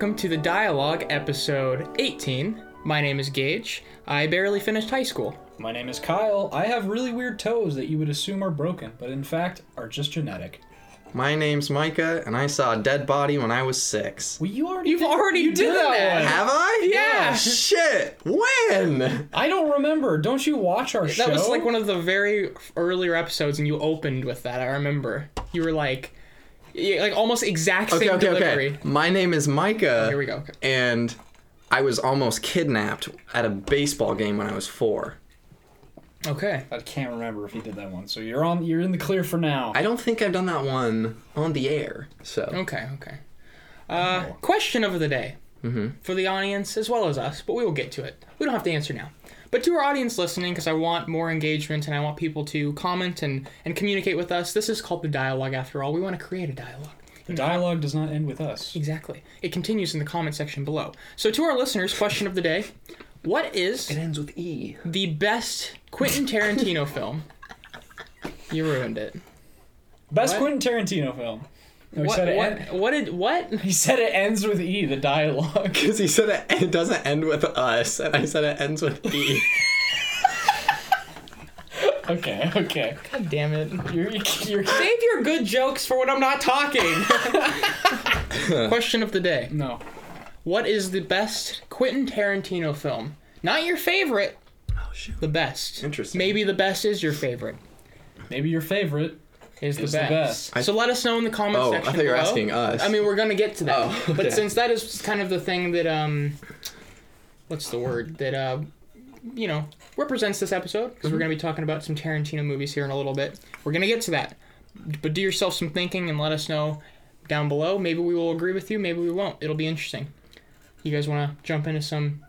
welcome to the Dialogue episode 18. My name is Gage. I barely finished high school. My name is Kyle. I have really weird toes that you would assume are broken, but in fact are just genetic. My name's Micah, and I saw a dead body when I was six. Well, you already You've did, already you did done that, that. one. Have I? Yeah. Shit. When? I don't remember. Don't you watch our show? That was like one of the very earlier episodes, and you opened with that. I remember. You were like, yeah, like almost exact same Okay, okay, delivery. okay. My name is Micah. Here we go. Okay. And I was almost kidnapped at a baseball game when I was four. Okay. I can't remember if he did that one. So you're on. You're in the clear for now. I don't think I've done that one on the air. So Okay. Okay. Uh, question of the day for the audience as well as us, but we will get to it. We don't have to answer now. But to our audience listening, because I want more engagement and I want people to comment and, and communicate with us, this is called the dialogue after all. We want to create a dialogue. the dialogue does not end with us. Exactly. It continues in the comment section below. So, to our listeners, question of the day What is it ends with E. the best Quentin Tarantino film? You ruined it. Best What? Quentin Tarantino film. No, he What, said it. what, en- what did, what? he said it ends with E. The dialogue. Because he said it, it doesn't end with us, and I said it ends with E. okay. Okay. God damn it. You're. You're. Save your good jokes for when I'm not talking. Question of the day. No. What is the best Quentin Tarantino film? Not your favorite, oh shoot. the best. Interesting. Maybe the best is your favorite. Maybe your favorite. Is the Is the best. best. so let us know in the comment Oh, I section. thought you were below. asking us. I mean, we're gonna get to that. Oh, okay. But since that is kind of the thing that um, what's the word that uh, you know, represents this episode because we're Mm-hmm. gonna be talking about some Tarantino movies here in a little bit. We're gonna get to that, but do yourself some thinking and let us know down below. Maybe we will agree with you. Maybe we won't. It'll be interesting. You guys want to jump into some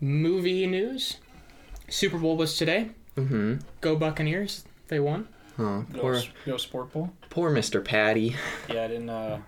movie news? Super Bowl was today. Mm-hmm. Go Buccaneers! They won. Oh, Go, poor, go Sport Bowl. poor Mr. Patty. Yeah, I didn't. uh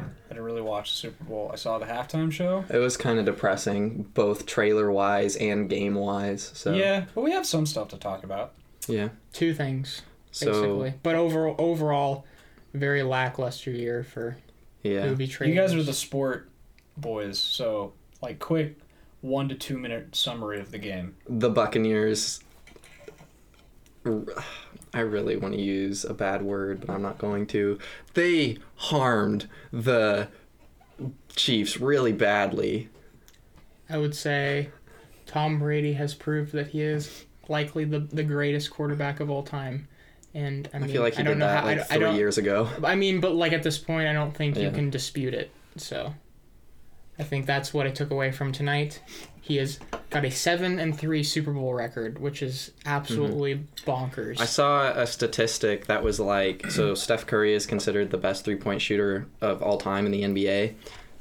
I didn't really watch the Super Bowl. I saw the halftime show. It was kind of depressing, both trailer-wise and game-wise. So Yeah, but we have some stuff to talk about. yeah. Two things So basically, but overall, overall, very lackluster year for yeah. movie You guys are the sport boys, so like quick one to two minute summary of the game. the Buccaneers. I really want to use a bad word, but I'm not going to. They harmed the Chiefs really badly. I would say Tom Brady has proved that he is likely the the greatest quarterback of all time, and I, I feel like he I don't did know that how like I, I three don't. years ago. I mean, but like at this point, I don't think you can dispute it. So, I think that's what I took away from tonight. He has got a seven and three Super Bowl record, which is absolutely bonkers. I saw a statistic that was like so Steph Curry is considered the best three point shooter of all time in the NBA,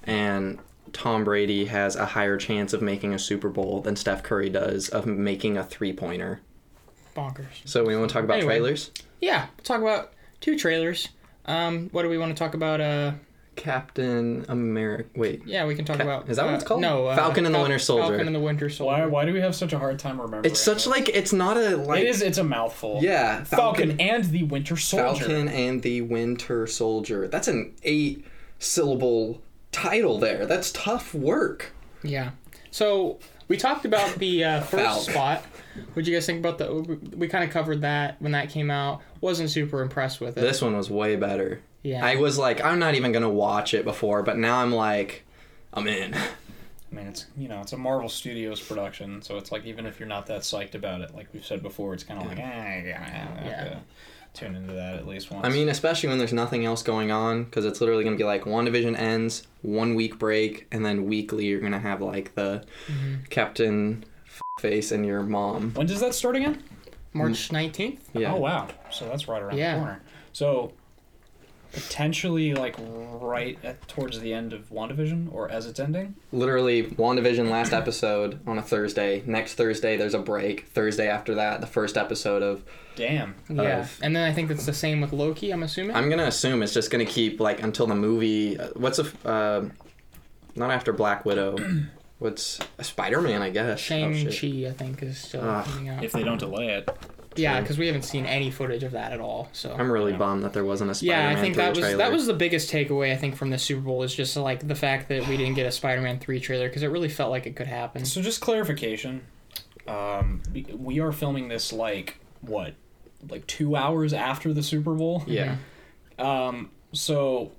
and Tom Brady has a higher chance of making a Super Bowl than Steph Curry does of making a three pointer. bonkers. So we want to talk about Anyway. trailers. Yeah, we'll talk about two trailers. Um, what do we want to talk about? Uh, Captain America. Wait, yeah, we can talk Ca- about. is that what uh, it's called? No, uh, Falcon and the Winter Soldier. Falcon and the Winter Soldier. Why why do we have such a hard time remembering? it's such it? like it's not a like it is. It's a mouthful. yeah Falcon, and the Winter Soldier. Falcon and the Winter Soldier. That's an eight syllable title there. That's tough work. Yeah. So we talked about the uh, first Falcon. spot. What do you guys think about the? We kind of covered that when that came out. Wasn't super impressed with it. This one was way better. Yeah. I was like, I'm not even gonna watch it before, but now I'm like, I'm in. I mean, it's you know, it's a Marvel Studios production, so it's like even if you're not that psyched about it, like we've said before, it's kind of like, eh, yeah, I Yeah. tune into that at least once. I mean, especially when there's nothing else going on, because it's literally gonna be like WandaVision ends, one week break, and then weekly you're gonna have like the Mm-hmm. Captain face and your mom. when does that start again? March nineteenth. Yeah. Oh wow, so that's right around Yeah. the corner. So potentially like right at towards the end of WandaVision or as it's ending. Literally, WandaVision last episode on a Thursday. Next Thursday there's a break. Thursday after that, the first episode of. Damn. Yeah. Of- And then I think that's the same with Loki. I'm assuming. I'm gonna assume it's just gonna keep like until the movie. uh, What's a, Uh, not after Black Widow. What's Spider Man? I guess. Oh, Shang shit. Chi, I think, is still Ah. coming out. If they don't delay it. Yeah, because we haven't seen any footage of that at all. So I'm really Yeah. bummed that there wasn't a Spider-Man yeah, I think 3 that was trailer. that was the biggest takeaway I think from the Super Bowl is just like the fact that we didn't get a Spider-Man three trailer because it really felt like it could happen. So just clarification, um, we- we are filming this like what, like two hours after the Super Bowl. yeah. Um, so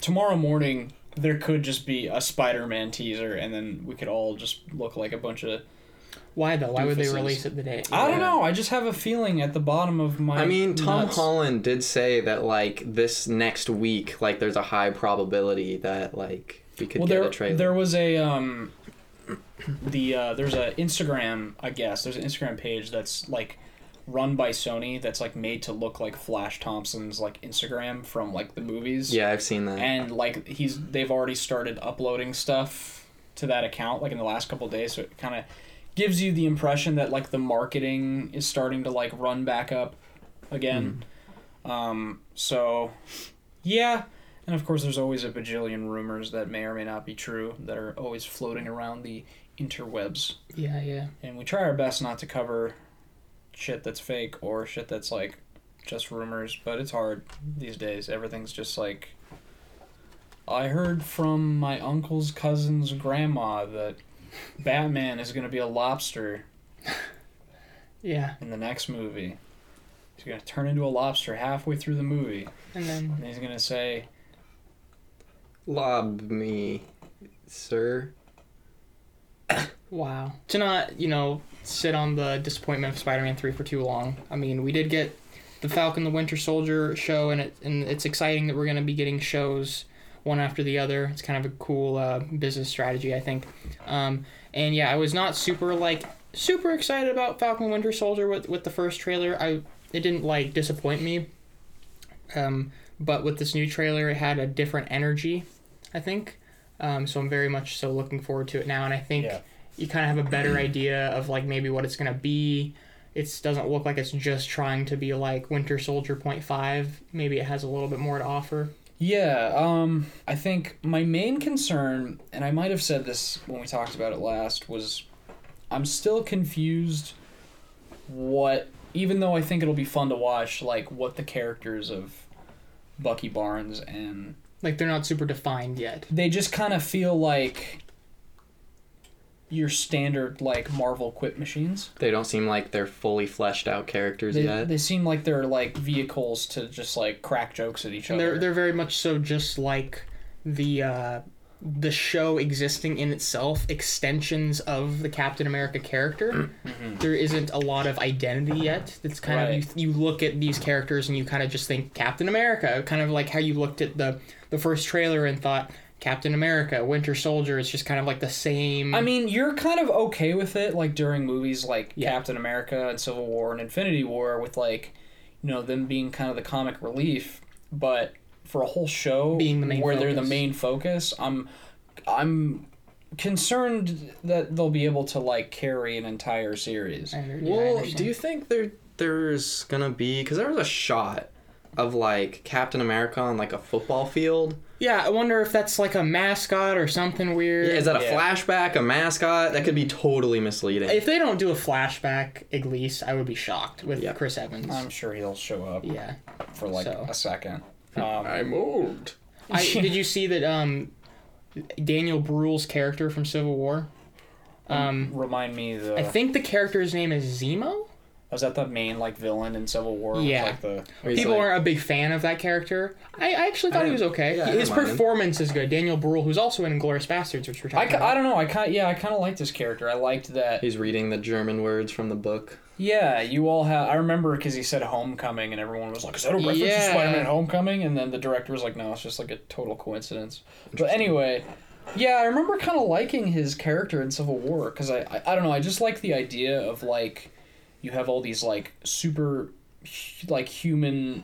tomorrow morning there could just be a Spider-Man teaser, and then we could all just look like a bunch of. Why though? Why would they release it the day? I don't know. I just have a feeling at the bottom of my. I mean, Tom nuts. Holland did say that like this next week, like there's a high probability that like we could well, get there a trailer. there was a um, the uh, there's a Instagram I guess there's an Instagram page that's like run by Sony that's like made to look like Flash Thompson's like Instagram from like the movies. yeah, I've seen that. and like he's they've already started uploading stuff to that account like in the last couple of days so it kind of gives you the impression that like the marketing is starting to like run back up again. Um so yeah. And of course there's always a bajillion rumors that may or may not be true that are always floating around the interwebs. Yeah, yeah. and we try our best not to cover shit that's fake or shit that's like just rumors but it's hard these days. Everything's just like i heard from my uncle's cousin's grandma that batman is going to be a lobster Yeah, in the next movie he's going to turn into a lobster halfway through the movie and then and he's going to say Lob me, sir. wow. To not you know sit on the disappointment of Spider-Man three for too long. I mean, we did get the Falcon the Winter Soldier show, and it and it's exciting that we're gonna be getting shows one after the other. It's kind of a cool uh, business strategy, I think. Um, and yeah, I was not super like super excited about Falcon Winter Soldier with with the first trailer. I it didn't like disappoint me. Um, but with this new trailer, it had a different energy, I think. Um, so I'm very much so looking forward to it now, and I think Yeah. you kind of have a better idea of like maybe what it's gonna be. It doesn't look like it's just trying to be like Winter Soldier Point Five. Maybe it has a little bit more to offer. Yeah, um, I think my main concern, and I might have said this when we talked about it last, was I'm still confused what, even though I think it'll be fun to watch, like what the characters of Bucky Barnes and Like they're not super defined yet. they just kind of feel like your standard like Marvel quip machines. They don't seem like they're fully fleshed out characters They, yet. they seem like they're like vehicles to just like crack jokes at each And other. they're they're very much so just like the uh, the show existing in itself, extensions of the Captain America character. Mhm. There isn't a lot of identity yet. It's kind Right. of you, you look at these characters and you kind of just think Captain America, kind of like how you looked at the the first trailer and thought Captain America, Winter Soldier. It's just kind of like the same. I mean, you're kind of okay with it, like during movies like Yeah. Captain America and Civil War and Infinity War, with like, you know, them being kind of the comic relief. But for a whole show Being the main where they're the focus. main focus, I'm, I'm concerned that they'll be able to like carry an entire series. I yeah, Well, do you think there there's gonna be because there was a shot of like Captain America on like a football field? Yeah, I wonder if that's like a mascot or something weird. Is that a Yeah. flashback, a mascot? That could be totally misleading. If they don't do a flashback, at least I would be shocked with Yeah. Chris Evans. I'm sure he'll show up yeah. for like so. a second. Um, I'm old. I, did you see that um, Daniel Bruhl's character from Civil War? Um, remind me the I think the character's name is Zemo. Was that the main like villain in Civil War? with, Yeah. like the People aren't a big fan of that character. I, I actually thought I he was okay. yeah, I His didn't him. performance is good. Daniel Bruhl, who's also in *Glorious Bastards, which we're talking ca- I about. don't know. I kind yeah, I kind of liked this character. I liked that. He's reading the German words from the book. Yeah, you all have. I remember because he said Homecoming, and everyone was like, "Is that a reference Yeah. to Spider-Man Homecoming?" And then the director was like, "No, it's just like a total coincidence." But anyway, yeah, I remember kind of liking his character in Civil War because I, I I don't know. I just like the idea of like you have all these like super like human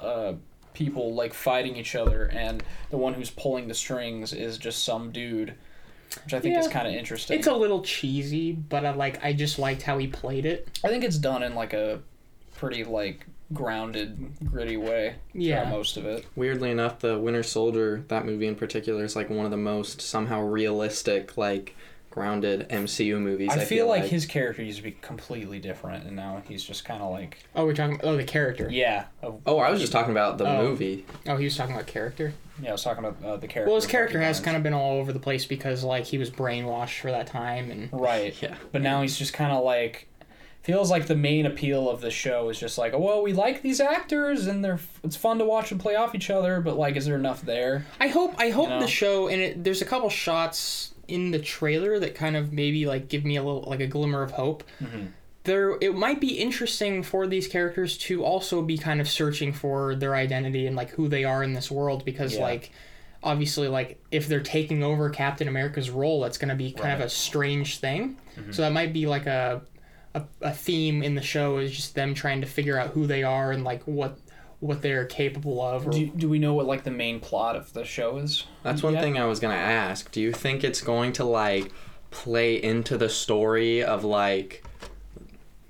uh people like fighting each other and the one who's pulling the strings is just some dude which i think is kind of interesting It's a little cheesy, but I like. I just liked how he played it. I think it's done in like a pretty like grounded, gritty way. Yeah. most of it. Weirdly enough, the Winter Soldier, that movie in particular, is like one of the most somehow realistic like grounded MCU movies. I, feel, like, his character used to be completely different, and now he's just kind of like Oh, we're talking. Oh, the character. yeah. Oh, Oh, I was just talking about the Oh. movie. Oh, he was talking about character. yeah. I was talking about uh, the character. Well, his character has kind of been all over the place because like he was brainwashed for that time, and right. Yeah. But now he's just kind of like feels like the main appeal of the show is just like, oh, well, we like these actors and they're it's fun to watch them play off each other, but like, is there enough there? I hope I hope know? the show and it, there's a couple shots in the trailer that kind of maybe like give me a little like a glimmer of hope. Mm-hmm. There, it might be interesting for these characters to also be kind of searching for their identity and like who they are in this world because Yeah. like obviously like if they're taking over Captain America's role, that's going to be kind of a strange thing. Mm-hmm. So that might be like a, a a theme in the show is just them trying to figure out who they are and like what what they're capable of. Or, Do, do we know what like the main plot of the show is? That's one Yeah. thing I was gonna ask. Do you think it's going to like play into the story of like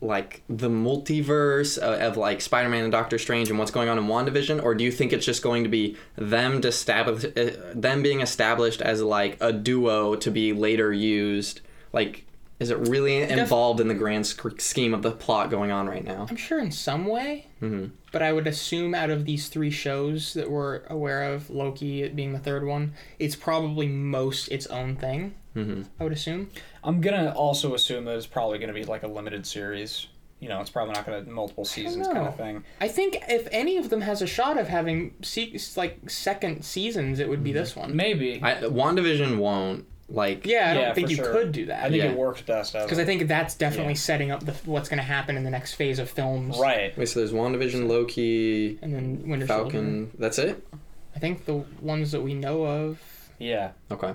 like the multiverse of, of like Spider-Man and Doctor Strange and what's going on in WandaVision or do you think it's just going to be them to establish uh, them being established as like a duo to be later used like is it really involved in the grand sc- scheme of the plot going on right now? I'm sure in some way, mm-hmm. but I would assume out of these three shows that we're aware of, Loki being the third one, it's probably most its own thing. Mm-hmm. I would assume. I'm gonna also assume that it's probably gonna be like a limited series. You know, it's probably not gonna multiple seasons kind of thing. I think if any of them has a shot of having se- like second seasons, it would be this one. Maybe. I, WandaVision won't like Yeah, I don't Yeah, think you sure. could do that. I think Yeah. it works best because I think that's definitely Yeah. setting up the, what's going to happen in the next phase of films. right. Wait, so there's WandaVision, Loki, And then Winter Soldier. Falcon. That's it? I think the ones that we know of. Yeah. Okay.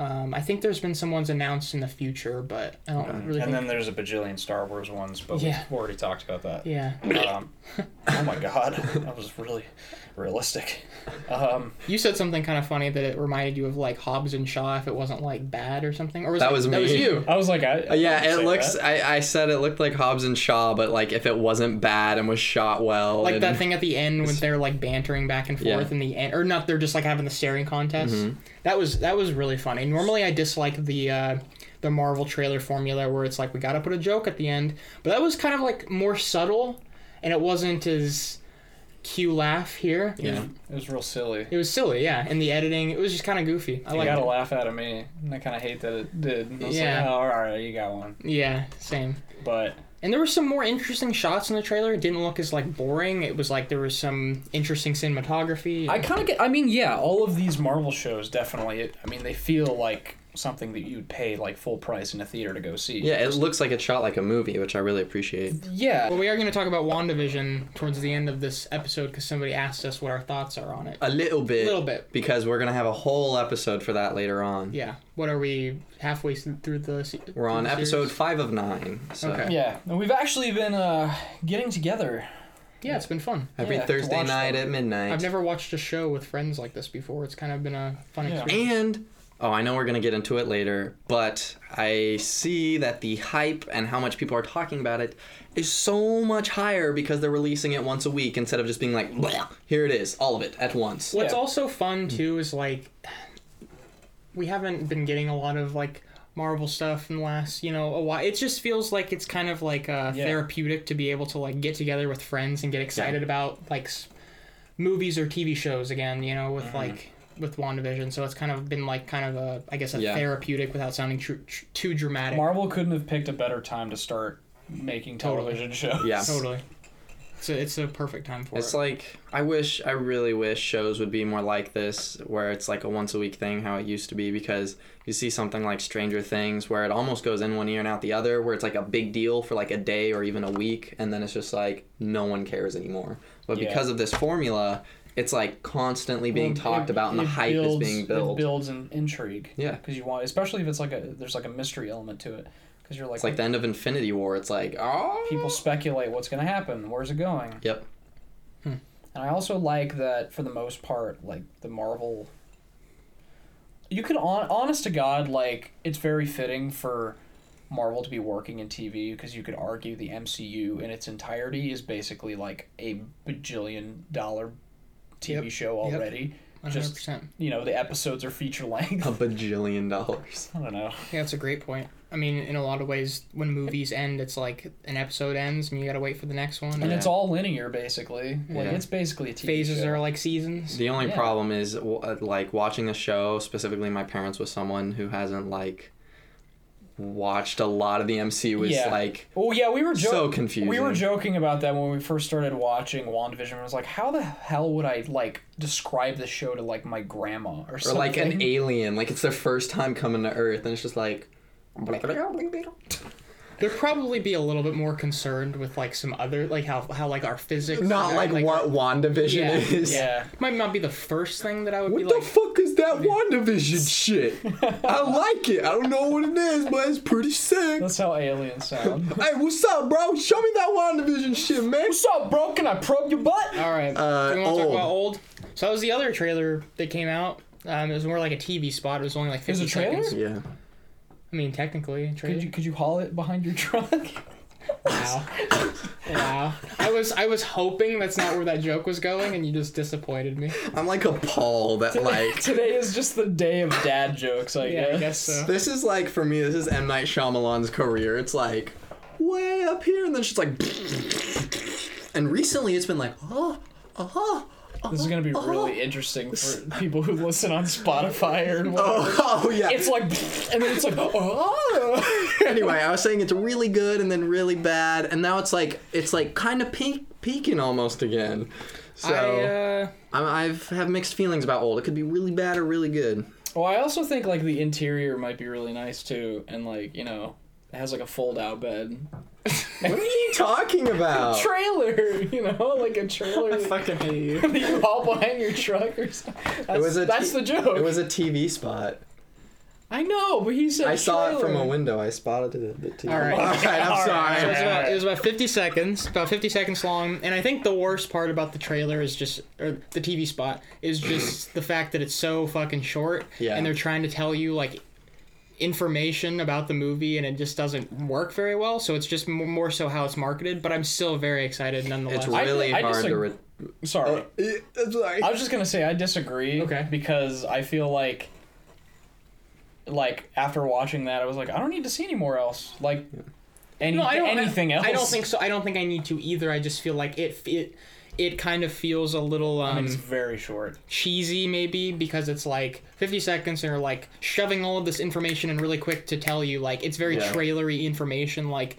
Um, I think there's been some ones announced in the future, but I don't Okay. really And think. then there's a bajillion Star Wars ones, but Yeah. we've already talked about that. yeah. Um, oh my god, that was really realistic. Um, You said something kind of funny that it reminded you of like Hobbs and Shaw if it wasn't like bad or something. Or was That it- was That was you. I was like, I, I yeah, it looks. that. I, I said it looked like Hobbs and Shaw, but like if it wasn't bad and was shot well, Like and- that thing at the end when they're like bantering back and forth Yeah. in the end, or not? They're just like having the staring contest. Mhm. That was that was really funny. Normally, I dislike the uh, the Marvel trailer formula where it's like we got to put a joke at the end, but that was kind of like more subtle, and it wasn't as cue laugh here. Yeah. it was real silly. It was silly, yeah. And the editing, it was just kind of goofy. I You gotta it. laugh out of me, and I kind of hate that it did. Yeah. like, oh, all right, you got one. Yeah, same. But And there were some more interesting shots in the trailer. It didn't look as like boring. It was like there was some interesting cinematography. I kind of get. I mean, yeah, all of these Marvel shows definitely. I mean, they feel like something that you'd pay like full price in a theater to go see. yeah, it looks like it's shot like a movie, which I really appreciate. Yeah. Well, we are going to talk about WandaVision towards the end of this episode because somebody asked us what our thoughts are on it. A little bit. A little bit. because we're gonna have a whole episode for that later on. Yeah. What are we halfway through the? se- We're on the episode series? five of nine. So Okay. Yeah, and we've actually been uh, getting together. Yeah, it's been fun. every Yeah, Thursday night them. at midnight. I've never watched a show with friends like this before. It's kind of been a fun Yeah. experience. And oh, I know we're gonna get into it later, but I see that the hype and how much people are talking about it is so much higher because they're releasing it once a week instead of just being like, "Bleh, here it is, all of it at once. What's Yeah. also fun too is like we haven't been getting a lot of like Marvel stuff in the last, you know, a while. It just feels like it's kind of like uh, Yeah. therapeutic to be able to like get together with friends and get excited about like s- movies or TV shows again, you know, with Mm-hmm. like with WandaVision. So it's kind of been like kind of a I guess a Yeah. therapeutic without sounding tr- tr- too dramatic. Marvel couldn't have picked a better time to start making Totally. television shows. Yeah. totally. It's a, it's a perfect time for It's it. like I wish I really wish shows would be more like this where it's like a once a week thing how it used to be because you see something like Stranger Things where it almost goes in one ear and out the other where it's like a big deal for like a day or even a week and then it's just like no one cares anymore. But Yeah. because of this formula, it's like constantly being Well, talked it- about and the hype builds- is being built. It builds an intrigue. Yeah. Because you want, especially if it's like a there's like a mystery element to it. Because you're like, It's like the end of Infinity War. It's like, oh, people speculate what's going to happen, where's it going. Yep. Hmm. And I also like that for the most part, like the Marvel. You could on honest to God, like it's very fitting for Marvel to be working in TV because you could argue the MCU in its entirety is basically like a bajillion dollar TV Yep. show Yep. already. just 100%. you know the episodes are feature length. A bajillion dollars. I don't know. Yeah, that's a great point. I mean, in a lot of ways, when movies end, it's like an episode ends and you gotta wait for the next one. And Yeah. it's all linear basically. Like Yeah. it's basically a TV Phases show. are like seasons. The only Yeah. problem is uh, like watching a show, specifically my parents with someone who hasn't like watched a lot of the MC was Yeah. like Oh yeah, we were jo- so confused We were joking about that when we first started watching WandaVision. I was like, how the hell would I like describe the show to like my grandma or or something? like an alien, like it's their first time coming to Earth, and it's just like. There'd probably be a little bit more concerned with like some other like how how like our physics. Not uh, like, what WandaVision Yeah, is. yeah. Might not be the first thing that I would What be the like. fuck is that WandaVision shit? I like it. I don't know what it is, but it's pretty sick. That's how aliens sound. Hey, what's up, bro? Show me that WandaVision shit, man. What's up, bro? Can I probe your butt? All right. Uh, Do you want to talk old. about old? So that was the other trailer that came out. Um, it was more like a TV spot. It was only like It was 50 a trailer? seconds. Yeah. I mean, technically, a trailer. Could you could you haul it behind your truck? Wow. wow. I was I was hoping that's not where that joke was going, and you just disappointed me. I'm like appalled that like Today is just the day of dad jokes, I Yeah, guess. I guess so. this is like for me. This is M Night Shyamalan's career. It's like way up here, and then it's just like. And recently, it's been like oh, oh, This is gonna be really interesting for people who listen on Spotify or whatever. oh, oh yeah. It's like, and then it's like, oh. anyway, I was saying it's really good and then really bad, and now it's like it's like kind of peak, peaking almost again. So I uh, I'm, I've have mixed feelings about old. It could be really bad or really good. Well, I also think like the interior might be really nice too, and like you know, it has like a fold-out bed. What are you talking about? Trailer, you know, like a trailer. that fucking hate you. you haul behind your truck or something. That's, was a that's t- the joke. It was a TV spot. I know, but he said I saw it from a window. I spotted it. the TV. All right. All right. I'm All right, sorry. So it, was about, it was about 50 seconds, about 50 seconds long, and I think the worst part about the trailer is just, or the TV spot, is just the fact that it's so fucking short, Yeah. and they're trying to tell you, like, information about the movie, and it just doesn't work very well, so it's just more so how it's marketed, but I'm still very excited nonetheless. It's I- really I hard to. Re- Sorry. Uh, I'm sorry. I was just gonna say I disagree. Okay. Because I feel like, like after watching that, I was like, I don't need to see anymore else. Like, any, No, I don't, anything I, else. I don't think so. I don't think I need to either. I just feel like it, it, it kind of feels a little, I um, mean, it's very short. cheesy maybe because it's like 50 seconds and you're like shoving all of this information in really quick to tell you like it's very Yeah. trailery information like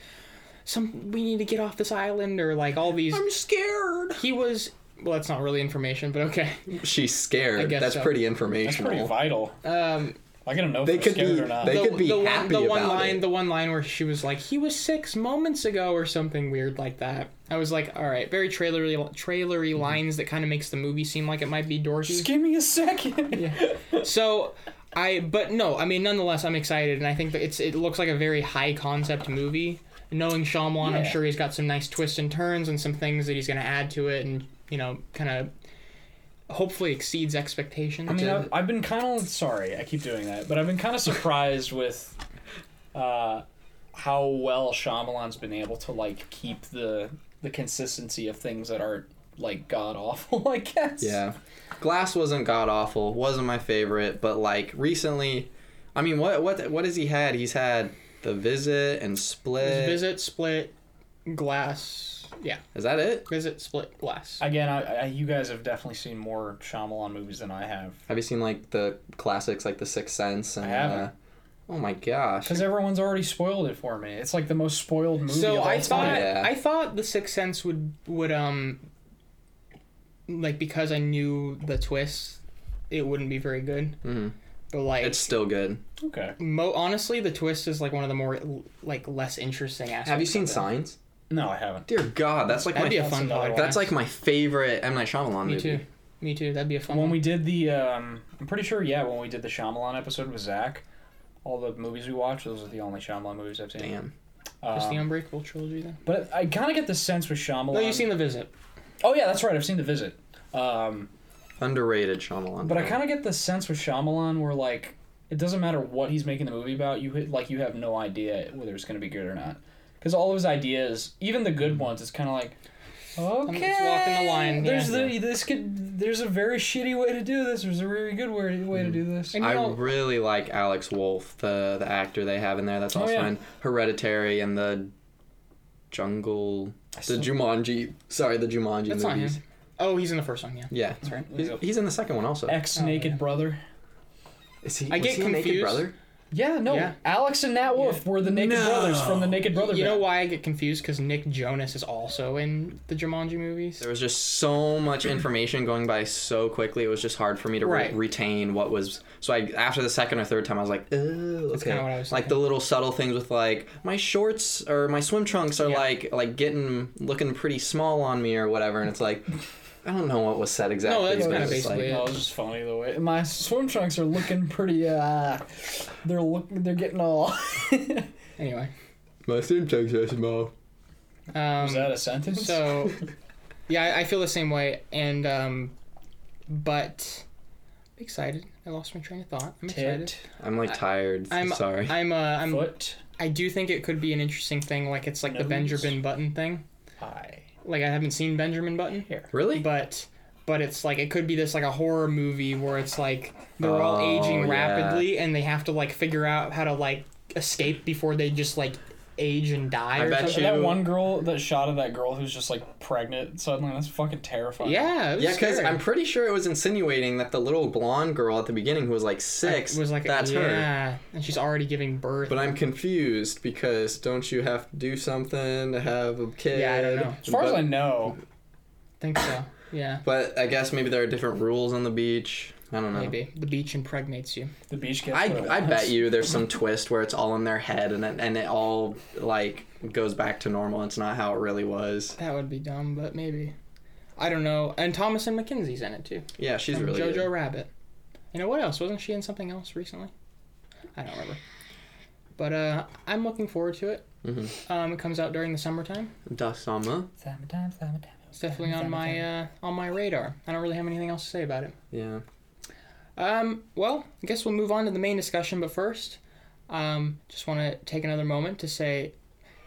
some we need to get off this island or like all these I'm scared. he was well that's not really information but okay She's scared. I guess That's so. pretty That's pretty vital. um I gotta know if They they're could scared be- or not. they the, could be the one happy the one line it. the one line where she was like he was six moments ago or something weird like that i was like all right very trailery trailery Mm-hmm. lines that kind of makes the movie seem like it might be dorky Just give me a second. yeah. So I but no, I mean nonetheless I'm excited and I think that it's it looks like a very high concept movie. Knowing Shyamalan, I'm sure he's got some nice twists and turns and some things that he's gonna add to it and, you know, kinda hopefully exceeds expectations. I mean, I've, I've been kind of sorry. I keep doing that, but I've been kind of surprised with uh, how well Shyamalan's been able to like keep the the consistency of things that aren't like god awful. I guess. Yeah. Glass wasn't god awful. Wasn't my favorite, but like recently, I mean, what what what has he had? He's had The Visit and Split. Visit, split, glass. Yeah. Is that it? Is it? Visit, split, glass. Again, I, I, you guys have definitely seen more Shyamalan movies than I have. Have you seen like the classics like The Sixth Sense and I haven't. Uh, oh my gosh. Because everyone's already spoiled it for me. It's like the most spoiled movie so of all I time. thought Yeah. I thought The Sixth Sense would would um like because I knew the twist, it wouldn't be very good. Mhm. But like It's still good. Okay. mo- honestly, the twist is like one of the more like less interesting aspects. Have you seen of it. Signs? No, I haven't. Dear God, that's like That'd my be a that's fun another podcast. that's like my favorite M Night Shyamalan me movie. too. Me too. That'd be a fun When one. we did the, um, I'm pretty sure, yeah, when we did the Shyamalan episode with Zach, all the movies we watched, those are the only Shyamalan movies I've seen. Damn. Just the Um, Unbreakable trilogy then. but I kind of get the sense with Shyamalan. No, you've seen The Visit. Oh yeah, that's right. I've seen The Visit. Um, Underrated Shyamalan. but I kind of get the sense with Shyamalan where like it doesn't matter what he's making the movie about. You hit, like you have no idea whether it's going to be good or not. Because all of his ideas, even the good ones, it's kind of like, Okay. walking the line, There's yeah. the this could. There's a very shitty way to do this. There's a really good way way to mm. do this. And you I know, really like Alex Wolff, the the actor they have in there. That's Oh, also yeah. in Hereditary and the Jungle, the still- Jumanji. Sorry, the Jumanji that's movies. Oh, he's in the first one. Yeah, Yeah, that's right. he's, he's in the second one also. Ex Oh, naked yeah. brother. Is he? I was get he a Naked confused. brother? Yeah, no. Yeah. Alex and Nat Wolff were the Naked No. Brothers from the Naked Brother. You know why I get confused? Because Nick Jonas is also in the Jumanji movies. There was just so much information going by so quickly. It was just hard for me to re- retain what was. So I, after the second or third time, I was like, oh, That's okay. kinda what I was like the little subtle things with like my shorts or my swim trunks are Yeah. like like getting looking pretty small on me or whatever, and it's like, I don't know what was said exactly. No, that's kinda it's just basically it. No, it was just funny the way my swim trunks are looking pretty. uh They're look. They're getting all. Anyway, my swim trunks are small. um, Was that a sentence? so yeah, I, I feel the same way, and um, but excited. I lost my train of thought. I'm excited. tit, I'm like tired. I'm sorry. I'm uh, I'm foot, I do think it could be an interesting thing. Like it's like the Nose. Benjamin Button thing. eye, Like I haven't seen Benjamin Button. here. really? but but it's like it could be this like a horror movie where it's like they're all Oh, aging yeah. rapidly and they have to like figure out how to like escape before they just like age and die I or bet something. you- That one girl, that shot of that girl who's just like pregnant suddenly. That's fucking terrifying. yeah, it was Yeah, because scary. I'm pretty sure it was insinuating that the little blonde girl at the beginning who was like six was like that's her. yeah, and she's already giving birth. But I'm confused because don't you have to do something to have a kid? Yeah, I don't know. As far as But- I know, think so. Yeah, But I guess maybe there are different rules on the beach. I don't know. maybe the beach impregnates you. the beach gets. I, I bet you there's some twist where it's all in their head and it, and it all like goes back to normal. It's not how it really was. That would be dumb, but maybe. I don't know. And Thomasin McKenzie's in it too. Yeah, she's from really Jojo good. Rabbit. You know what else? Wasn't she in something else recently? I don't remember. But uh, I'm looking forward to it. Mhm. Um, it comes out during the summertime. Da summer. Summertime, summertime. It's definitely on my uh, on my radar. I don't really have anything else to say about it. Yeah. Um, well, I guess we'll move on to the main discussion. But first, um, just want to take another moment to say,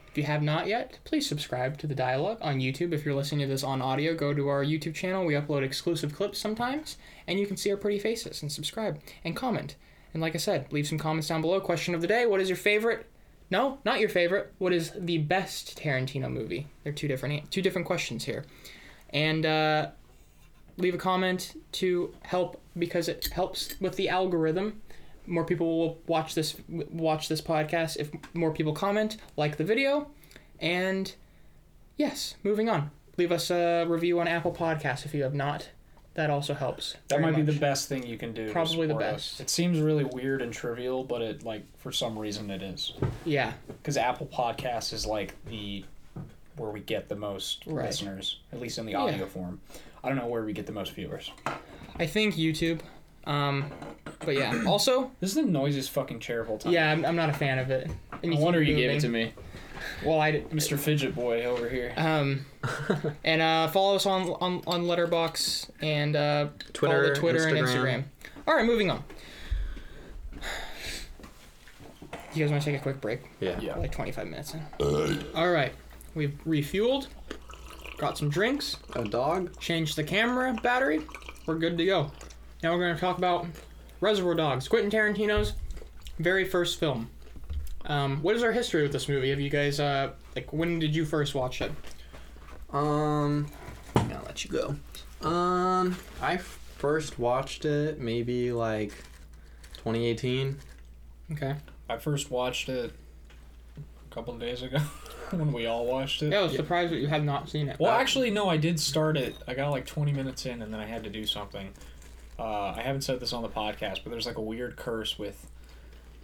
if you have not yet, please subscribe to the dialogue on YouTube. If you're listening to this on audio, go to our YouTube channel. We upload exclusive clips sometimes, and you can see our pretty faces and subscribe and comment. And like I said, leave some comments down below. Question of the day: What is your favorite? No, not your favorite. What is the best Tarantino movie? They're two different two different questions here, and uh, leave a comment to help because it helps with the algorithm. More people will watch this watch this podcast if more people comment, like the video, and yes, moving on. Leave us a review on Apple Podcasts if you have not. That also helps. That might be the best thing you can do. Probably the best. us. It seems really weird and trivial, but it like for some reason it is. Yeah, Because Apple Podcasts is like the where we get the most Right. listeners, at least in the Yeah. audio form. I don't know where we get the most viewers. I think YouTube. Um, but yeah. Also, This is the noisiest fucking chair of all time. yeah, I'm, I'm not a fan of it. And No keep wonder you gave it moving. to me, Well, I did. Mr. Fidget Boy over here. Um, and uh, follow us on on on Letterboxd and uh, Twitter, follow the Twitter and Instagram. Instagram. All right, moving on. You guys want to take a quick break? Yeah. Yeah. Like 25 minutes in. All right, we've refueled, got some drinks, A dog? changed the camera battery. We're good to go. Now we're going to talk about Reservoir Dogs, Quentin Tarantino's very first film. Um, what is our history with this movie? Have you guys uh, like when did you first watch it? Um, I'll let you go. Um, I first watched it maybe like 2018. Okay. I first watched it a couple of days ago when we all watched it. Yeah, I was surprised that you had not seen it. Well, actually, no, I did start it. I got like 20 minutes in, and then I had to do something. Uh, I haven't said this on the podcast, but there's like a weird curse with.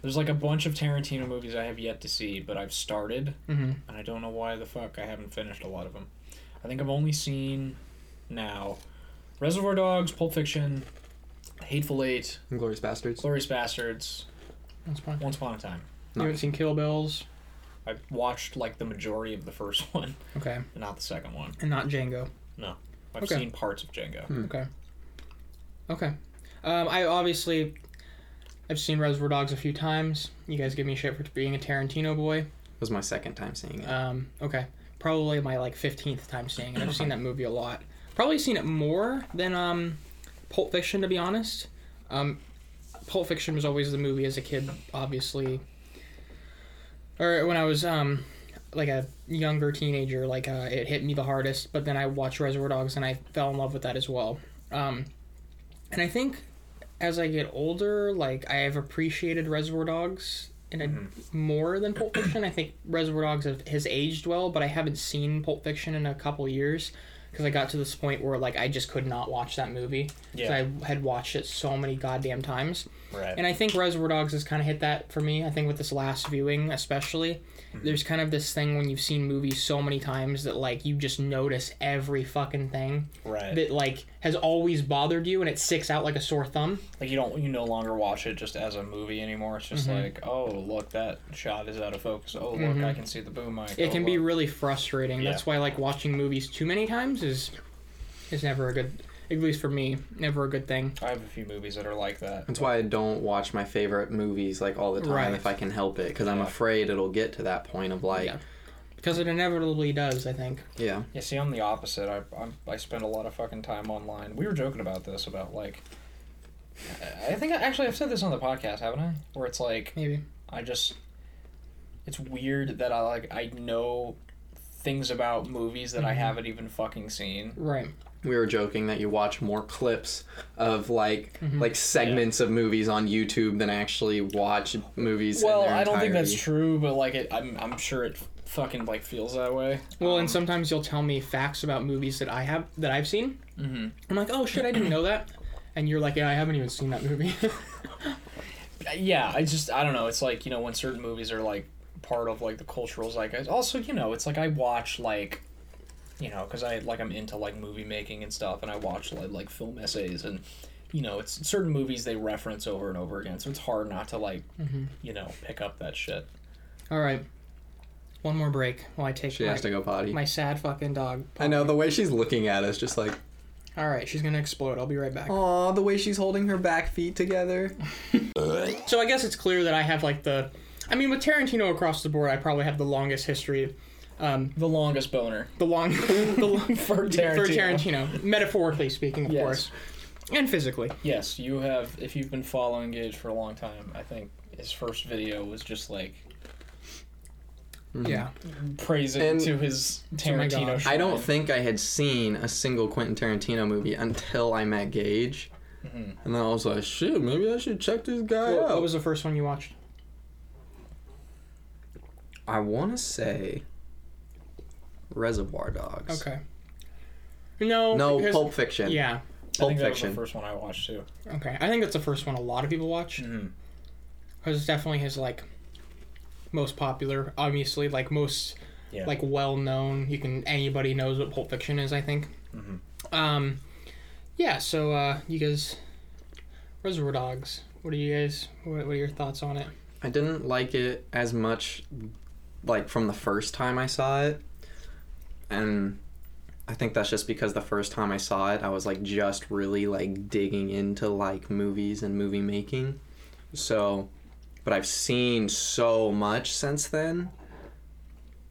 There's like a bunch of Tarantino movies I have yet to see, but I've started, hmm and I don't know why the fuck I haven't finished a lot of them. I think I've only seen now Reservoir Dogs, Pulp Fiction, Hateful Eight, Glorious Bastards. Glorious Bastards, That's fine. Once Upon a Time. You haven't seen Kill Bills, I watched like the majority of the first one, okay, and not the second one. and not Django. No, I've Okay. seen parts of Django. Hmm. Okay. Okay. Um, I obviously, I've seen Reservoir Dogs a few times. You guys give me shit for being a Tarantino boy. was my second time seeing it. Um, okay. probably my like 15th time seeing it. I've seen that movie a lot. Probably seen it more than um, Pulp Fiction, to be honest. Um, Pulp Fiction was always the movie as a kid, obviously. Or when I was um, like a younger teenager, like uh, it hit me the hardest. But then I watched Reservoir Dogs and I fell in love with that as well. Um, and I think as I get older, like I have appreciated Reservoir Dogs in a more than Pulp Fiction. I think Reservoir Dogs have, has aged well, but I haven't seen Pulp Fiction in a couple years because I got to this point where like I just could not watch that movie Yeah. I had watched it so many goddamn times. Right. And I think Reservoir Dogs has kind of hit that for me. I think with this last viewing, especially, Mm-hmm. there's kind of this thing when you've seen movies so many times that like you just notice every fucking thing right. that like has always bothered you and it sticks out like a sore thumb. like you don't you no longer watch it just as a movie anymore. It's just Mhm. like, oh look, that shot is out of focus. Oh look, Mhm. I can see the boom mic. It Oh, can be really frustrating. That's why like watching movies too many times is is never a good at least for me, never a good thing. I have a few movies that are like that. That's why I don't watch my favorite movies like all the time Right. if I can help it because I'm afraid it'll get to that point of like Yeah. Because it inevitably does, I think. yeah. Yeah, see, I'm the opposite. I I'm, I spend a lot of fucking time online. We were joking about this about like. I think I, actually I've said this on the podcast, haven't I? Where it's like Maybe. I just. It's weird that I like I know things about movies that I Mhm. haven't even fucking seen. Right. We were joking that you watch more clips of like Mhm. like segments of movies on YouTube than actually watch movies. in Well, their I don't think that's true, but like it, I'm I'm sure it fucking like feels that way. Well, Um, and sometimes you'll tell me facts about movies that I have that I've seen. mhm. I'm like, oh shit, I didn't know that. And you're like, yeah, I haven't even seen that movie. yeah i just i don't know it's like you know when certain movies are like part of like the cultural zeitgeist also you know it's like i watch like you know because i like i'm into like movie making and stuff and i watch like, like film essays and you know it's certain movies they reference over and over again so it's hard not to like Mhm. you know pick up that shit All right. One more break while I take She my, has to go potty. my sad fucking dog. I know the way she's looking at us, just like, All right, she's gonna explode. I'll be right back. oh, the way she's holding her back feet together. So I guess it's clear that I have like the, I mean, with Tarantino across the board, I probably have the longest history. Um, the longest boner the long, the long For for Tarantino. Tarantino, metaphorically speaking, of Yes. course, and physically. yes you have if you've been following gage for a long time i think his first video was just like Yeah. praising And- to his Oh tarantino. I don't think I had seen a single Quentin Tarantino movie until I met Gage. Mhm. And then I was like, shit, maybe I should check this guy What, out. what was the first one you watched? I want to say Reservoir Dogs. Okay. No. No, because- Pulp Fiction. Yeah. I Pulp think that Fiction. was the first one I watched too. Okay. I think that's the first one a lot of people watch. Mm-hmm. because it's definitely his like most popular obviously like most Yeah. like well known you can anybody knows what pulp fiction is i think Mhm. um yeah so uh you guys reservoir dogs what are you guys what, what are your thoughts on it I didn't like it as much like from the first time I saw it. And I think that's just because the first time I saw it, I was like just really like digging into like movies and movie making. So, but I've seen so much since then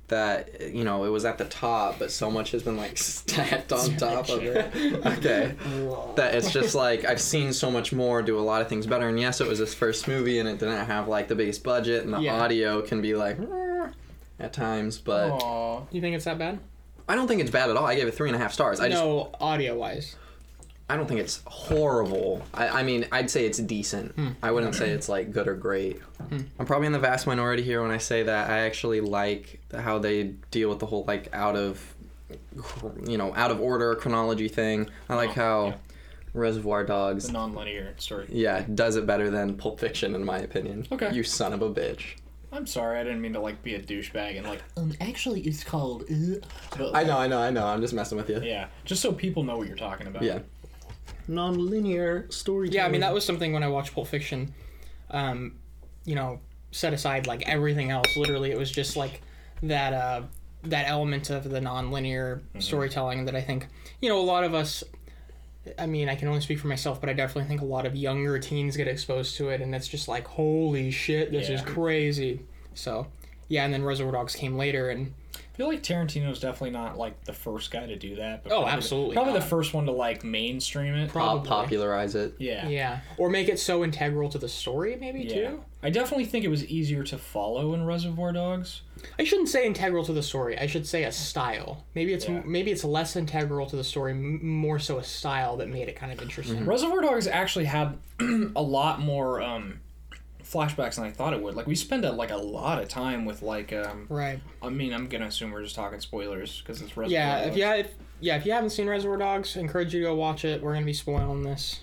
that you know, it was at the top, but so much has been like stacked on top of it. Okay that it's just like I've seen so much more do a lot of things better. And yes, it was his first movie, and it didn't have like the biggest budget, and the Yeah. audio can be like at times. But Aw. you think it's that bad I don't think it's bad at all. I gave it three and a half stars. I just no audio wise I don't think it's horrible. I, I mean, I'd say it's decent. Hmm. I wouldn't say it's like good or great. I'm probably in the vast minority here when I say that I actually like how they deal with the whole like out of you know out of order chronology thing. I like Oh, how yeah. Reservoir Dogs The non-linear story. Yeah, does it better than Pulp Fiction in my opinion. Okay. You son of a bitch. I'm sorry, I didn't mean to like be a douchebag and like. Um, actually, it's called. Uh, but, I know, I know, I know. I'm just messing with you. Yeah, just so people know what you're talking about. Yeah. Non-linear storytelling. yeah i mean that was something when i watched pulp fiction um you know set aside like everything else literally it was just like that uh that element of the non-linear storytelling that i think you know a lot of us i mean i can only speak for myself but i definitely think a lot of younger teens get exposed to it and it's just like holy shit this is crazy so yeah and then reservoir dogs came later and I feel like Tarantino's definitely not like the first guy to do that. But Oh, probably absolutely Probably not. the uh, first one to like mainstream it. Probably. Popularize it. Yeah. Yeah, or make it so integral to the story, maybe Yeah. too. I definitely think it was easier to follow in Reservoir Dogs. I shouldn't say integral to the story. I should say a style. Maybe it's Yeah. maybe it's less integral to the story, m- more so a style that made it kind of interesting. Reservoir Dogs actually had a lot more um, flashbacks than I thought it would. Like we spend a, like a lot of time with like um, Right. I mean I'm gonna assume we're just talking spoilers because it's Reservoir Yeah. Dogs. If you if, yeah if you haven't seen Reservoir Dogs, I encourage you to go watch it. We're gonna be spoiling this.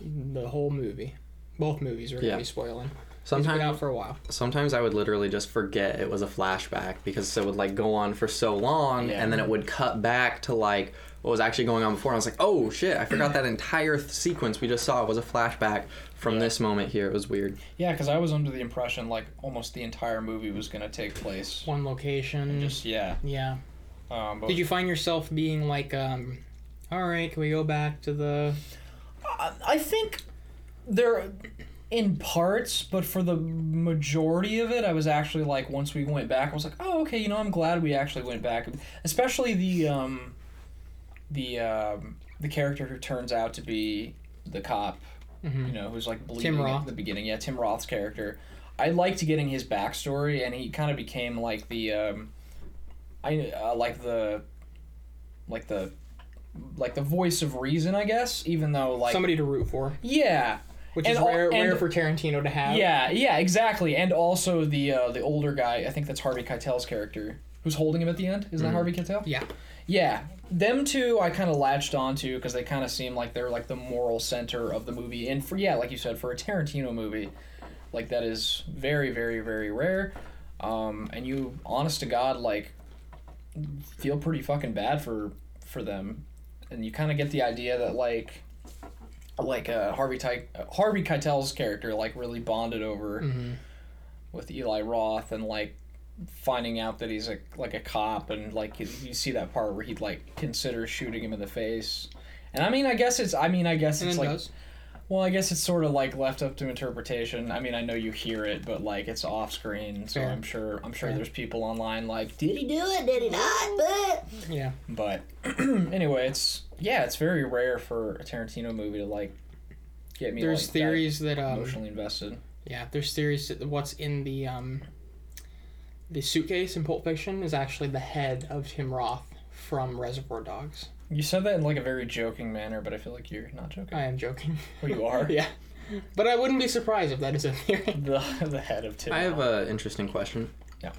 The whole movie, both movies are gonna Yeah. be spoiling. It's out Sometimes, for a while. sometimes I would literally just forget it was a flashback because it would like go on for so long, Yeah. and then it would cut back to like what was actually going on before. And I was like, oh shit, I forgot that entire th- sequence we just saw was a flashback from Yeah. this moment here. It was weird. Yeah, because I was under the impression like almost the entire movie was gonna take place. One location. Just yeah. yeah. Um, but Did you find yourself being like, um, all right, can we go back to the? I- I think there in parts, but for the majority of it, I was actually like once we went back, I was like, oh okay, you know, I'm glad we actually went back, especially the um, the um, the character who turns out to be the cop, Mhm. you know, who's like bleeding at the beginning. Yeah, Tim Roth's character. I liked getting his backstory, and he kind of became like the um, I uh, like the like the like the voice of reason, I guess. Even though like Somebody to root for, yeah, which And is rare, rare and- for Tarantino to have. yeah, yeah, exactly. And also the uh, the older guy, I think that's Harvey Keitel's character, who's holding him at the end. Isn't that Harvey Keitel? Yeah. Yeah, them two I kind of latched onto because they kind of seem like they're like the moral center of the movie. And for yeah, like you said, for a Tarantino movie, like that is very, very, very rare. Um, and you, honest to God, like feel pretty fucking bad for for them, and you kind of get the idea that like like uh, Harvey Ty- Harvey Keitel's character like really bonded over hmm with Eli Roth and like finding out that he's a like a cop and like you, you see that part where he'd like consider shooting him in the face. And I mean, I guess it's. I mean, I guess And it's it like. does. Well, I guess it's sort of like left up to interpretation. I mean, I know you hear it, but like it's off screen, so Fair. I'm sure. I'm sure Fair. there's people online like, did he do it? Did he not? But Yeah. but anyway, it's yeah, it's very rare for a Tarantino movie to like get me. There's like, theories that, that um, emotionally invested. yeah, there's theories that what's in the um, the suitcase in Pulp Fiction is actually the head of Tim Roth from Reservoir Dogs. You said that in like a very joking manner, but I feel like you're not joking. I am joking. Oh, you are. yeah. But I wouldn't be surprised if that is a theory. the the head of Tim. I have an interesting question. Yeah.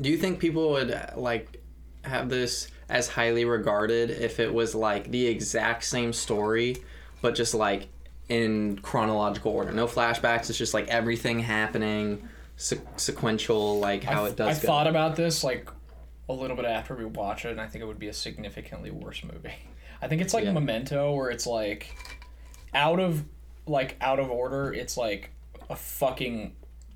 Do you think people would like have this as highly regarded if it was like the exact same story, but just like in chronological order? No flashbacks. It's just like everything happening, se- sequential, like how I, it does. I go. thought about this like a little bit after we watch it, and I think it would be a significantly worse movie. I think it's like Yeah. Memento, where it's like out of like out of order. It's like a fucking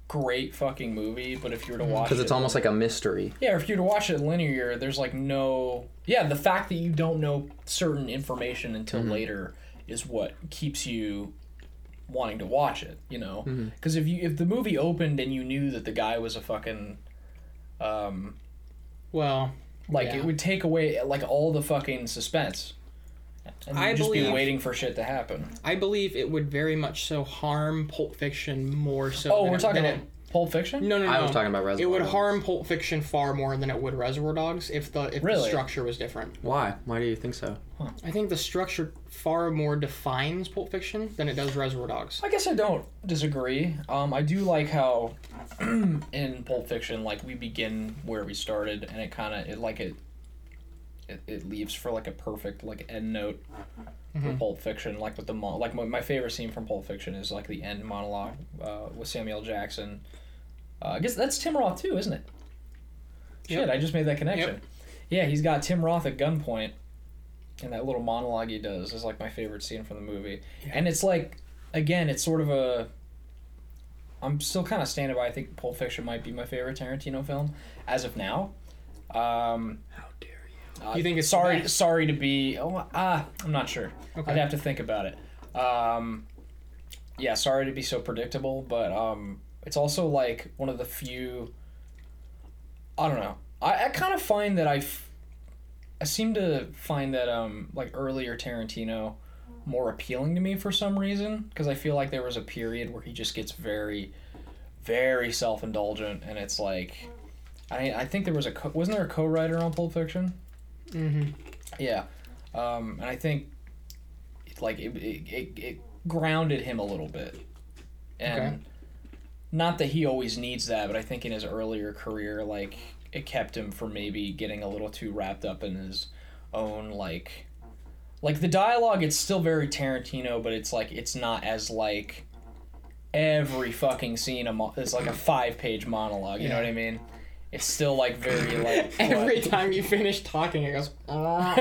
great fucking movie, but if you were to watch because it, it's almost like a mystery. yeah, if you were to watch it linear, there's like no yeah. The fact that you don't know certain information until Mm-hmm. later is what keeps you wanting to watch it. You know, Mm-hmm. because if you if the movie opened and you knew that the guy was a fucking um Well, like Yeah. it would take away like all the fucking suspense. And I you'd just be believe- waiting for shit to happen. I believe it would very much so harm Pulp Fiction more so. Oh, than we're it- talking than about Pulp Fiction? no, no, no. I was talking about Reservoir. Dogs. It would Dogs. harm Pulp Fiction far more than it would Reservoir Dogs if the if the structure was different. Why? Why do you think so? I think the structure far more defines Pulp Fiction than it does Reservoir Dogs. I guess I don't disagree. Um, I do like how in Pulp Fiction, like we begin where we started, and it kind of it like it, it it leaves for like a perfect like end note for Pulp Fiction. Like with the mo- like my, my favorite scene from Pulp Fiction is like the end monologue uh, with Samuel Jackson. Uh, I guess that's Tim Roth too, isn't it? Shit, I just made that connection. Yep. Yeah, he's got Tim Roth at gunpoint, and that little monologue he does is like my favorite scene from the movie. And it's like, again, it's sort of a. I'm still kind of standing by. I think Pulp Fiction might be my favorite Tarantino film as of now. Um, How dare you? uh, You think it's sorry? best? Sorry to be. Oh, ah, I'm not sure. Okay. I'd have to think about it. Um, yeah, sorry to be so predictable, but um, it's also like one of the few. I don't know. I, I kind of find that I, f- I seem to find that um like earlier Tarantino more appealing to me for some reason because I feel like there was a period where he just gets very, very self indulgent and it's like, I I think there was a co- wasn't there a co-writer on Pulp Fiction? Mm-hmm. Yeah, um, and I think like it, it, it, it grounded him a little bit, and Okay. Not that he always needs that, but I think in his earlier career, like it kept him from maybe getting a little too wrapped up in his own like, like the dialogue. It's still very Tarantino, but it's like it's not as like every fucking scene a mo- is like a five page monologue. You know what I mean? It's still like very like Every what? time you finish talking, it goes. "Ah."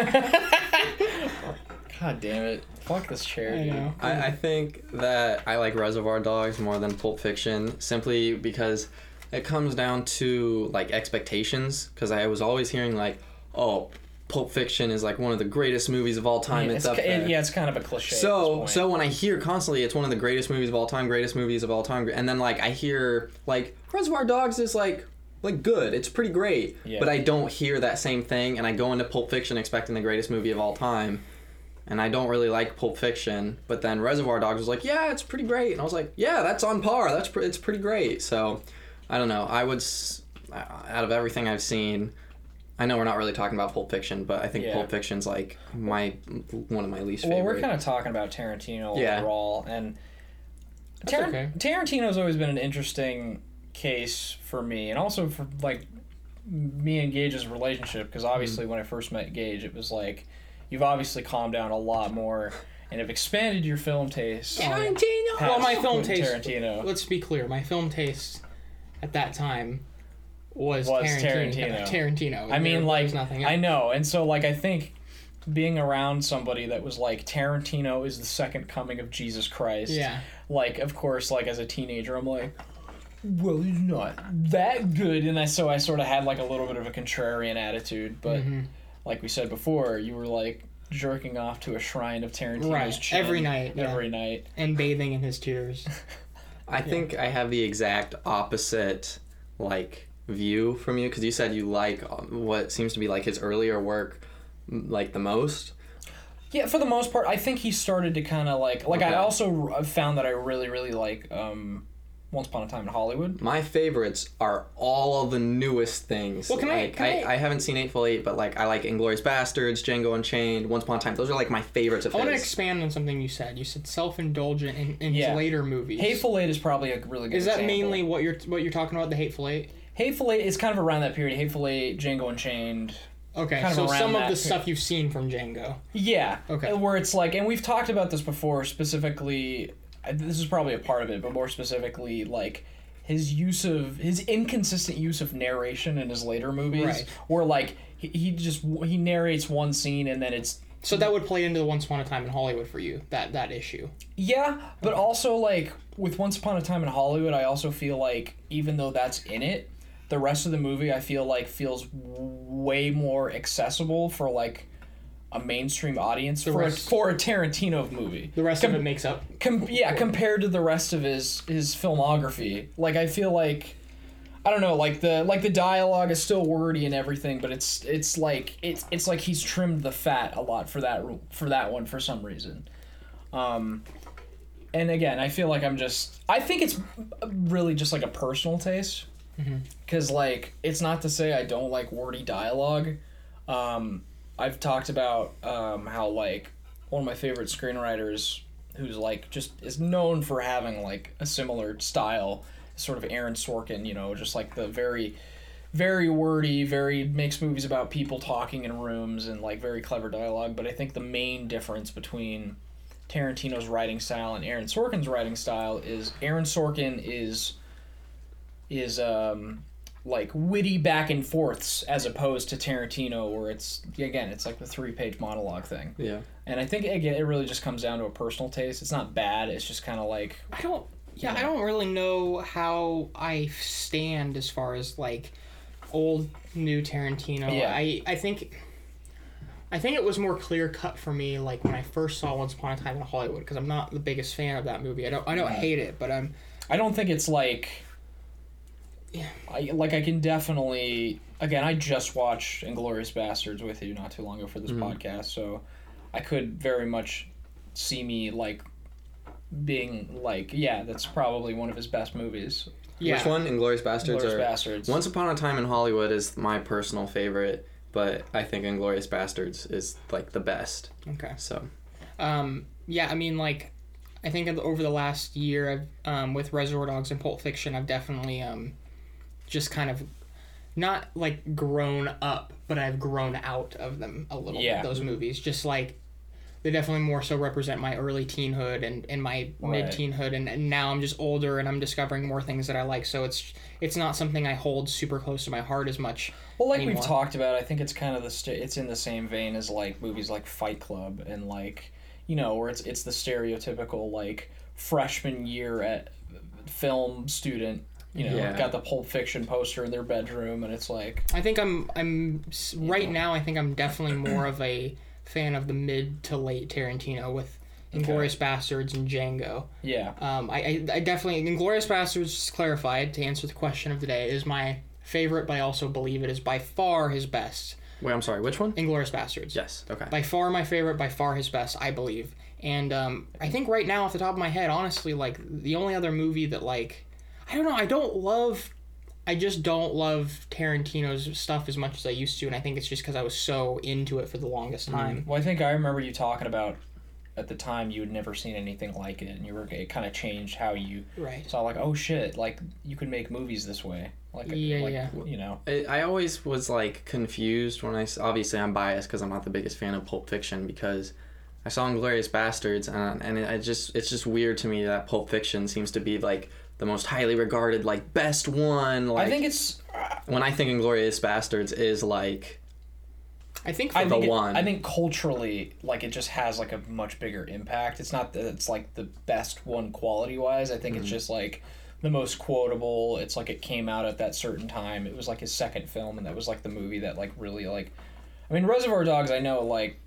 God damn it! Fuck this chair. I dude. know. I, I think that I like Reservoir Dogs more than Pulp Fiction simply because it comes down to like expectations. Because I was always hearing like, oh, Pulp Fiction is like one of the greatest movies of all time. Yeah, it's, it's, up ki- there. it- yeah, it's kind of a cliche. So so when I hear constantly it's one of the greatest movies of all time, greatest movies of all time, and then like I hear like Reservoir Dogs is like like good, it's pretty great, Yeah. but I don't hear that same thing, and I go into Pulp Fiction expecting the greatest movie of all time, and I don't really like Pulp Fiction, but then Reservoir Dogs was like, yeah, it's pretty great, and I was like, yeah, that's on par, that's pre- it's pretty great. So I don't know, I would s- out of everything I've seen. I know we're not really talking about Pulp Fiction, but I think Yeah. Pulp Fiction's like my one of my least well, favorite. we're kind of talking about Tarantino Yeah. overall, and That's Tar- okay. Tarantino's always been an interesting case for me, and also for like me and Gage's relationship. Because obviously, Mm-hmm. when I first met Gage, it was like you've obviously calmed down a lot more and have expanded your film taste. Tarantino. Well, my film Quentin taste. Tarantino. Let's be clear. My film taste at that time was, Was Tarantino. Tarantino. Tarantino. I mean, like nothing. I know, and so like I think being around somebody that was like Tarantino is the second coming of Jesus Christ. Yeah. Like, of course, like as a teenager, I'm like, well, he's not that good, and I so I sort of had like a little bit of a contrarian attitude, but Mhm. Like we said before, you were like jerking off to a shrine of Tarantino's Right. chin Every night, yeah. every night. And bathing in his tears. I think I have the exact opposite like view from you because you said you like um, what seems to be like his earlier work like the most. Yeah, for the most part, I think he started to kind of like like I also found that I really really like um, Once Upon a Time in Hollywood. My favorites are all of the newest things. Well, can I- can I, I- I haven't seen Hateful Eight, but like I like Inglorious Basterds, Django Unchained, Once Upon a Time. Those are like my favorites of I want to expand on something you said. You said self-indulgent in, in Yeah. later movies. Hateful Eight is probably a really good. Is that example. mainly what you're what you're talking about? The Hateful Eight. Hateful Eight? Is kind of around that period. Hateful Eight, Django Unchained. Okay, Kind of so around some of the pe- stuff you've seen from Django. Yeah. Okay. Where it's like, and we've talked about this before. Specifically, this is probably a part of it, but more specifically, like his use of his inconsistent use of narration in his later movies, Right. where like he, he just he narrates one scene and then it's So that would play into the Once Upon a Time in Hollywood for you. That that issue. Yeah, but also like with Once Upon a Time in Hollywood, I also feel like even though that's in it, the rest of the movie I feel like feels w- way more accessible for like a mainstream audience The for a, for a Tarantino movie. The rest Com- of it makes up. Com- yeah, compared to the rest of his his filmography, like I feel like I don't know, like the like the dialogue is still wordy and everything, but it's it's like it's it's like he's trimmed the fat a lot for that for that one for some reason. Um, and again, I feel like I'm just I think it's really just like a personal taste because like it's not to say I don't like wordy dialogue. Um, I've talked about um, how like one of my favorite screenwriters who's like just is known for having like a similar style, sort of Aaron Sorkin. You know, just like the very very wordy, very makes movies about people talking in rooms and like very clever dialogue. But I think the main difference between Tarantino's writing style and Aaron Sorkin's writing style is Aaron Sorkin is is um like witty back and forths as opposed to Tarantino where it's again it's like the three page monologue thing. Yeah. And I think again it really just comes down to a personal taste. It's not bad. It's just kind of like I don't. Yeah, I don't really know how I stand as far as like old new Tarantino. Yeah. I I think. I think it was more clear cut for me like when I first saw Once Upon a Time in Hollywood because I'm not the biggest fan of that movie. I don't I don't hate it, but I'm I don't think it's like I like I can definitely again I just watched Inglorious Basterds with you not too long ago for this podcast, so I could very much see me like being like, yeah, that's probably one of his best movies. Yeah. Which one? Inglorious Basterds Inglorious or Basterds. Once Upon a Time in Hollywood is my personal favorite, but I think Inglorious Basterds is like the best. Okay. So Um, yeah, I mean, like, I think over the last year, I've, um, with Reservoir Dogs and Pulp Fiction, I've definitely um, just kind of not like grown up, but I've grown out of them a little. Yeah. Those movies, just like they definitely more so represent my early teenhood and, and my Right. mid teenhood, and, and now I'm just older and I'm discovering more things that I like. So it's it's not something I hold super close to my heart as much. Well, like anymore. we've talked about, I think it's kind of the st- it's in the same vein as like movies like Fight Club and like you know where it's it's the stereotypical like freshman year at film student. You know, Yeah. got the Pulp Fiction poster in their bedroom, and it's like I think I'm I'm s- right now. I think I'm definitely more of a fan of the mid to late Tarantino with Inglorious Basterds and Django. yeah, Um, I, I I definitely Inglorious Basterds just clarified to answer the question of the day is my favorite, but I also believe it is by far his best. wait, I'm sorry. Which one? Inglorious Basterds. Yes. Okay. By far my favorite, by far his best, I believe. And um, I think right now, off the top of my head, honestly, like the only other movie that like, I don't know, I don't love, I just don't love Tarantino's stuff as much as I used to, and I think it's just because I was so into it for the longest hmm. time. Well, I think I remember you talking about at the time you had never seen anything like it, and you were it kind of changed how you Right. saw like, oh shit, like you could make movies this way, like Yeah, like, yeah. you know, I, I always was like confused when I s- obviously I'm biased because I'm not the biggest fan of Pulp Fiction because I saw Inglorious Basterds and and it, I just it's just weird to me that Pulp Fiction seems to be like the most highly regarded like best one. Like I think it's when I think Inglorious Basterds is like I think for I the think it- one. I think culturally, like it just has like a much bigger impact. It's not that it's like the best one quality wise. I think Mm-hmm. it's just like the most quotable. It's like it came out at that certain time. It was like his second film, and that was like the movie that like really like. I mean, Reservoir Dogs. I know like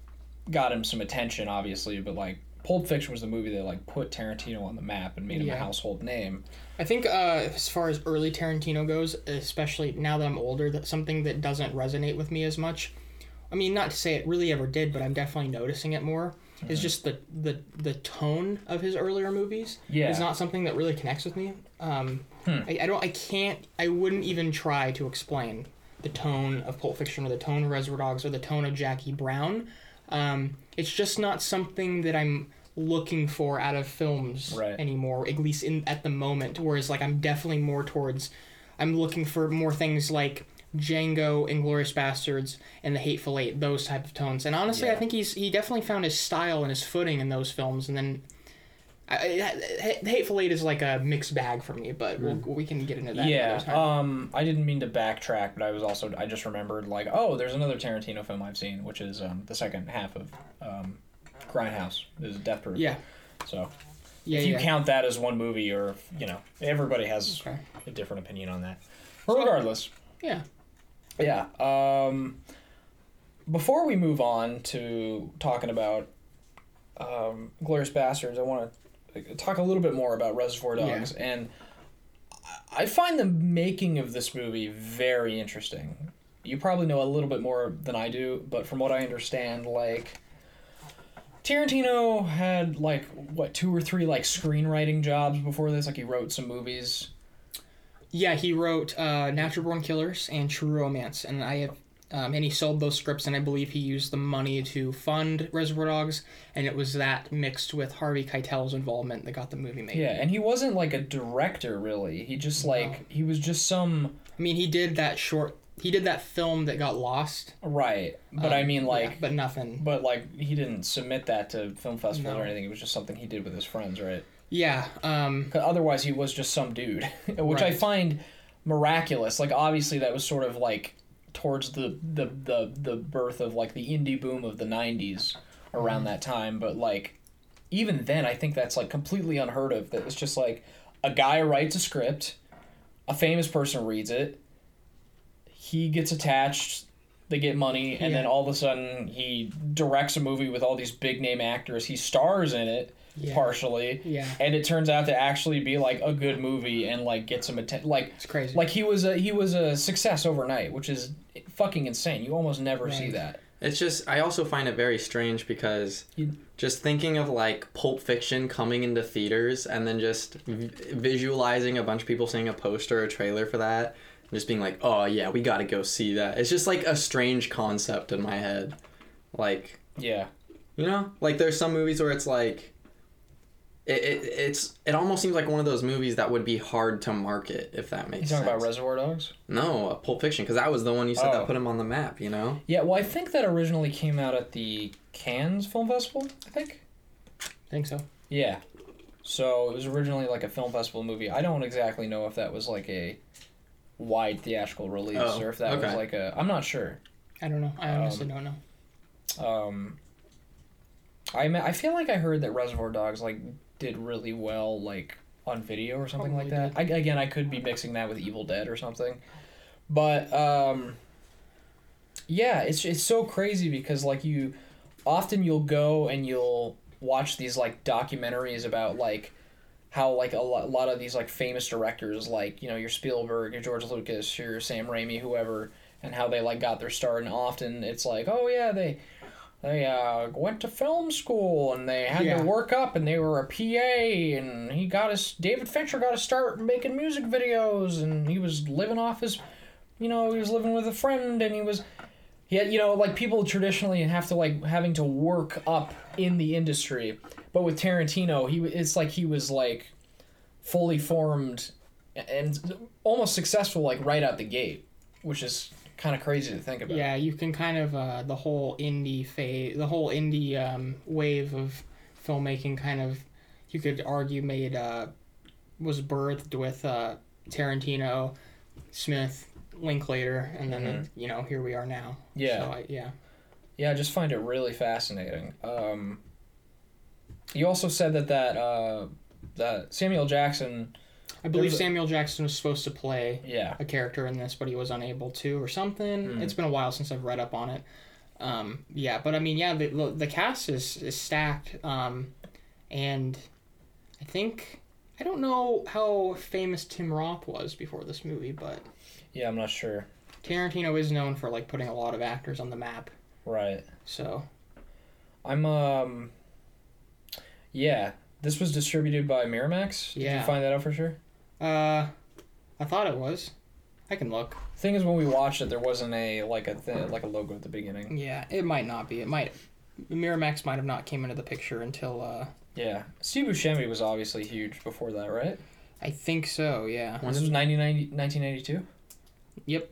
got him some attention, obviously, but like Pulp Fiction was the movie that like put Tarantino on the map and made him a household name. I think uh, as far as early Tarantino goes, especially now that I'm older, that's something that doesn't resonate with me as much. I mean, not to say it really ever did, but I'm definitely noticing it more. Is just the, the the tone of his earlier movies. Yeah. is not something that really connects with me. Um, Hmm. I, I don't. I can't. I wouldn't even try to explain the tone of Pulp Fiction or the tone of Reservoir Dogs or the tone of Jackie Brown. Um, it's just not something that I'm looking for out of films Right. anymore, at least in at the moment. Whereas like I'm definitely more towards I'm looking for more things like Django, Inglorious Basterds, and The Hateful Eight, those type of tones. And honestly, I think he's he definitely found his style and his footing in those films. And then I, I, Hateful Eight is like a mixed bag for me, but we'll, we can get into that. yeah. Um, I didn't mean to backtrack, but I was also I just remembered like, oh, there's another Tarantino film I've seen, which is um, the second half of um, Grindhouse. Is Death Proof. yeah, So yeah, if you yeah. count that as one movie, or you know, everybody has Okay. a different opinion on that. But regardless, Yeah. yeah. Um, before we move on to talking about um, Glorious Bastards, I want to talk a little bit more about Reservoir Yeah. Dogs, and I find the making of this movie very interesting. You probably know a little bit more than I do, but from what I understand, like Tarantino had like what two or three like screenwriting jobs before this. Like he wrote some movies. Yeah, he wrote uh, Natural Born Killers and True Romance, and I have, um, and he sold those scripts, and I believe he used the money to fund Reservoir Dogs, and it was that mixed with Harvey Keitel's involvement that got the movie made. Yeah, and he wasn't like a director really. He just like he was just some I mean, he did that short, he did that film that got lost. right. But I Um, mean like yeah, but nothing. but like he didn't submit that to film festivals No. or anything. It was just something he did with his friends, right? Yeah, um, Otherwise, he was just some dude, which I find miraculous. Like obviously, that was sort of like towards the the the the birth of like the indie boom of the '90s around Mm-hmm. that time. But like even then, I think that's like completely unheard of. That it's just like a guy writes a script, a famous person reads it, he gets attached. They get money, and then all of a sudden he directs a movie with all these big name actors. He stars in it Yeah. partially, Yeah. and it turns out to actually be like a good movie and like get some attention. Like It's crazy. like he was a he was a success overnight, which is fucking insane. You almost never see that. It's just I also find it very strange because You- just thinking of like Pulp Fiction coming into theaters and then just v- visualizing a bunch of people seeing a poster or a trailer for that and just being like, "Oh yeah, we got to go see that." It's just like a strange concept in my head. Like, Yeah. you know, like there's some movies where it's like it, it it's it almost seems like one of those movies that would be hard to market if that You makes talking sense. about Reservoir Dogs? no, uh, Pulp Fiction because that was the one you said Oh. that put him on the map, you know? Yeah. Well, I think that originally came out at the Cannes Film Festival. I think. I think so. Yeah. So it was originally like a film festival movie. I don't exactly know if that was like a wide theatrical release Oh, or if that was like a. I'm not sure. I don't know. I honestly Um, don't know. Um, I me- I feel like I heard that Reservoir Dogs like did really well like on video or something like that. I, again, I could be mixing that with Evil Dead or something, but um, yeah, it's it's so crazy because like you often you'll go and you'll watch these like documentaries about like how like a lot, a lot of these like famous directors like you know your Spielberg, your George Lucas, your Sam Raimi, whoever, and how they like got their start. And often it's like, oh yeah, they they uh, went to film school and they had Yeah. to work up and they were a PA and he got his David Fincher got to start making music videos and he was living off his, you know, he was living with a friend and he was. Yeah, you know, like people traditionally have to like having to work up in the industry, but with Tarantino, he it's like he was like fully formed and almost successful like right out the gate, which is kind of crazy to think about. Yeah, you can kind of uh, the whole indie phase, the whole indie um, wave of filmmaking, kind of, you could argue made uh, was birthed with uh, Tarantino, Smith, Linklater, and then Mhm. you know here we are now. Yeah. So I, yeah. Yeah, I just find it really fascinating. Um, you also said that that uh, that Samuel Jackson, I believe Samuel Jackson was supposed to play yeah, a character in this, but he was unable to, or something. Mm. It's been a while since I've read up on it. Um, yeah, but I mean, yeah, the the, cast is is stacked, um, and I think I don't know how famous Tim Roth was before this movie, but yeah, I'm not sure. Tarantino is known for like putting a lot of actors on the map. Right, So I'm um, yeah, this was distributed by Miramax. Did you Yeah. find that out for sure? Uh, I thought it was. I can look. Thing is, when we watched it, there wasn't a like a th- like a logo at the beginning. Yeah, it might not be. It might. Miramax might have not came into the picture until uh, Yeah, Steve Buscemi was obviously huge before that, right? I think so. Yeah. When This was 1990 1992? Yep.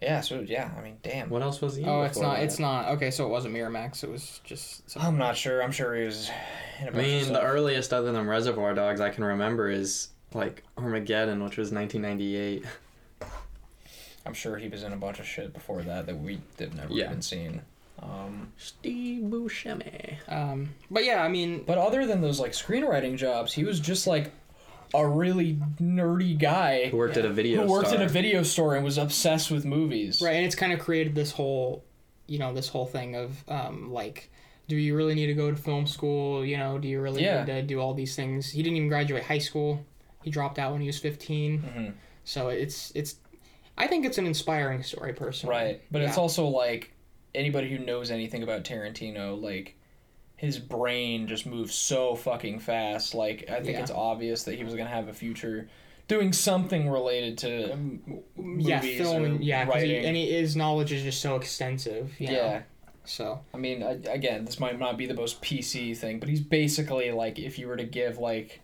Yeah, so yeah, I mean, damn. What else was he? in Oh, it's before not. that? It's not. Okay, so it wasn't Miramax. It was just. some- I'm not sure. I'm sure he was in a I bunch of mean, the stuff. earliest other than Reservoir Dogs I can remember is like Armageddon, which was 1998. I'm sure he was in a bunch of shit before that that we have never Yeah. even seen. Um, Steve Buscemi. Um, but yeah, I mean, but other than those like screenwriting jobs, he was just like a really nerdy guy Who worked at a video who worked store. at a video store and was obsessed with movies. right, and it's kind of created this whole, you know, this whole thing of um, like, do you really need to go to film school? You know, do you really Yeah. need to do all these things? He didn't even graduate high school. He dropped out when he was 15. hmm So it's it's, I think it's an inspiring story personally. Right. But it's also like anybody who knows anything about Tarantino, like his brain just moves so fucking fast. Like I think Yeah. it's obvious that he was gonna have a future doing something related to um, yeah, film, yeah, he, and he, his knowledge is just so extensive. Yeah. know? So I mean, I, again, this might not be the most PC thing, but he's basically like if you were to give like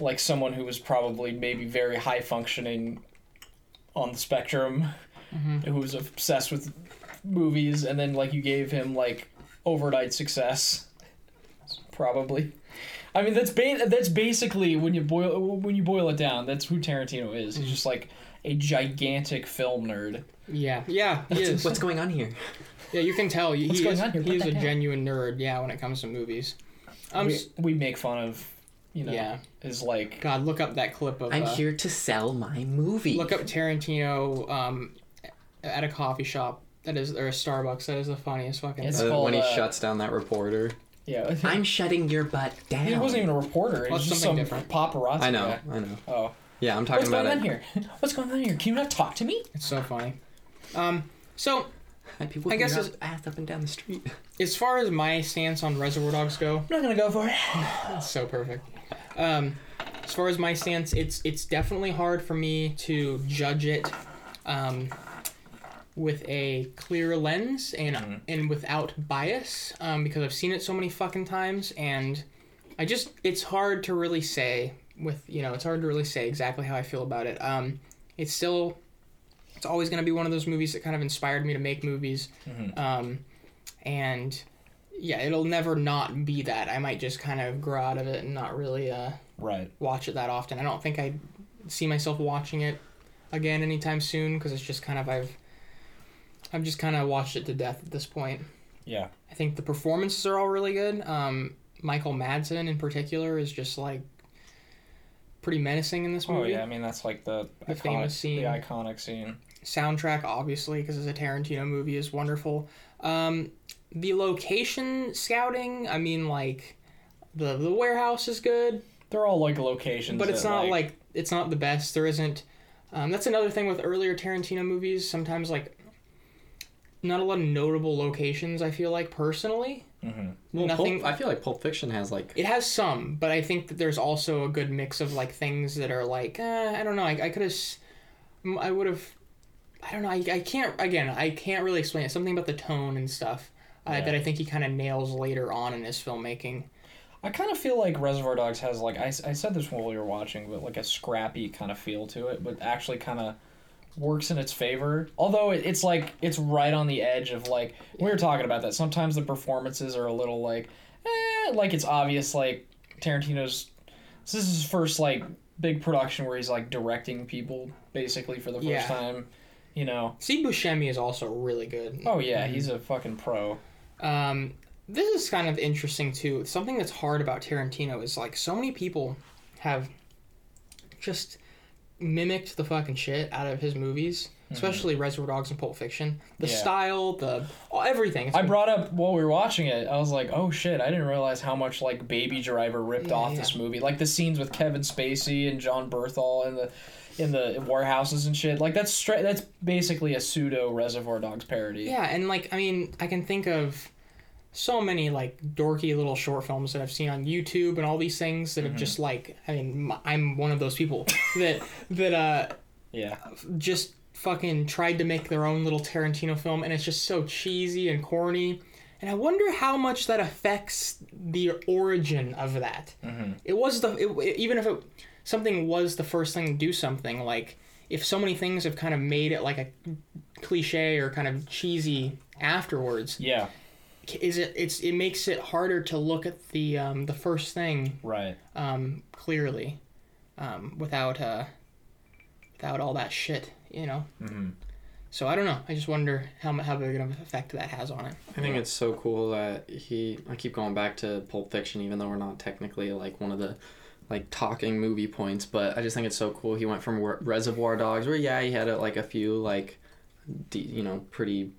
like someone who was probably maybe very high functioning on the spectrum Mhm. who was obsessed with movies and then like you gave him like overnight success probably I mean that's ba- that's basically when you boil when you boil it down that's who Tarantino is he's just like a gigantic film nerd yeah, yeah, he is. What's going on here? Yeah, you can tell. He What's is, going on here? He is a down. genuine nerd. Yeah, when it comes to movies. Um, we, we make fun of you know yeah. Is like God, look up that clip of. I'm uh, here to sell my movie. Look up Tarantino um, at a coffee shop. That is, or a Starbucks. That is the funniest fucking. It's Uh, called, when he uh, shuts down that reporter. Yeah. I'm shutting your butt down. he wasn't even a reporter. He Well, was just something some different. paparazzi. I know, guy. I know. Oh. Yeah, I'm talking What's about going it. on here? What's going on here? Can you not talk to me? It's so funny. Um, so Hi, people I guess your it's- ass up and down the street. as far as my stance on Reservoir Dogs go, I'm not gonna go for it. That's so perfect. Um, as far as my stance, it's it's definitely hard for me to judge it um, with a clear lens and Mhm. and without bias um, because I've seen it so many fucking times and I just it's hard to really say with you know it's hard to really say exactly how I feel about it. Um, it's still it's always gonna be one of those movies that kind of inspired me to make movies. Mhm. Um, and yeah, it'll never not be that. I might just kind of grow out of it and not really uh, Right. watch it that often. I don't think I see myself watching it again anytime soon because it's just kind of I've I've just kind of watched it to death at this point. Yeah. I think the performances are all really good. Um, Michael Madsen in particular is just like pretty menacing in this movie. Oh yeah. I mean that's like the, The iconic, famous scene. The iconic scene. soundtrack obviously because it's a tarantino movie is wonderful um, the location scouting i mean like the the warehouse is good. They're all like locations. but it's that, not like, it's not the best. There isn't um, that's another thing with earlier tarantino movies. Sometimes like not a lot of notable locations i feel like personally. Mhm. Well, Nothing- Pulp, I feel like Pulp Fiction has like it has some but i think that there's also a good mix of like things that are like eh, i don't know. I, I could have i would have i don't know. I, I can't again i can't really explain it. Something about the tone and stuff uh, Yeah. that i think he kind of nails later on in his filmmaking I kind of feel like Reservoir Dogs has like I, I said this while we were watching, but like a scrappy kind of feel to it, but actually kind of works in its favor. Although it, it's like it's right on the edge of like we were talking about that. Sometimes the performances are a little like, eh, like it's obvious like Tarantino's. This is his first like big production where he's like directing people basically for the first Yeah. time. You know. steve buscemi is also really good Oh yeah, he's a fucking pro. Um, this is kind of interesting too. Something that's hard about Tarantino is like so many people have just mimicked the fucking shit out of his movies, especially Reservoir Dogs and Pulp Fiction. The Mm-hmm. Yeah. style, the oh, everything. It's I been- brought up while we were watching it. I was like, "Oh shit! I didn't realize how much like Baby Driver ripped Yeah, off yeah. this movie. Like the scenes with Kevin Spacey and Jon Bernthal and the in the warehouses and shit. Like that's straight. That's basically a pseudo Reservoir Dogs parody. yeah, and like I mean, I can think of so many like dorky little short films that I've seen on YouTube and all these things that Mm-hmm. have just like I mean, I'm one of those people that that uh Yeah. just fucking tried to make their own little Tarantino film, and it's just so cheesy and corny. And I wonder how much that affects the origin of that. Mhm. It was the it, even if it something was the first thing to do something like if so many things have kind of made it like a cliche or kind of cheesy afterwards Yeah. is it it's it makes it harder to look at the um, the first thing Right. um, clearly um, without uh, without all that shit, you know. Mm-hmm. So I don't know. I just wonder how how big of an effect that has on it. I think it's so cool that he. I keep going back to Pulp Fiction, even though we're not technically like one of the like talking movie points. But I just think it's so cool. He went from Re- Reservoir Dogs, where yeah, he had uh, like a few like, de- you know, pretty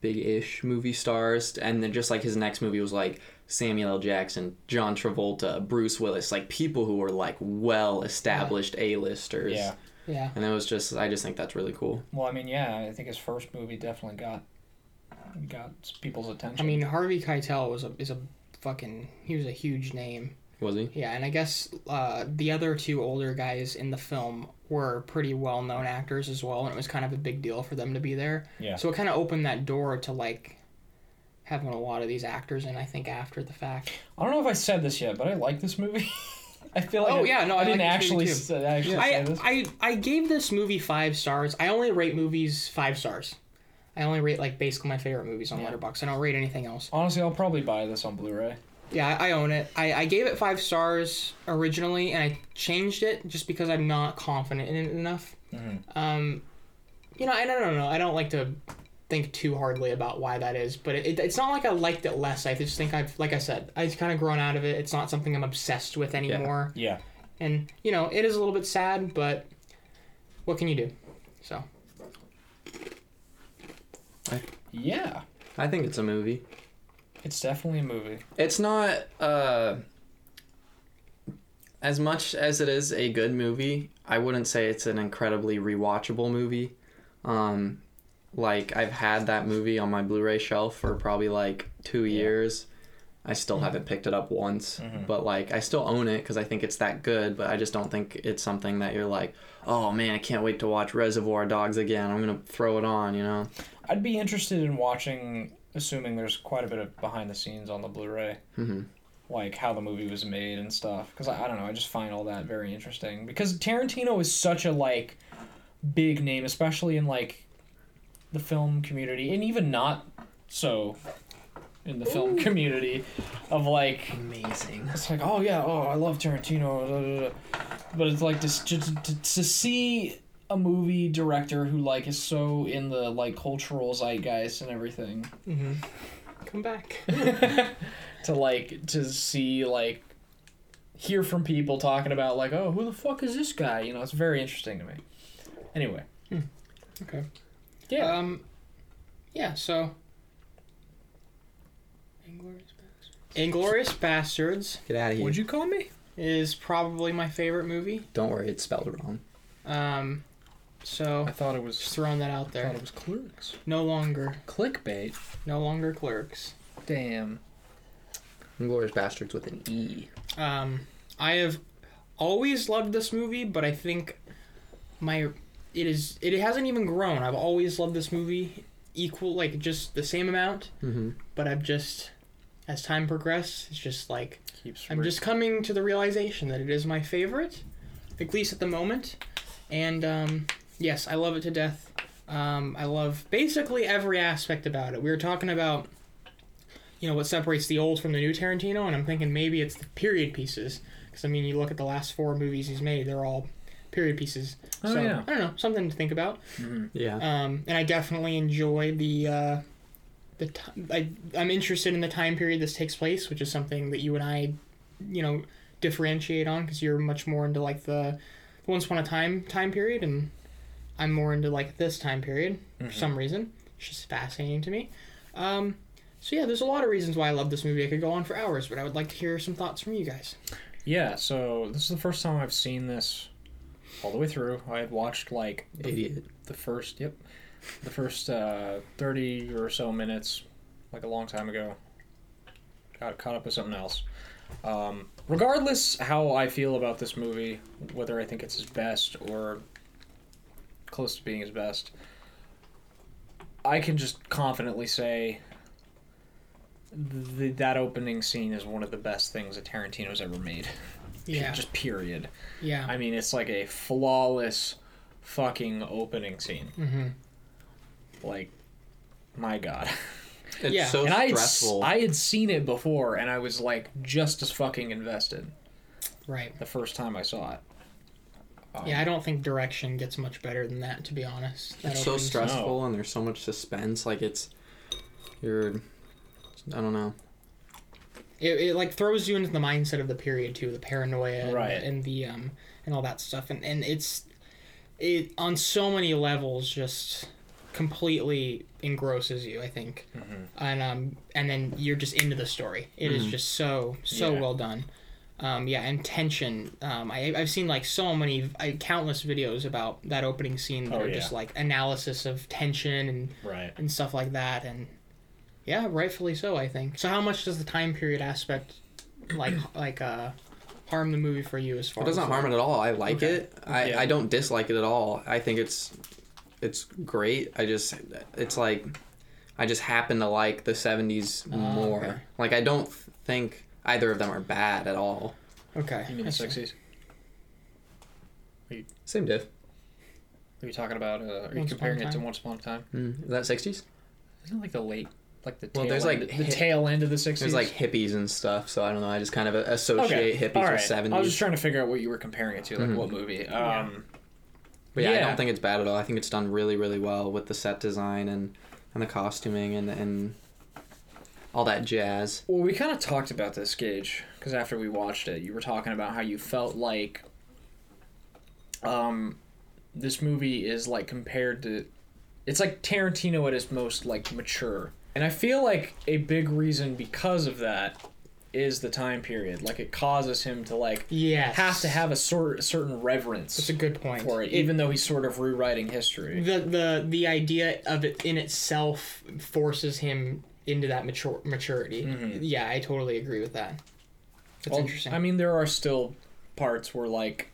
big-ish movie stars, and then just like his next movie was like Samuel L. Jackson, John Travolta, Bruce Willis, like people who were like well-established A-listers. Yeah. Yeah. And it was just, I just think that's really cool. Well, I mean, yeah. I think his first movie definitely got got people's attention. I mean, Harvey Keitel was a is a fucking he was a huge name. Was he? Yeah, and I guess uh, the other two older guys in the film were pretty well known actors as well, and it was kind of a big deal for them to be there. Yeah. So it kind of opened that door to like having a lot of these actors in. I think after the fact. I don't know if I said this yet, but I like this movie. I feel like Oh, I- yeah, no, I, I didn't like this movie actually too. s- actually say I, this. I I gave this movie five stars. I only rate movies five stars. I only rate like basically my favorite movies on Yeah. Letterboxd. I don't rate anything else. Honestly, I'll probably buy this on Blu-ray. Yeah, I, I own it. I, I gave it five stars originally, and I changed it just because I'm not confident in it enough. Mhm. Um, you know, I don't know. I don't like to think too hardly about why that is, but it, it's not like I liked it less. I just think I've, like I said, I've kind of grown out of it. It's not something I'm obsessed with anymore. Yeah. And you know, it is a little bit sad, but what can you do? So Yeah. I think it's a movie. It's definitely a movie. It's not uh as much as it is a good movie, I wouldn't say it's an incredibly rewatchable movie. Um like I've had that movie on my Blu-ray shelf for probably like 2 Yeah. years. I still haven't picked it up once, Mhm. but like I still own it cuz I think it's that good, but I just don't think it's something that you're like, "Oh man, I can't wait to watch Reservoir Dogs again. I'm going to throw it on," you know. I'd be interested in watching, assuming there's quite a bit of behind the scenes on the Blu-ray, Mhm. like how the movie was made and stuff. Because I, I don't know, I just find all that very interesting. Because Tarantino is such a like big name, especially in like the film community, and even not so in the film community of like Amazing. it's like, oh yeah, oh I love Tarantino, but it's like just to, to, to see a movie director who like is so in the like cultural zeitgeist and everything Mm-hmm. Come back. to like to see like hear from people talking about like oh who the fuck is this guy you know it's very interesting to me anyway Okay. yeah Um, yeah. So. Inglorious Basterds. Inglorious Basterds Get out of here. would you call me is probably my favorite movie. Don't worry, it's spelled wrong. Um, so I thought it was just throwing that out I there. thought it was clerks No longer, clickbait no longer Clerks. damn Inglorious Basterds with an E. Um, I have always loved this movie, but I think my it is it hasn't even grown. I've always loved this movie equal, like just the same amount. Mm-hmm. But I've just, as time progressed, it's just like keeps I'm just coming to the realization that it is my favorite, at least at the moment. And um, yes, I love it to death. Um, I love basically every aspect about it. We were talking about, you know, what separates the old from the new Tarantino, and I'm thinking maybe it's the period pieces. Because I mean, you look at the last four movies he's made; they're all period pieces. Oh, so yeah. I don't know, something to think about. Mhm. Yeah. Um, and I definitely enjoy the uh, the t- I, I'm interested in the time period this takes place, which is something that you and I, you know, differentiate on because you're much more into like the once upon a time time period, and I'm more into like this time period for some reason. It's just fascinating to me. Um, so yeah, there's a lot of reasons why I love this movie. I could go on for hours, but I would like to hear some thoughts from you guys. Yeah, so this is the first time I've seen this all the way through. I had watched like the, Idiot. the first, yep, the first uh, 30 or so minutes, like a long time ago. Got caught up with something else. Um, regardless how I feel about this movie, whether I think it's his best or close to being his best, I can just confidently say the, that opening scene is one of the best things that Tarantino's ever made. Yeah, Just period. yeah. I mean, it's like a flawless fucking opening scene. mm-hmm. Like, my god. It's Yeah. so and I had, stressful. I had seen it before, and I was like just as fucking invested Right. the first time I saw it. Um, Yeah, I don't think direction gets much better than that, to be honest. That it's so opening scene. stressful and there's so much suspense. Like it's, you're, I don't know. it, it like throws you into the mindset of the period too, the paranoia and, Right. and the um and all that stuff, and and it's it on so many levels just completely engrosses you. I think, Mhm. and um and then you're just into the story. It is Mhm. just so so Yeah. well done. Um, yeah, and tension. Um, I, I've seen like so many, I, countless videos about that opening scene that Oh, are yeah. just like analysis of tension and Right. and stuff like that and yeah rightfully so i think so how much does the time period aspect like like uh harm the movie for you as far It doesn't as harm it at all. I like Okay. it. I, Yeah. I don't dislike it at all. I think it's it's great. I just it's like I just happen to like the 70s Oh, more. okay. Like I don't think either of them are bad at all. okay You mean I the see. sixties? Same diff. Are you talking about? Uh, are you Once Upon a comparing it to Time? Once Upon a Time? Mm, is that 60s? Isn't it like the late, like the Well, there's, end, like, the hit- tail end of the sixties? There's like hippies and stuff, so I don't know. I just kind of associate hippies All right. with 70s. I was just trying to figure out what you were comparing it to, like Mhm. what movie. Yeah. Um, But yeah, I Yeah. don't think it's bad at all. I think it's done really, really well with the set design and, and the costuming and, and all that jazz. Well, we kind of talked about this, Gage, because after we watched it, you were talking about how you felt like um, this movie is like compared to. It's like Tarantino at his most like mature. And I feel like a big reason because of that is the time period. Like it causes him to like Yes. have to have a sort certain reverence That's a good point. for it, even though he's sort of rewriting history. the the the idea of it in itself forces him into that mature maturity. Mm-hmm. Yeah, I totally agree with that. That's Well, interesting. I mean, there are still parts where like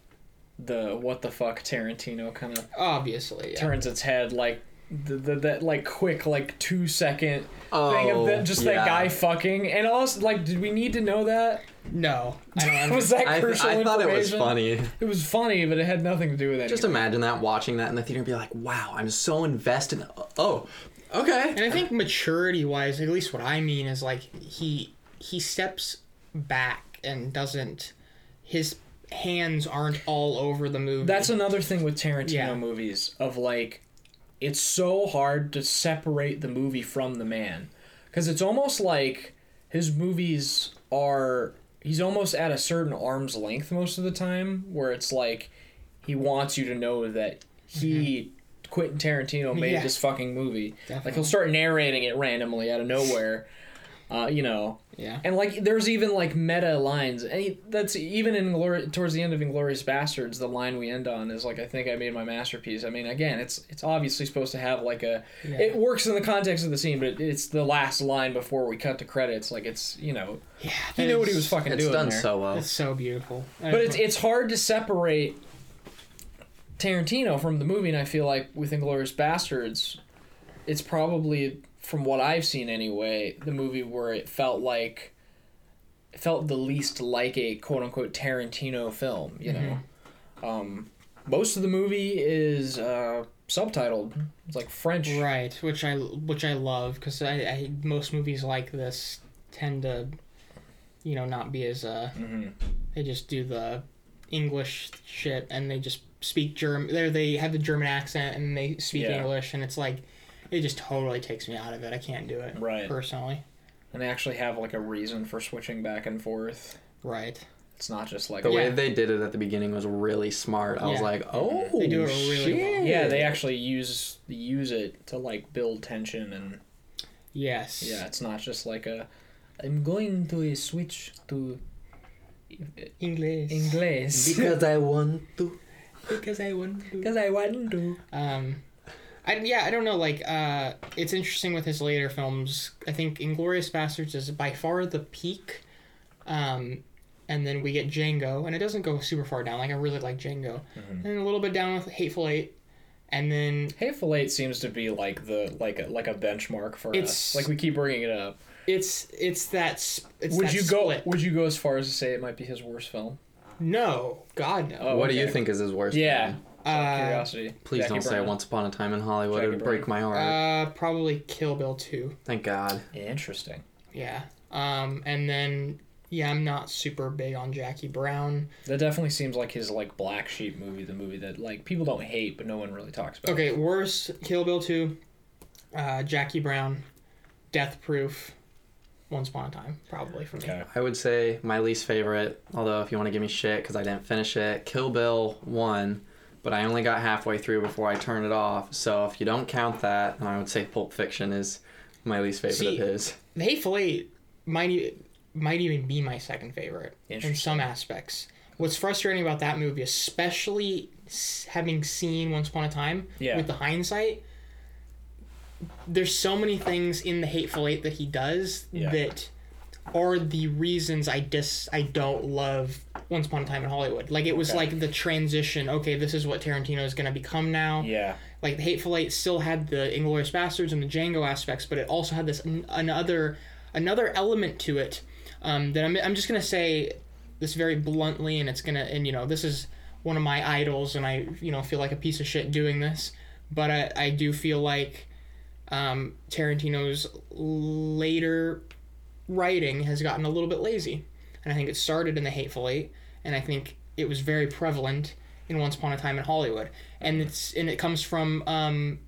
the what the fuck Tarantino kind of Obviously, yeah. turns its head like the, the that like quick like two second thing Oh, of that oh, just yeah. that guy fucking and also like did we need to know that No, I don't. Was that I, crucial I thought it was funny. It was funny, but it had nothing to do with anything. Just imagine that watching that in the theater and be like, "Wow, I'm so invested." Oh, okay. and I think maturity wise, at least what I mean is like he he steps back and doesn't his hands aren't all over the movie. That's another thing with Tarantino Yeah. movies of like it's so hard to separate the movie from the man cuz it's almost like his movies are he's almost at a certain arm's length most of the time where it's like he wants you to know that he mm-hmm. Quentin Tarantino made Yeah. this fucking movie. Like he'll start narrating it randomly out of nowhere. Uh, you know, yeah. and like, there's even like meta lines, and he, that's even in Glori- towards the end of Inglorious Basterds. The line we end on is like, "I think I made my masterpiece." I mean, again, it's it's obviously supposed to have like a, Yeah. it works in the context of the scene, but it's the last line before we cut to credits. Like it's you know, Yeah, he knew what he was fucking It's doing done there. so well. It's so beautiful. But it's it's hard to separate Tarantino from the movie, and I feel like with Inglorious Basterds, it's probably from what I've seen anyway, the movie where it felt like it felt the least like a quote unquote Tarantino film. You know, um, most of the movie is uh, subtitled. It's like French. right, which I which I love because I, I most movies like this tend to, you know, not be as uh Mhm. they just do the English shit and they just speak German. There they have the German accent and they speak Yeah. English and it's like it just totally takes me out of it. I can't do it Right. personally. And they actually have like a reason for switching back and forth. Right. It's not just like The way Yeah. they did it at the beginning was really smart. I was like, "Oh, They do it really shit. well. yeah, they actually use use it to like build tension and Yes. Yeah, it's not just like a. I'm going to switch to English. English because I want to." Because I want to. because I want to. Um, I, yeah, I don't know. Like, uh, it's interesting with his later films. I think Inglorious Basterds is by far the peak. Um, and then we get Django, and it doesn't go super far down. Like, I really like Django. Mm-hmm. And a little bit down with Hateful Eight. And then Hateful Eight seems to be like the like a like a benchmark for It's- us. Like we keep bringing it up. it's it's that sp- it's would that you go? Would you go as far as to say it might be his worst film? No, God no. Oh, what do you think is his worst? Yeah. film? Out of Uh, curiosity. Please Jackie don't say Brown. Once Upon a Time in Hollywood. it Jackie would break my heart. Uh, probably Kill Bill two. Thank God. Interesting. Yeah. Um, and then yeah, I'm not super big on Jackie Brown. That definitely seems like his like black sheep movie, the movie that like people don't hate but no one really talks about. Okay, worst Kill Bill 2, uh, Jackie Brown, Death Proof, Once Upon a Time, probably for me. Okay. I would say my least favorite, although if you want to give me shit because I didn't finish it, Kill Bill 1, but I only got halfway through before I turned it off. So if you don't count that, then I would say Pulp Fiction is my least favorite See, of his. The Hateful Eight might, might even be my second favorite in some aspects. What's frustrating about that movie, especially having seen Once Upon a Time Yeah. with the hindsight, there's so many things in the Hateful Eight that he does Yeah. that are the reasons I dis I don't love Once Upon a Time in Hollywood. Like it was Okay. like the transition. Okay, this is what Tarantino is going to become now. Yeah. Like the Hateful Eight still had the Inglorious Basterds and the Django aspects, but it also had this an- another another element to it um, that I'm I'm just gonna say this very bluntly, and it's gonna and you know this is one of my idols, and I you know feel like a piece of shit doing this, but I I do feel like um, Tarantino's later writing has gotten a little bit lazy, and I think it started in the Hateful Eight, and I think it was very prevalent in Once Upon a Time in Hollywood, and it's and it comes from um,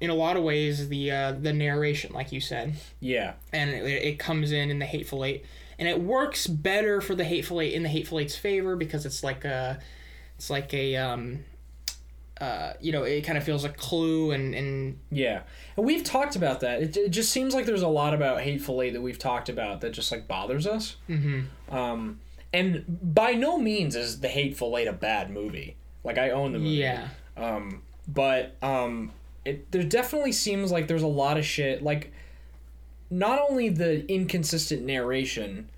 in a lot of ways the uh, the narration, like you said, Yeah. and it, it comes in in the Hateful Eight, and it works better for the Hateful Eight in the Hateful Eight's favor because it's like a it's like a um, uh, you know, it kind of feels a clue and and Yeah, and we've talked about that. It, it just seems like there's a lot about Hateful Eight that we've talked about that just like bothers us. mm-hmm. Um, and by no means is the Hateful Eight a bad movie. Like I own the movie. yeah, Um, but um, it there definitely seems like there's a lot of shit. Like, not only the inconsistent narration,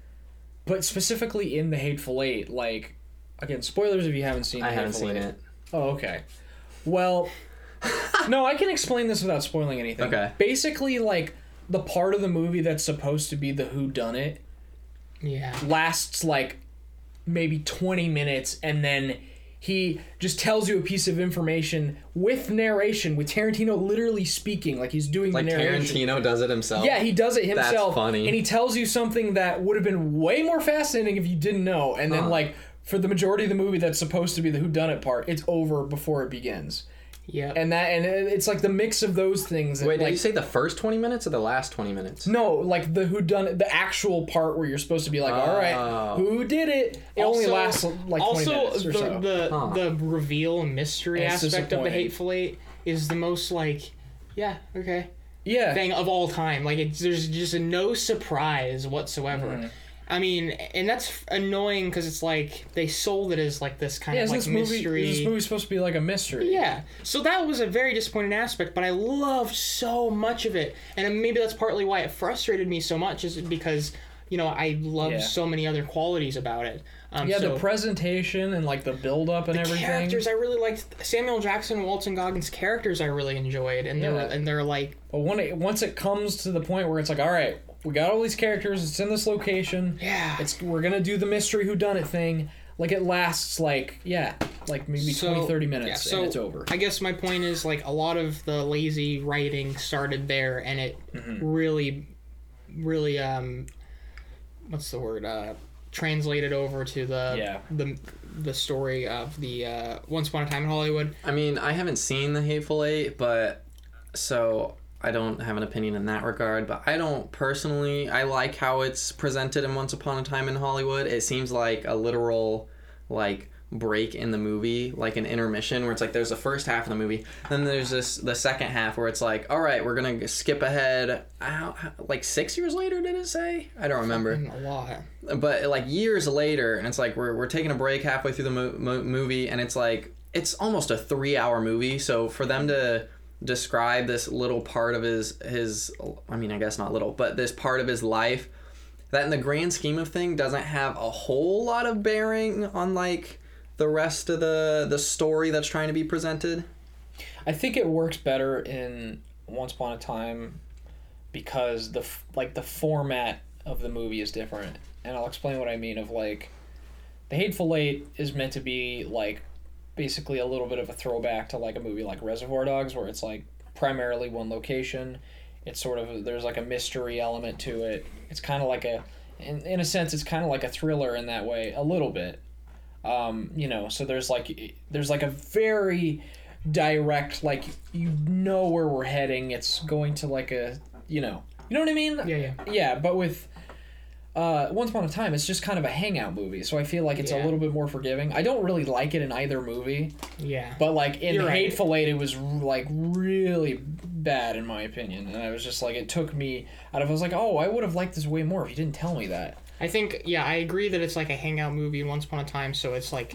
but specifically in the Hateful Eight. Like, again, spoilers if you haven't seen. I The haven't Hateful seen Eight. it. Oh, okay. Well, no, I can explain this without spoiling anything. Okay. Basically, like the part of the movie that's supposed to be the who done it yeah, lasts like maybe 20 minutes and then he just tells you a piece of information with narration with Tarantino literally speaking like he's doing Like the narration. Tarantino does it himself. Yeah, he does it himself. That's himself. funny. And he tells you something that would have been way more fascinating if you didn't know. And then like for the majority of the movie that's supposed to be the who done it part, it's over before it begins. yeah. And that and it's like the mix of those things. that, Wait, did like, you say the first 20 minutes or the last 20 minutes? no, like the who done it, the actual part where you're supposed to be like, all right, Oh. who did it? It only lasts like 20 also minutes or the so. the, Huh. the reveal and mystery It's aspect of the disappointing. Hateful Eight is the most like, yeah, okay, yeah, thing of all time. Like it's there's just no surprise whatsoever. Mm-hmm. I mean, and that's annoying because it's like they sold it as like this kind yeah. of like this movie? mystery. Is this movie supposed to be like a mystery? Yeah. So that was a very disappointing aspect, but I loved so much of it. And maybe that's partly why it frustrated me so much is because, you know, I loved Yeah. so many other qualities about it. Um, Yeah, so the presentation and like the build up and the everything. characters I really liked Samuel Jackson and Walton Goggins characters I really enjoyed and they're and they're like But when it, once it comes to the point where it's like, all right, we got all these characters. It's in this location. yeah. It's we're gonna do the mystery who done it thing. Like it lasts like yeah, like maybe So- 20, 30 yeah, minutes so and it's over. I guess my point is like a lot of the lazy writing started there and it Mm-hmm. really really um what's the word uh translated over to the Yeah. the the story of the uh once upon a time in Hollywood. I mean, I haven't seen The Hateful Eight, but so I don't have an opinion in that regard. But I don't personally, I like how it's presented in Once Upon a Time in Hollywood. It seems like a literal, like, break in the movie, like an intermission where it's like there's the first half of the movie, then there's this the second half where it's like, all right, we're gonna skip ahead. How, like six years later, did it say? I don't remember A lot. but like years later and it's like we're, we're taking a break halfway through the mo- mo- movie and it's like it's almost a three hour movie so for them to describe this little part of his his i mean i guess not little but this part of his life that in the grand scheme of thing doesn't have a whole lot of bearing on like the rest of the the story that's trying to be presented I think it works better in Once Upon a Time because the like the format of the movie is different, and I'll explain what I mean. Of like, the Hateful Eight is meant to be like basically a little bit of a throwback to like a movie like Reservoir Dogs, where it's like primarily one location. It's sort of there's like a mystery element to it. It's kind of like a, in, in a sense, it's kind of like a thriller in that way, a little bit. Um, you know, so there's like there's like a very direct like you know where we're heading it's going to like a you know you know what i mean Yeah, yeah. yeah but with uh once upon a time it's just kind of a hangout movie so i feel like it's a little bit more forgiving i don't really like it in either movie Yeah. but like in You're right. hateful eight it was like really bad in my opinion and i was just like it took me out of i was like oh i would have liked this way more if you didn't tell me that I think yeah, I agree that it's like a hangout movie once upon a time, so it's like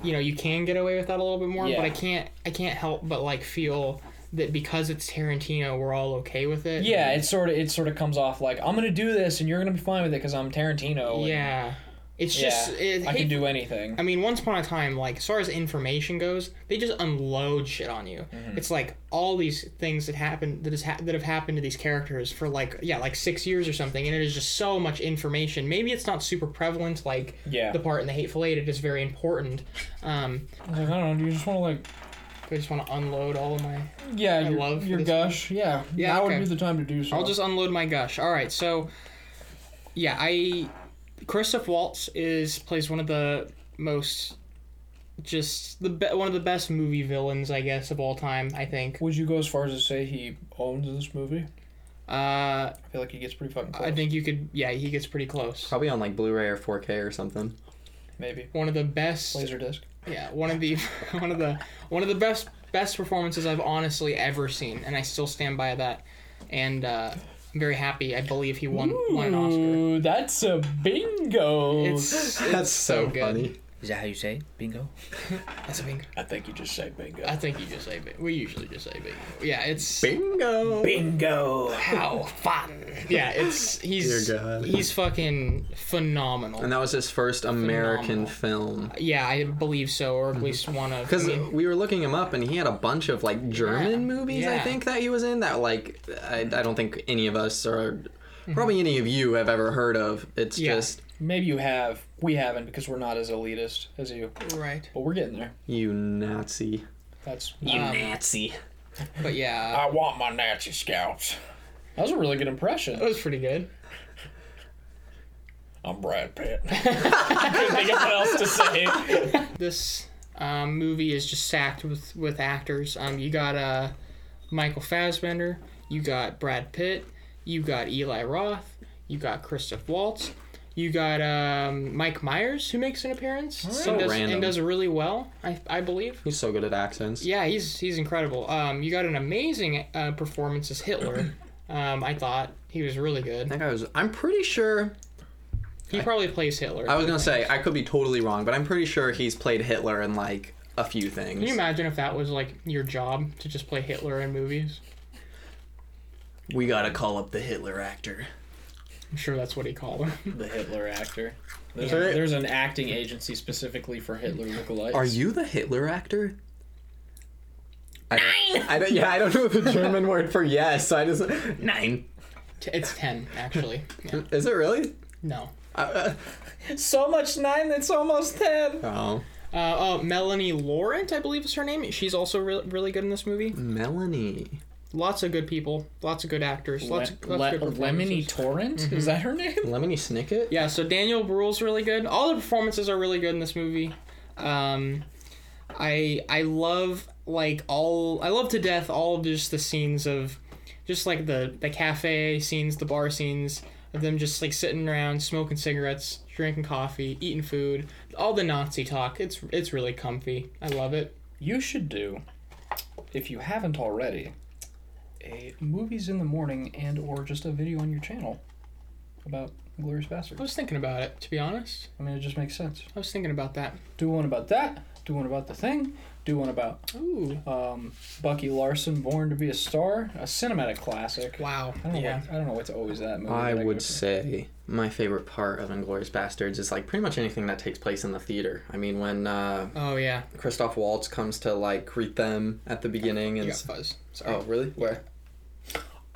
you know, you can get away with that a little bit more, Yeah. but I can't I can't help but like feel that because it's Tarantino, we're all okay with it. yeah it sort of it sort of comes off like i'm gonna do this and you're gonna be fine with it because i'm tarantino Yeah. It's yeah just it, i can do anything I mean, once upon a time, like as far as information goes, they just unload shit on you. Mm-hmm. It's like all these things that happen that has ha- that have happened to these characters for like yeah, like six years or something, and it is just so much information. Maybe it's not super prevalent like Yeah. the part in the Hateful Eight. It is very important. Um, I was like, I don't know. Do you just want to like, I just want to unload all of my. yeah, your, love your this gush. Yeah, Yeah, Now okay. would be the time to do so. I'll just unload my gush. All right, so yeah, I Christoph Waltz is plays one of the most just the be- one of the best movie villains, I guess, of all time. I think. Would you go as far as to say he owns this movie? Uh, I feel like he gets pretty fucking close. I think you could. Yeah, he gets pretty close. probably on like blu-ray or 4k or something maybe One of the best. Laserdisc. Yeah, one of the one of the one of the best best performances I've honestly ever seen, and I still stand by that. And uh, I'm very happy. I believe he won won an Oscar. That's a bingo. It's That's so, so good. funny. Is that how you say it? bingo? that's a bingo. I think you just say bingo. I think you just say bingo. We usually just say bingo. Yeah, it's Bingo. bingo. how fun. Yeah, it's he's Dear God. he's fucking phenomenal. And that was his first American Phenomenal. film. Yeah, I believe so, or at least one of. Because I mean, we were looking him up, and he had a bunch of like German Yeah. movies. I think that he was in that like I, I don't think any of us or Mm-hmm. probably any of you have ever heard of. It's Yeah. just Maybe you have. We haven't because we're not as elitist as you. right. But we're getting there. you Nazi. That's. Um, Nazi. But yeah, I want my Nazi scouts. That was a really good impression. that was pretty good. I'm Brad Pitt. I couldn't think of what else to say. This um, movie is just stacked with with actors. Um, you got uh, Michael Fassbender, you got Brad Pitt, you got Eli Roth, you got Christoph Waltz, you got um, Mike Myers who makes an appearance So and, does, random. and does really well. I I believe. He's so good at accents. Yeah, he's he's incredible. Um, you got an amazing uh, performance as Hitler. Um, I thought he was really good. That guy was. I'm pretty sure. He probably plays Hitler. I was gonna say I could be totally wrong, but I'm pretty sure he's played Hitler in like a few things. Can you imagine if that was like your job to just play Hitler in movies? we gotta call up the Hitler actor. I'm sure that's what he called him. The Hitler actor. There's, Yeah. a, there's an acting agency specifically for Hitler lookalikes. Are you the Hitler actor? I don't, I don't, yeah, I don't know the German word for yes, so I just nine. It's ten, actually. Yeah. Is it really? No. Uh, so much nine that's almost ten? oh, Uh, oh, Melanie Laurent, I believe is her name. She's also re- really good in this movie. Melanie. Lots of good people. Lots of good actors. Lots, Le- lots of good Le- Lemony performances. Torrent? Is that her name? Lemony Snicket. Yeah, so Daniel Bruhl's really good. All the performances are really good in this movie. Um, I I love like all I love to death all of just the scenes of just like the the cafe scenes, the bar scenes of them just like sitting around smoking cigarettes, drinking coffee, eating food, all the Nazi talk. It's it's really comfy. I love it. You should do, if you haven't already, a movies in the morning and or just a video on your channel about Glorious Basterds. I was thinking about it to be honest. I mean, it just makes sense. I was thinking about that. Do one about that. Do one about the thing. Do one about Ooh, um, Bucky Larson, Born to Be a Star, a cinematic classic. wow. I don't know. Yeah. What, I don't know what's always that movie. I that would to. say my favorite part of Inglorious Basterds is like pretty much anything that takes place in the theater. I mean, when uh, Oh yeah. Christoph Waltz comes to like greet them at the beginning You and got fuzz. Sorry. oh really where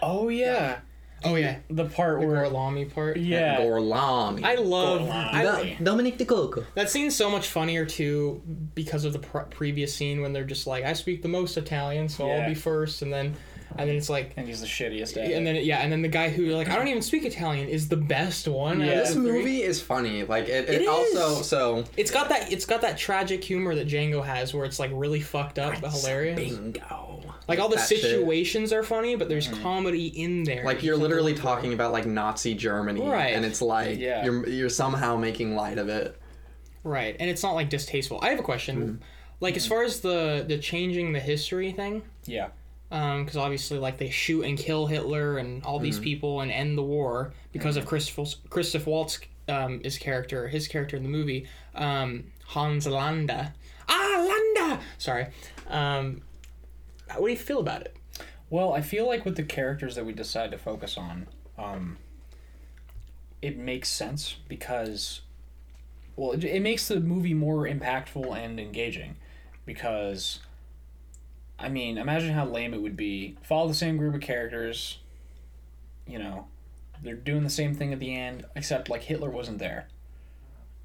Oh yeah, Oh yeah. the part The where Gorlami part. yeah. Gorlami. I love. Gorlami. I, Dominick Decocco. that scene's so much funnier too because of the pr- previous scene when they're just like, "I speak the most Italian, so Yeah. I'll be first, and then, and then it's like, and he's the shittiest at and then yeah, and then the guy who like, I don't even speak Italian is the best one. Yeah. This movie is funny. Like it, it, It also is. so It's got that. It's got that tragic humor that Django has, where it's like really fucked up but hilarious. bingo. Like all the That shit. situations are funny, but there's comedy in there. Like You you're literally look for it. talking about like Nazi Germany, Right. And it's like Yeah. you're you're somehow making light of it. Right, and it's not like distasteful. I have a question. Like as far as the the changing the history thing, yeah. because obviously like they shoot and kill Hitler and all these people and end the war because of Christoph Christoph Waltz um, his character his character in the movie um, Hans Landa ah Landa sorry um, what do you feel about it Well, I feel like with the characters that we decide to focus on, um, it makes sense because, well, it, it makes the movie more impactful and engaging because, I mean, imagine how lame it would be. Follow the same group of characters, you know, they're doing the same thing at the end, except like Hitler wasn't there.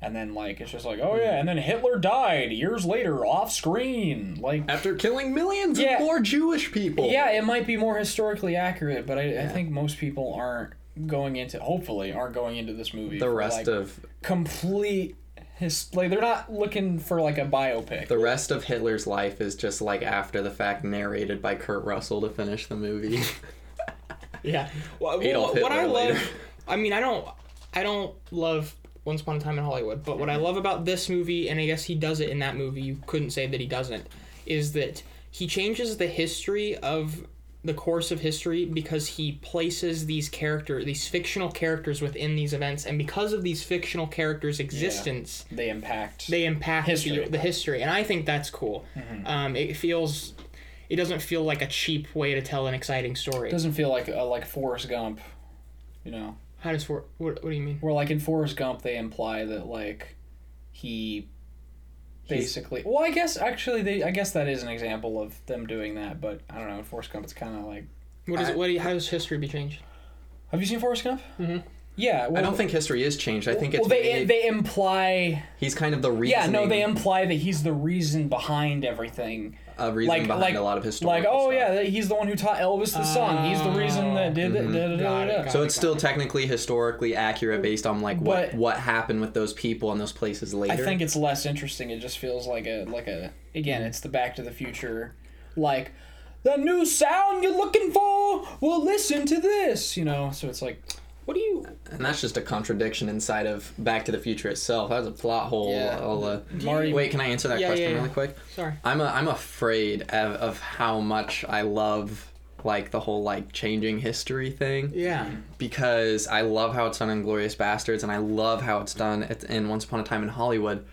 And then like it's just like oh yeah, and then Hitler died years later off screen. Like After killing millions Yeah. of more Jewish people. yeah, it might be more historically accurate, but I, I think most people aren't going into. Hopefully, aren't going into this movie. The rest like, of complete his like they're not looking for like a biopic. the rest of Hitler's life is just like after the fact narrated by Kurt Russell to finish the movie. yeah well, Adolf what I love. I mean I don't I don't love Once Upon a Time in Hollywood. But what I love about this movie, and I guess he does it in that movie, you couldn't say that he doesn't, is that he changes the history of the course of history because he places these character these fictional characters within these events and because of these fictional characters existence They impact. they impact History. The, the history and i think that's cool um, it feels it doesn't feel like a cheap way to tell an exciting story It doesn't feel like uh, like Forrest Gump, you know. How does for what, what do you mean Well, like in Forrest Gump, they imply that like he basically. Well, I guess actually they. I guess that is an example of them doing that. But I don't know. In Forrest Gump, it's kind of like. what is I- it what do you, how does history be changed Have you seen Forrest Gump? Mhm. Yeah. Well, I don't think history is changed. I think it's well, they made- they imply. he's kind of the reason. Yeah. No, they imply that he's the reason behind everything. A reason like- behind like- a lot of historical Like, oh stuff. yeah, he's the one who taught Elvis the song. He's the reason that did it. Mhm. da, da, da, it, da. got So it's still technically historically accurate based on like what But- what happened with those people and those places later. I think it's less interesting. It just feels like a like a again, it's the Back to the Future, like the new sound you're looking for. Well, listen to this, you know. So it's like what do you and that's just a contradiction inside of Back to the Future itself. That's a plot hole. Yeah. I'll, uh, Marty- Wait, can I answer that Yeah, question yeah, yeah. really quick? sorry I'm a, I'm afraid of, of how much I love like the whole like changing history thing yeah because I love how it's done in Glorious Basterds and I love how it's done at- in Once Upon a Time in Hollywood.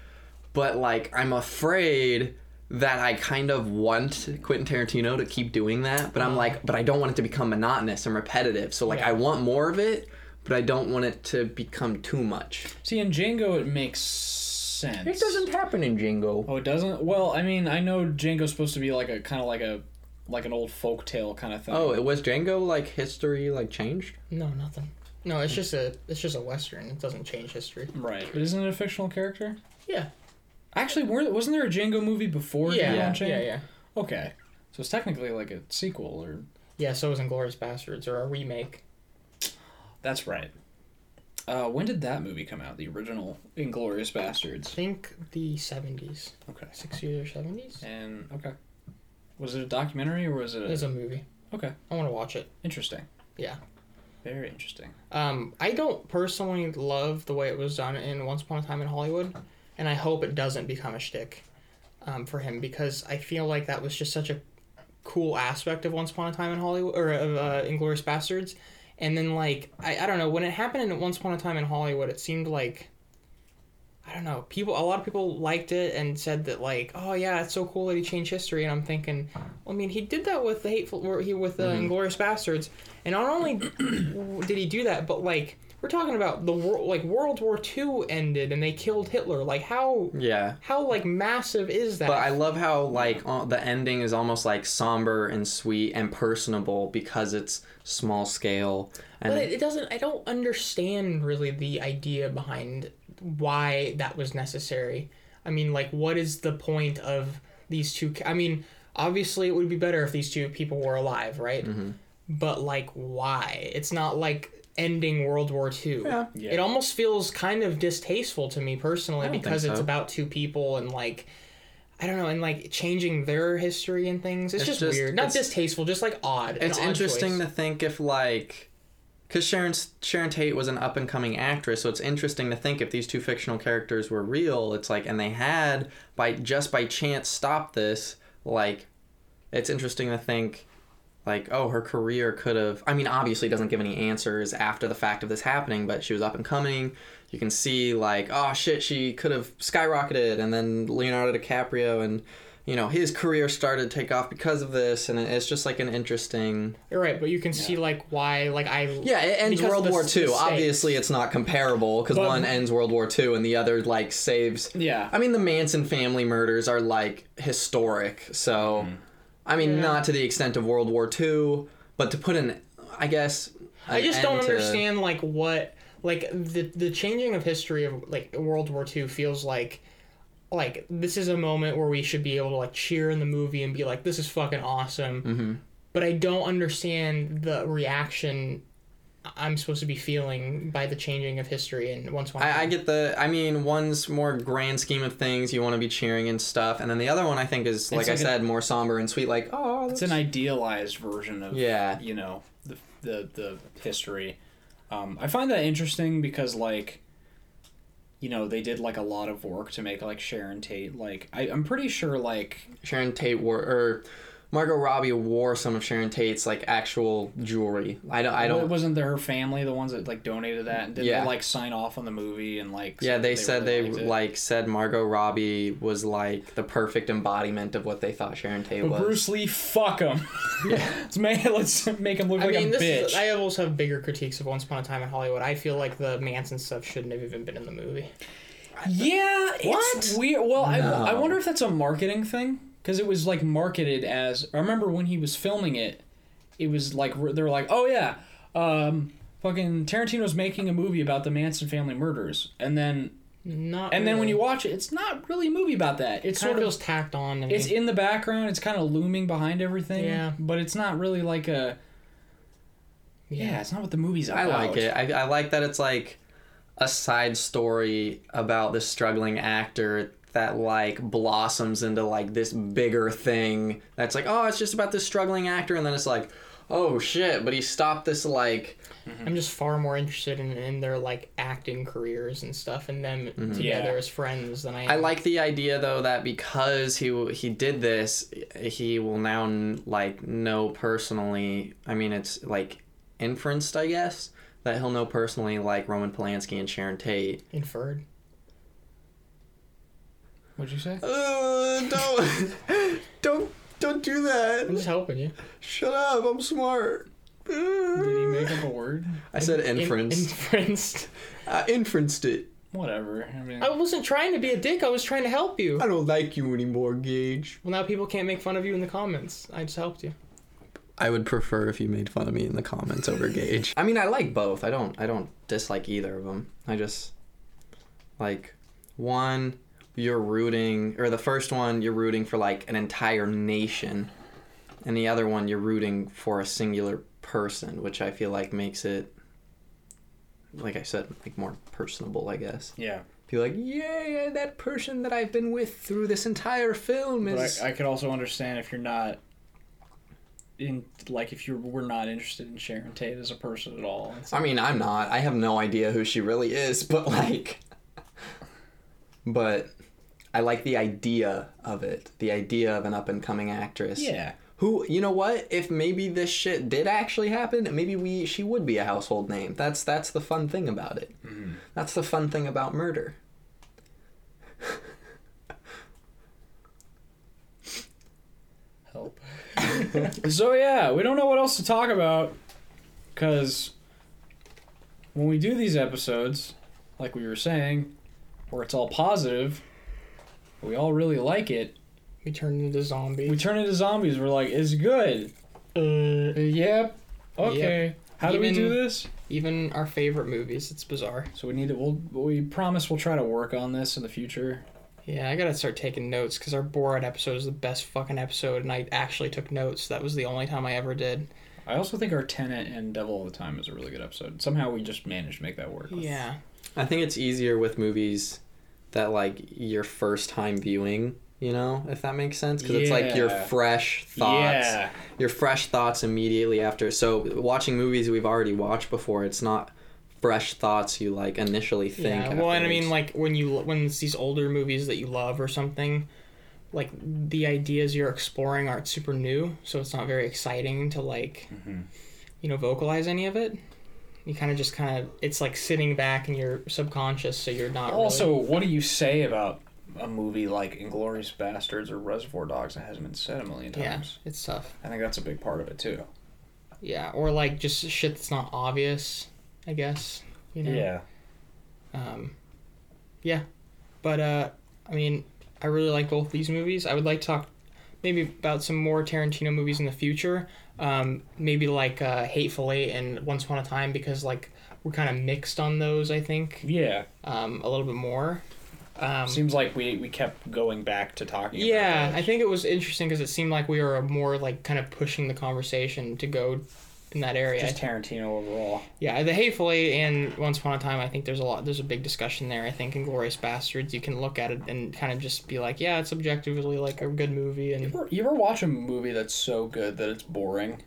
But like I'm afraid that I kind of want Quentin Tarantino to keep doing that, but I'm like but I don't want it to become monotonous and repetitive. So like Yeah. I want more of it, but I don't want it to become too much. see in Django, it makes sense. It doesn't happen in Django. Oh, it doesn't. Well, I mean, I know Django's supposed to be like a kind of like a like an old folk tale kind of thing. Oh, it was Django like history like changed? no nothing no it's just a it's just a western it doesn't change history right. But isn't it a fictional character? yeah Actually, were, wasn't there a Django movie before yeah Django yeah, yeah yeah Okay, so it's technically like a sequel, or yeah so is Inglorious Basterds or a remake that's right. Uh, when did that movie come out? The original Inglorious Bastards. I think the 70s Okay. 60s or 70s And okay, was it a documentary or was it? A, It's a movie. okay, I want to watch it. interesting. Yeah. Very interesting. Um, I don't personally love the way it was done in Once Upon a Time in Hollywood, and I hope it doesn't become a shtick um, for him because I feel like that was just such a cool aspect of Once Upon a Time in Hollywood or of uh, Inglorious Basterds. And then like I, I don't know when it happened in Once Upon a Time in Hollywood, it seemed like I don't know people a lot of people liked it and said that like oh yeah it's so cool that he changed history and I'm thinking well, I mean he did that with the hateful or he with the Mm-hmm. Inglorious Basterds and not only did he do that but like we're talking about the world like World War II ended and they killed Hitler like how Yeah. how like massive is that But I love how like uh, the ending is almost like somber and sweet and personable because it's small scale and But it, it doesn't. I don't understand really the idea behind why that was necessary. I mean, like, what is the point of these two? ca- I mean, obviously, it would be better if these two people were alive, right? Mm-hmm. But like, why? It's not like ending World War II. Yeah. Yeah. It almost feels kind of distasteful to me personally because think it's about two people and like. I don't know, and like changing their history and things. It's, It's just, just- weird. Not distasteful, just like odd. it's odd interesting choice. to think if like because Sharon Sharon Tate was an up and coming actress, so it's interesting to think if these two fictional characters were real. It's like, and they had by just by chance stopped this. Like, it's interesting to think, like, oh, her career could have. I mean, obviously, doesn't give any answers after the fact of this happening, but she was up and coming. You can see like, oh shit, she could have skyrocketed, and then Leonardo DiCaprio and. You know, his career started to take off because of this, and it's just like an interesting You're right, but you can see like why like I yeah, it ends World War s- II. the. Obviously, it's not comparable because one ends World War II and the other like saves. Yeah. I mean, the Manson family murders are like historic. So, mm-hmm. I mean, Yeah. not to the extent of World War II, but to put an, I guess. I just don't end to- understand like what like the the changing of history of like World War II feels like like this is a moment where we should be able to like cheer in the movie and be like this is fucking awesome. Mm-hmm. But I don't understand the reaction I'm supposed to be feeling by the changing of history and once upon a I, I time. get the. I mean, one's more grand scheme of things. You want to be cheering and stuff, and then the other one I think is, like I like a- said, more somber and sweet. Like, oh, It's an idealized version of Yeah. you know the the the history. Um, I find that interesting because like you know, they did like a lot of work to make like Sharon Tate. Like I, I'm pretty sure like Sharon Tate wore or Margot Robbie wore some of Sharon Tate's like actual jewelry. I don't. I don't. wasn't there her family the ones that like donated that and did Yeah. they like sign off on the movie and like yeah, they said they really liked like said Margot Robbie was like the perfect embodiment of what they thought Sharon Tate But was. Bruce Lee, fuck him. let's make let's make him look I like mean, a this bitch. is. I also have bigger critiques of Once Upon a Time in Hollywood. I feel like the Manson stuff shouldn't have even been in the movie. Yeah, it's What? weird. Well, I, I wonder if that's a marketing thing because it was like marketed as. I remember when he was filming it, it was like they were like, "Oh yeah, um, fucking Tarantino's making a movie about the Manson family murders," and then Not. and then when you watch it, it's not really a movie about that. It's kind sort of of feels tacked on. To me. it's in the background. It's kind of looming behind everything. Yeah. but it's not really like a. Yeah, it's not what the movie's about. I like it. I, I like that it's like a side story about this struggling actor that like blossoms into like this bigger thing that's like oh it's just about this struggling actor and then it's like oh shit but he stopped this like I'm just far more interested in, in their like acting careers and stuff, and them mm-hmm. together Yeah. as friends than I. Am. I like the idea though that because he he did this, he will now like know personally. I mean, it's like inferenced, I guess, that he'll know personally like Roman Polanski and Sharon Tate. inferred. What'd you say? Uh, don't don't don't do that. I'm just helping you. Shut up. I'm smart. Did he make up a word? I said In- inference. inferenced. I inferenced it. Whatever. I mean, I wasn't trying to be a dick. I was trying to help you. I don't like you anymore, Gage. Well, now people can't make fun of you in the comments. I just helped you. I would prefer if you made fun of me in the comments over Gage. I mean, I like both. I don't. I don't dislike either of them. I just like one. You're rooting, or the first one, you're rooting for like an entire nation, and the other one, you're rooting for a singular person, which I feel like makes it, like I said, like more personable. I guess. yeah. Be like, yeah, that person that I've been with through this entire film But. I, I could also understand if you're not in like if you were not interested in Sharon Tate as a person at all. I mean, I'm not. I have no idea who she really is, but like, but I like the idea of it. The idea of an up and coming actress. yeah. Who, you know what? If maybe this shit did actually happen, maybe we she would be a household name. That's that's the fun thing about it. Mm-hmm. That's the fun thing about murder. Help. so yeah, we don't know what else to talk about because when we do these episodes, like we were saying, where it's all positive, we all really like it. We turned into zombies. We turn into zombies. We're like, it's good. uh, Yep. Okay. How do we do this? even our favorite movies. It's bizarre. So we need to. We'll. We promise we'll try to work on this in the future. Yeah, I gotta start taking notes because our Borat episode is the best fucking episode, and I actually took notes. That was the only time I ever did. I also think our Tenet and Devil All the Time is a really good episode. Somehow we just managed to make that work. Yeah. I think it's easier with movies that like your first time viewing. You know, if that makes sense, because it's like your fresh thoughts. Yeah. your fresh thoughts immediately after. So watching movies we've already watched before, it's not fresh thoughts you like initially think. Yeah. Well, and I mean, like when you when it's these older movies that you love or something, like the ideas you're exploring aren't super new, so it's not very exciting to like, Mm-hmm. you know, vocalize any of it. You kind of just kind of it's like sitting back in your subconscious, so you're not Also, really- what do you say about a movie like Inglorious Basterds or Reservoir Dogs that hasn't been said a million times? Yeah, times? it's tough. I think that's a big part of it too. Yeah, or like just shit that's not obvious. I guess. You know? Yeah. Um, yeah, but uh, I mean, I really like both these movies. I would like to talk maybe about some more Tarantino movies in the future. Um, maybe like uh, Hateful Eight and Once Upon a Time because like we're kind of mixed on those. I think Yeah. um, a little bit more. Um, Seems like we, we kept going back to talking yeah, I think it was interesting because it seemed like we were more like kind of pushing the conversation to go in that area. just Tarantino overall. Yeah, the Hateful Eight and Once Upon a Time. I think there's a lot. There's a big discussion there. I think in Glorious Basterds, you can look at it and kind of just be like, yeah, it's objectively like a good movie. You And ever, you ever watch a movie that's so good that it's boring?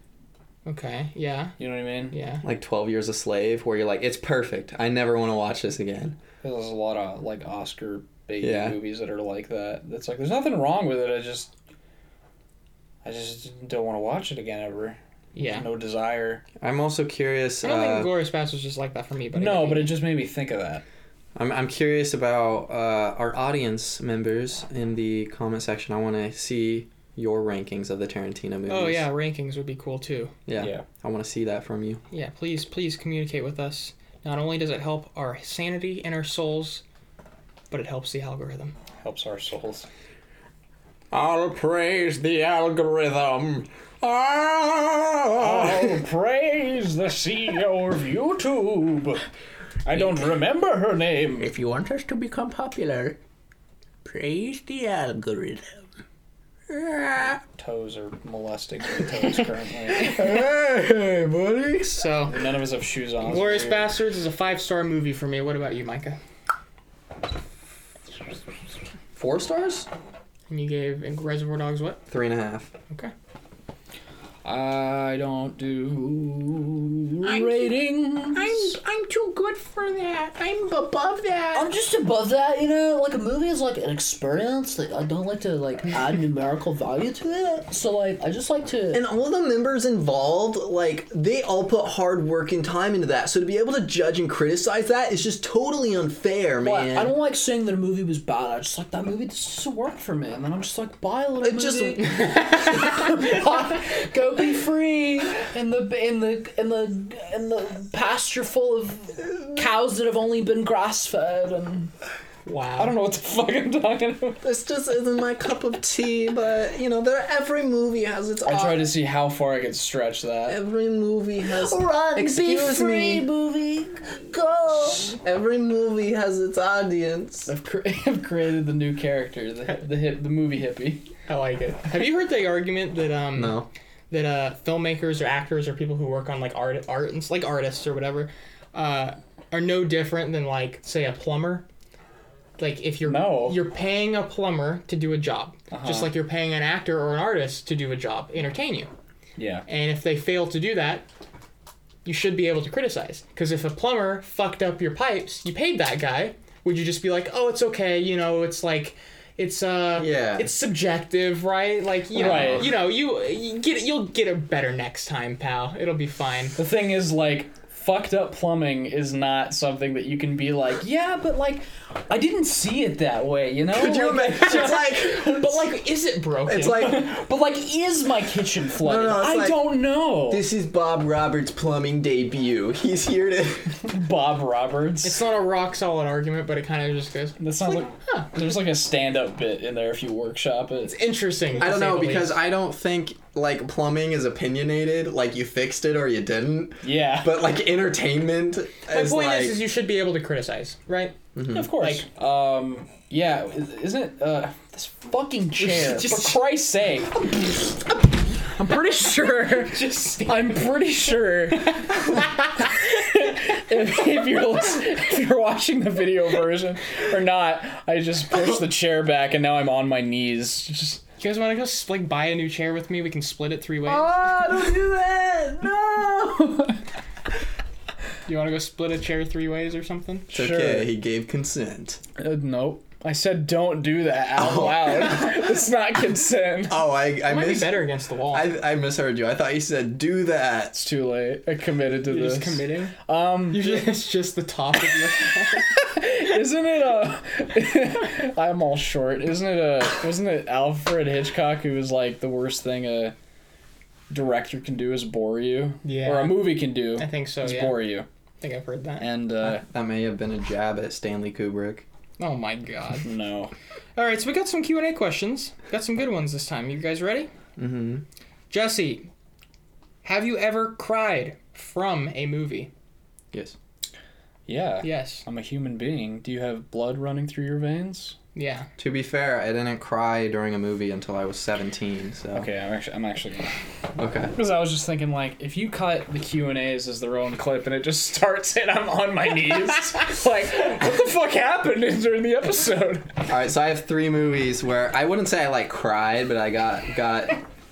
Okay. Yeah. You know what I mean? Yeah. Like Twelve Years a Slave, where you're like, it's perfect. I never want to watch this again. There's a lot of like Oscar bait Yeah. movies that are like that. That's like there's nothing wrong with it. I just I just don't want to watch it again ever. Yeah. No desire. I'm also curious. I don't think Uh, Glorious Basterds just like that for me, but no, but it just made me think of that. I'm I'm curious about uh, our audience members in the comment section. I want to see your rankings of the Tarantino movies. Oh yeah, rankings would be cool too. yeah. yeah. I want to see that from you. Yeah, please, please communicate with us. Not only does it help our sanity and our souls, but it helps the algorithm. Helps our souls. I'll praise the algorithm. Oh, praise the CEO of YouTube. I don't remember her name. If you want us to become popular, praise the algorithm. Ah. Toes are molesting my toes currently. Hey, buddy. So, None of us have shoes on. Glorious Weird. Basterds is a five star movie for me. What about you, Micah? Four stars? And you gave Reservoir Dogs what? Three and a half. Okay. I don't do ratings. I'm I'm too good for that. I'm above that. I'm just above that, you know. Like a movie is like an experience. Like I don't like to like add numerical value to it. So like I just like to. And all the members involved, like, they all put hard work and time into that. So to be able to judge and criticize that is just totally unfair, Like, man. I don't like saying that a movie was bad. I just like that movie just doesn't work for me, and then I'm just like buy a little It just- movie, go be free in the in the in the in the pasture full of cows that have only been grass fed and Wow. I don't know what the fuck I'm talking about. This just isn't my cup of tea, but you know, there every movie has its. I au- tried to see how far I could stretch that. Every movie has. run, Excuse be free, me. movie, go. Every movie has its audience. I've, cre- I've created the new character, the the hip, the movie hippie. I like it. Have you heard the argument that um No. That uh filmmakers or actors or people who work on like art art and like artists or whatever uh are no different than like say a plumber. Like if you're No. you're paying a plumber to do a job, just Uh-huh. like you're paying an actor or an artist to do a job, entertain you. Yeah. And if they fail to do that, you should be able to criticize. Because if a plumber fucked up your pipes, you paid that guy. Would you just be like, oh, it's okay, you know, it's like, it's uh, Yeah. it's subjective, right? Like, you know, Right. you know, you, you get, you'll get it better next time, pal. It'll be fine. The thing is, like, fucked up plumbing is not something that you can be like, yeah, but like, I didn't see it that way, you know? Could you Like- imagine? It's like. But like, is it broken? It's like. But like, is my kitchen flooded? no, it's I like- don't know. This is Bob Roberts' plumbing debut. He's here to. Bob Roberts. it's not a rock solid argument, but it kind of just goes. that sounds like, huh. there's like a stand-up bit in there if you workshop it. It's interesting. I don't know because least. I don't think like plumbing is opinionated. Like you fixed it or you didn't. Yeah, But like entertainment my is point like. is, is you should be able to criticize, right? of course. um, yeah, is- isn't it uh, this fucking chair? Just- for Christ's sake, I'm pretty sure. just I'm pretty sure if, if you're if you're watching the video version or not, I just pushed the chair back and now I'm on my knees. Just You guys want to go like buy a new chair with me? We can split it three ways. ah, don't do that! No. You want to go split a chair three ways or something? It's okay. He gave consent. Uh, nope. I said don't do that out loud. it's not consent. Oh, I I It might be better against the wall. I I misheard you. I thought you said do that. It's too late. I committed to You're this. just committing. Um, Usually it's just the top of your. isn't it uh I'm all short. Isn't it uh wasn't it Alfred Hitchcock who was like the worst thing a director can do is bore you? Yeah. Or a movie can do I think so. is Yeah. bore you. I think I've heard that. And uh That may have been a jab at Stanley Kubrick. Oh my god. no. All right, so we got some Q and A questions. Got some good ones this time. You guys ready? Mm-hmm. Jesse, have you ever cried from a movie? Yes. Yeah. Yes. I'm a human being. Do you have blood running through your veins? Yeah. To be fair, I didn't cry during a movie until I was 17. So. Okay, I'm actually I'm actually gonna Okay. Because I was just thinking, like, if you cut the Q and A's as their own clip and it just starts and I'm on my knees, like, what the fuck happened during the episode? All right. So I have three movies where I wouldn't say I like cried, but I got got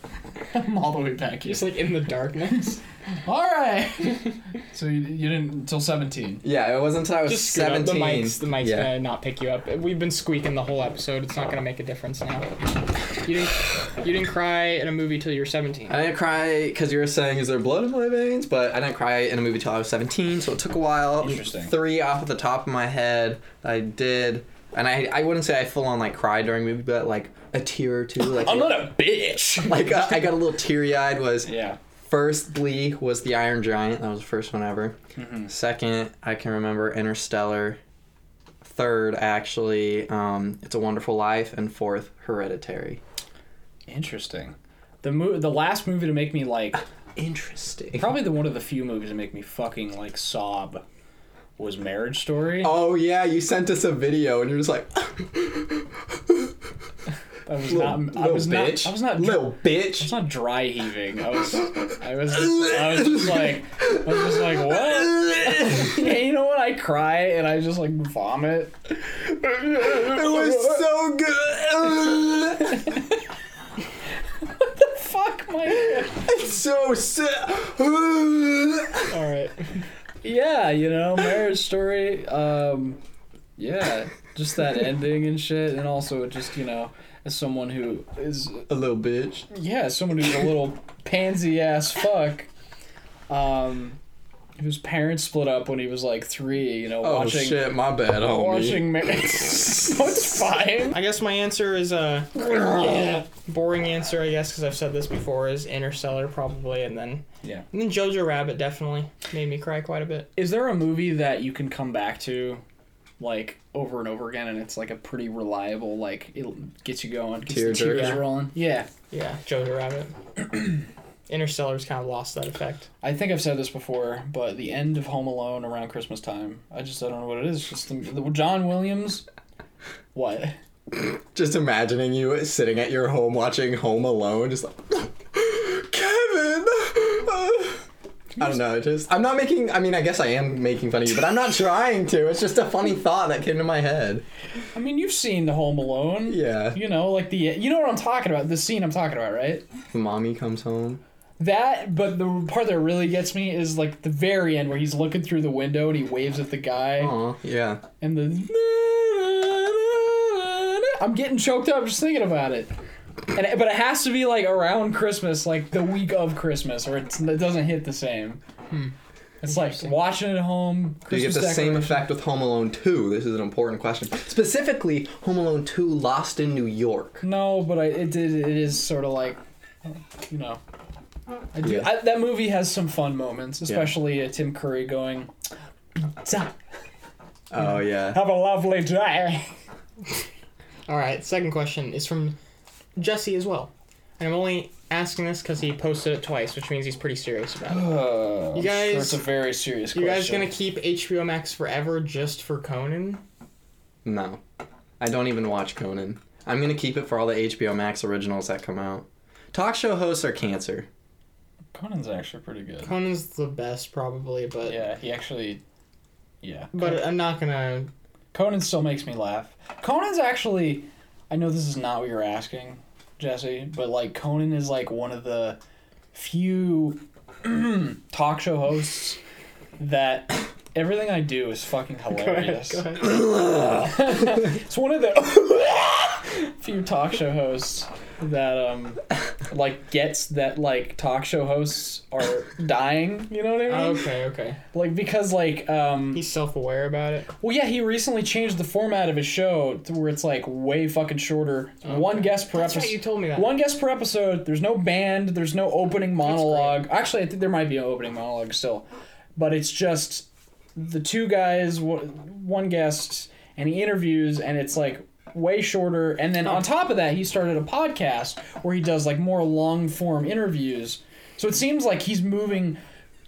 I'm all the way back here. Just like in the darkness. All right. so you, you didn't until 17. Yeah, it wasn't until I was Just scoot up. seventeen. The mic's the mic's yeah. gonna not pick you up. We've been squeaking the whole episode. It's not gonna make a difference now. You didn't you didn't cry in a movie till you were 17. I didn't cry because you were saying, "Is there blood in my veins?" But I didn't cry in a movie till I was 17, so it took a while. Interesting. Three off of the top of my head, I did, and I I wouldn't say I full on like cried during a movie, but like a tear or two. Like I'm not a bitch. like uh, I got a little teary eyed. Was Yeah. First Glee was the Iron Giant. That was the first one ever. Mhm. Second, I can remember Interstellar. Third, actually, um, It's a Wonderful Life, and fourth, Hereditary. Interesting. The mo- the last movie to make me like Interesting. probably the one of the few movies to make me fucking like sob was Marriage Story. Oh yeah, you sent us a video, and you're just like, I was little, not. I was bitch, not. I was not. little bitch. I was not dry heaving. I was. I was. I was just like. I was just like what? yeah, you know what? I cry and I just like vomit. It was so good. What the fuck my. it's so sad. All right. Yeah, you know, Marriage Story. Um, yeah, just that ending and shit, and also just you know, as someone who is a little bitch. yeah, someone who's a little pansy ass fuck. Um, whose parents split up when he was like three. You know, Oh watching shit, my bad, homie. watching. Mar- no, it's fine. I guess my answer is a boring answer. I guess because I've said this before is Interstellar probably, and then Yeah. and then Jojo Rabbit definitely made me cry quite a bit. Is there a movie that you can come back to, like over and over again, and it's like a pretty reliable, like it gets you going, gets the Tearjerker. tears Yeah. rolling? Yeah. Yeah, Jojo Rabbit. Interstellar's kind of lost that effect. I think I've said this before, but the end of Home Alone around Christmas time, I just I don't know what it is. It's just the, the John Williams. What? Just imagining you sitting at your home watching Home Alone, just like Kevin. I don't know. Just I'm not making. I mean, I guess I am making fun of you, but I'm not trying to. It's just a funny thought that came to my head. I mean, you've seen the Home Alone. Yeah. You know, like the you know what I'm talking about. The scene I'm talking about, right? Mommy comes home. That, but the part that really gets me is like the very end where he's looking through the window and he waves at the guy Aw, yeah. and the. I'm getting choked up just thinking about it. And, it- but it has to be like around Christmas, like the week of Christmas, or it's, it doesn't hit the same. It's like watching it at home. Do you get the same effect with Home Alone 2? This is an important question. Specifically, Home Alone 2 Lost in New York. No, but I, it did. It is sort of like, you know, I do. Yeah. I, that movie has some fun moments, especially uh, Tim Curry going, "Pizza, Oh, yeah. have a lovely day." All right, second question is from Jesse as well. And I'm only asking this because he posted it twice, which means he's pretty serious about it. Uh, You guys- sure it's a very serious You guys question. gonna keep HBO Max forever just for Conan? No. I don't even watch Conan. I'm going to keep it for all the HBO Max originals that come out. Talk show hosts are cancer. Conan's actually pretty good. Conan's the best, probably, but Yeah, he actually. Yeah, but I'm not gonna. Conan still makes me laugh. Conan's actually. I know this is not what you're asking, Jesse, but like Conan is like one of the few talk show hosts that everything I do is fucking hilarious. Go ahead. It's one of the few talk show hosts that um like gets that like talk show hosts are dying. You know what I mean? Okay, okay. Like because like um He's self-aware about it. well yeah he recently changed the format of his show to where it's like way fucking shorter. One guest per That's episode. right. You told me that. One guest per episode. There's no band. There's no opening monologue. Actually, I think there might be an opening monologue still, but it's just the two guys, one guest, and he interviews, and it's like way shorter. And then on top of that, he started a podcast where he does like more long form interviews. So it seems like he's moving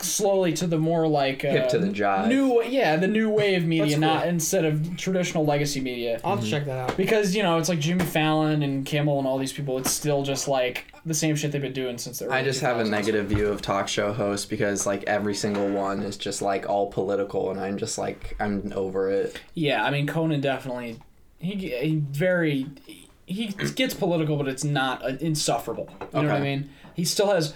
slowly to the more like uh, Hip to the jive. new yeah the new wave media That's cool. not instead of traditional legacy media I'll have to check that out. because you know it's like Jimmy Fallon and Kimmel and all these people. It's still just like the same shit they've been doing since the. Early I just have a 2000s. negative view of talk show hosts because like every single one is just like all political and I'm just like I'm over it. Yeah, I mean Conan definitely he, he very he gets political, but it's not uh, insufferable. You know what I mean? He still has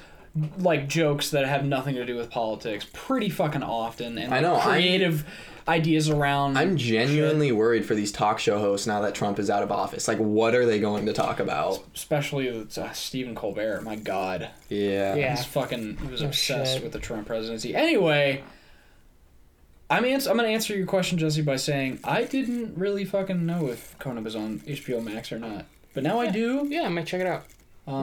like jokes that have nothing to do with politics pretty fucking often, and I like, know, I'm- creative ideas around. I'm genuinely worried for these talk show hosts now that Trump is out of office. Like, what are they going to talk about? especially with uh, Stephen Colbert. My God, Yeah. Yeah. he's fucking he was Oh, obsessed shit. with the Trump presidency. Anyway. I'm, ans- I'm gonna answer your question, Jesse, by saying I didn't really fucking know if Conan was on HBO Max or not, but now I do. Yeah, I might check it out.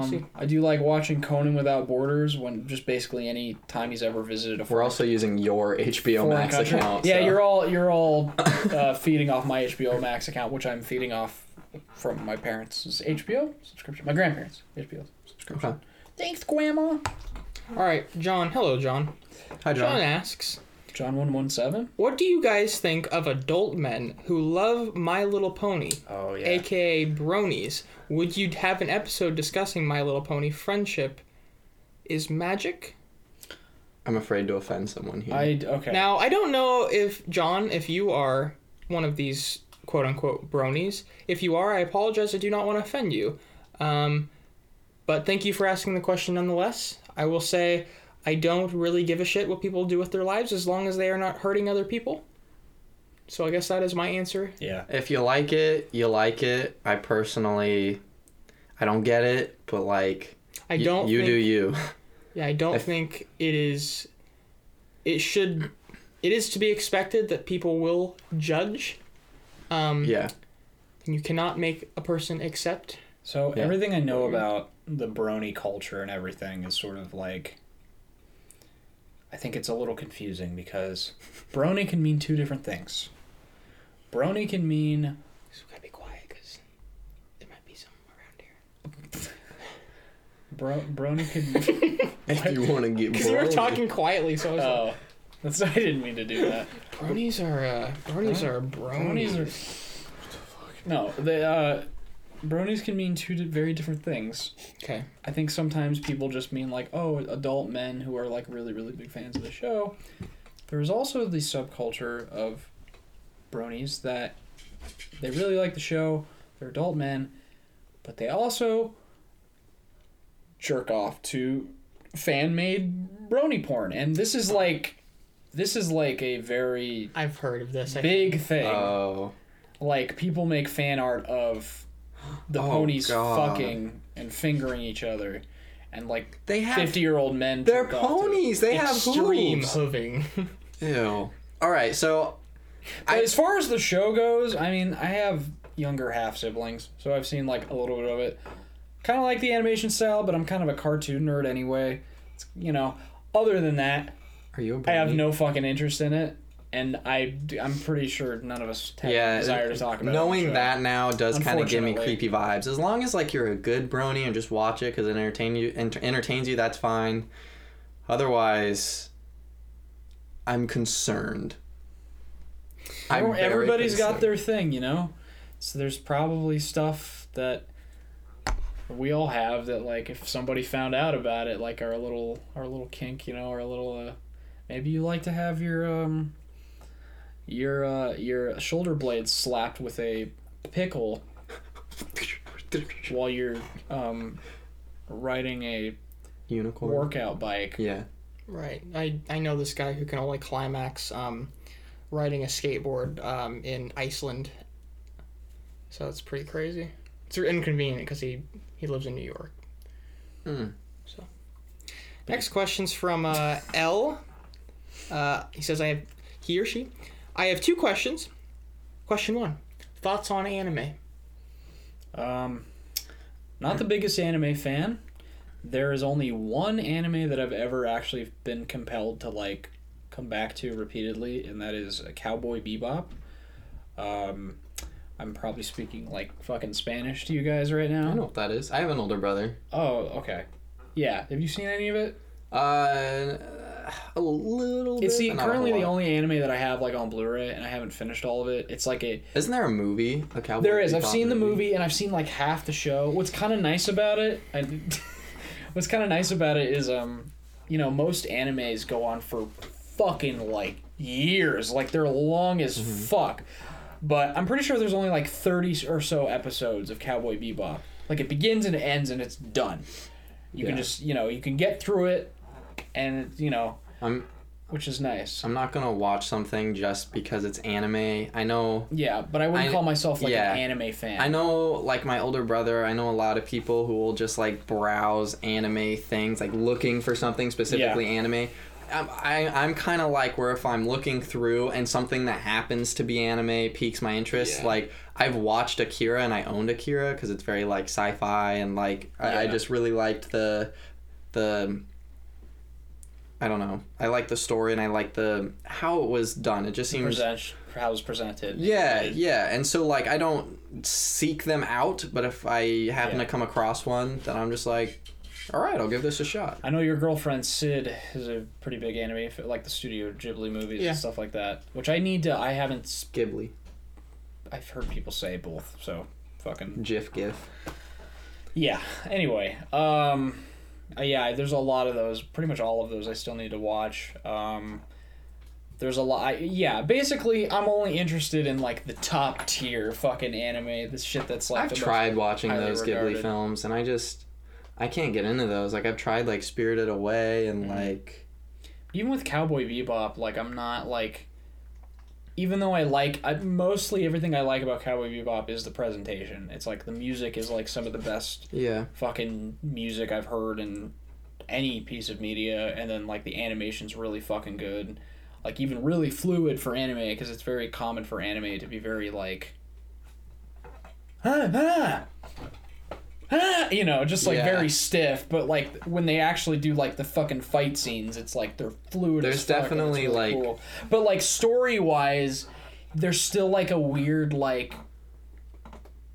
see. Um, I do like watching Conan Without Borders when just basically any time he's ever visited a We're also using your HBO Max country. account. Yeah, so- you're all you're all uh, feeding off my HBO Max account, which I'm feeding off from my parents' HBO subscription, my grandparents' HBO subscription. Okay. Thanks, Grandma. All right, John. Hello, John. Hi, John John. asks, John one one seven. "What do you guys think of adult men who love My Little Pony, Oh yeah. aka bronies? Would you have an episode discussing My Little Pony friendship is magic?" I'm afraid to offend someone here. I okay. Now, I don't know if John, if you are one of these quote unquote bronies. If you are, I apologize. I do not want to offend you. Um, but thank you for asking the question nonetheless. I will say I don't really give a shit what people do with their lives as long as they are not hurting other people. So I guess that is my answer. yeah. if you like it, you like it. I personally, I don't get it, but like, I y- don't. you think, do you. Yeah, I don't If- think it is. It should. It is to be expected that people will judge. Um, yeah. And you cannot make a person accept So Yeah. everything I know about the brony culture and everything is sort of like I think it's a little confusing because brony can mean two different things. Brony can mean So we gotta be quiet because there might be some around here. bro, brony can If you want to get Because you were talking quietly, so I was like, Oh. That's I didn't mean to do that. bronies are uh, bronies are bronies. Bronies are No, they uh bronies can mean two very different things. Okay. I think sometimes people just mean like, oh, adult men who are like really, really big fans of the show. There's also the subculture of bronies that they really like the show. They're adult men, but they also jerk off to fan made brony porn. And this is like this is like a very I've heard of this. I big thing. Oh. like people make fan art of the Oh, ponies God. fucking and fingering each other and like They have. 50 year old men They're jerk off to it. ponies. They have Extreme hooves. hooving. Ew. All right, so I- as far as the show goes i mean i have younger half siblings so i've seen like a little bit of it kind of like the animation style but i'm kind of a cartoon nerd anyway it's, you know other than that are you a i have no fucking interest in it and I, i'm pretty sure none of us have yeah, a desire to talk about knowing the show. that now does kind of give me creepy vibes. As long as like you're a good brony and just watch it because it entertain you enter- entertains you, that's fine. Otherwise, I'm concerned. I'm very everybody's got their thing, you know. So there's probably stuff that we all have that, like, if somebody found out about it, like our little our little kink, you know, our little uh, maybe you like to have your um your uh your shoulder blades slapped with a pickle while you're um riding a unicorn. workout bike. Yeah. right. I I know this guy who can only climax um, riding a skateboard um, in Iceland. So it's pretty crazy. It's inconvenient because he he lives in New York. Hmm. Next question's from uh, L. Uh, he says, "I have he or she. I have two questions. Question one: Thoughts on anime? Um, not the biggest anime fan. There is only one anime that I've ever actually been compelled to like come back to repeatedly, and that is Cowboy Bebop. Um, I'm probably speaking like fucking Spanish to you guys right now. I know what that is. I have an older brother. Oh, okay. Yeah. Have you seen any of it? Uh, a little. It's bit, the but not a currently the only anime that I have like on Blu-ray, and I haven't finished all of it. It's like a Isn't there a movie? A cowboy. There is. I've seen the movie and I've seen like half the show. What's kind of nice about it, I, what's kind of nice about it is, um, you know, most animes go on for fucking like years. Like they're long as fuck. But I'm pretty sure there's only like 30 or so episodes of Cowboy Bebop. Like it begins and it ends and it's done. You can just, you know, you can get through it and, you know, I'm which is nice. I'm not gonna watch something just because it's anime. I know Yeah, but I wouldn't I- call myself like yeah. an anime fan. I know like my older brother, I know a lot of people who will just like browse anime things, like looking for something specifically anime. I'm, I, I'm kind of like where if I'm looking through and something that happens to be anime piques my interest, Yeah. like I've watched Akira and I owned Akira because it's very like sci-fi and like I, I just really liked the the I don't know. I like the story and I like the how it was done. It just seems Present, how it was presented. yeah, yeah. And so like I don't seek them out, but if I happen Yeah. to come across one, then I'm just like, all right, I'll give this a shot. I know your girlfriend Sid is a pretty big anime, like the Studio Ghibli movies Yeah. and stuff like that. Which I need to. I haven't. Ghibli, I've heard people say both. So fucking GIF, GIF. yeah. Anyway, um, uh, yeah. There's a lot of those. Pretty much all of those. I still need to watch. Um, there's a lot. I, yeah. Basically, I'm only interested in like the top tier fucking anime. This shit that's like I've tried watching those regarded. Ghibli films, and I just I can't get into those. Like I've tried like Spirited Away and Mm-hmm. like even with Cowboy Bebop, like I'm not like, even though I like I, mostly everything I like about Cowboy Bebop is the presentation. It's like the music is like some of the best yeah, fucking music I've heard in any piece of media, and then like the animation's really fucking good, like even really fluid for anime because it's very common for anime to be very like. "Ah, ah, ah," You know, just like Yeah. very stiff, but like when they actually do like the fucking fight scenes, it's like they're fluid. There's as fuck, it's definitely, really like- cool. but like story wise, there's still like a weird like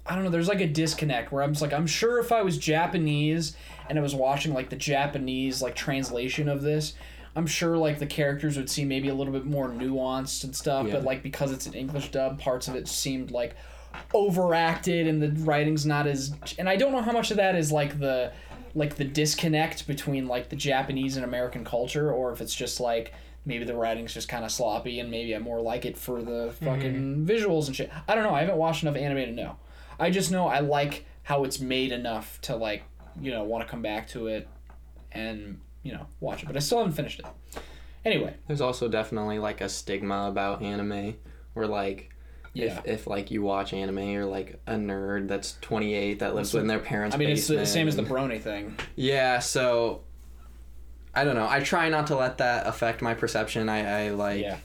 I don't know. There's like a disconnect where I'm just like, I'm sure if I was Japanese and I was watching like the Japanese like translation of this, I'm sure like the characters would seem maybe a little bit more nuanced and stuff. Yeah. But like because it's an English dub, parts of it seemed like overacted and the writing's not as. And I don't know how much of that is like the like the disconnect between like the Japanese and American culture, or if it's just like maybe the writing's just kind of sloppy and maybe I more like it for the mm-hmm. fucking visuals and shit. I don't know. I haven't watched enough anime to know. I just know I like how it's made enough to like you know want to come back to it and you know watch it, but I still haven't finished it. Anyway, there's also definitely like a stigma about anime where like. Yeah. If, if like you watch anime, you're like a nerd that's 28 that lives So- in their parents' I mean, it's the same as the Brony thing. Yeah, so I don't know. I try not to let that affect my perception. I, I like Yeah.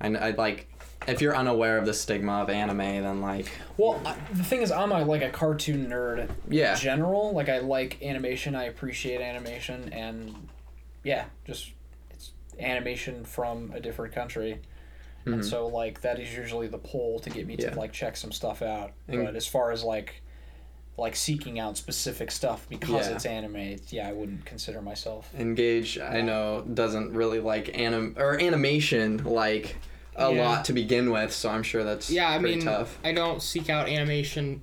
I, I like if you're unaware of the stigma of anime, then like Well, I, the thing is, I'm a, like a cartoon nerd yeah, in general. Like I like animation. I appreciate animation, and yeah, just it's animation from a different country. And Mhm. so, like, that is usually the pull to get me Yeah. to like check some stuff out. And- but as far as like, like seeking out specific stuff because Yeah. it's anime, yeah, I wouldn't consider myself. Engage. I know doesn't really like anim or animation like a Yeah. lot to begin with, so I'm sure that's Yeah, I mean, tough. I don't seek out animation,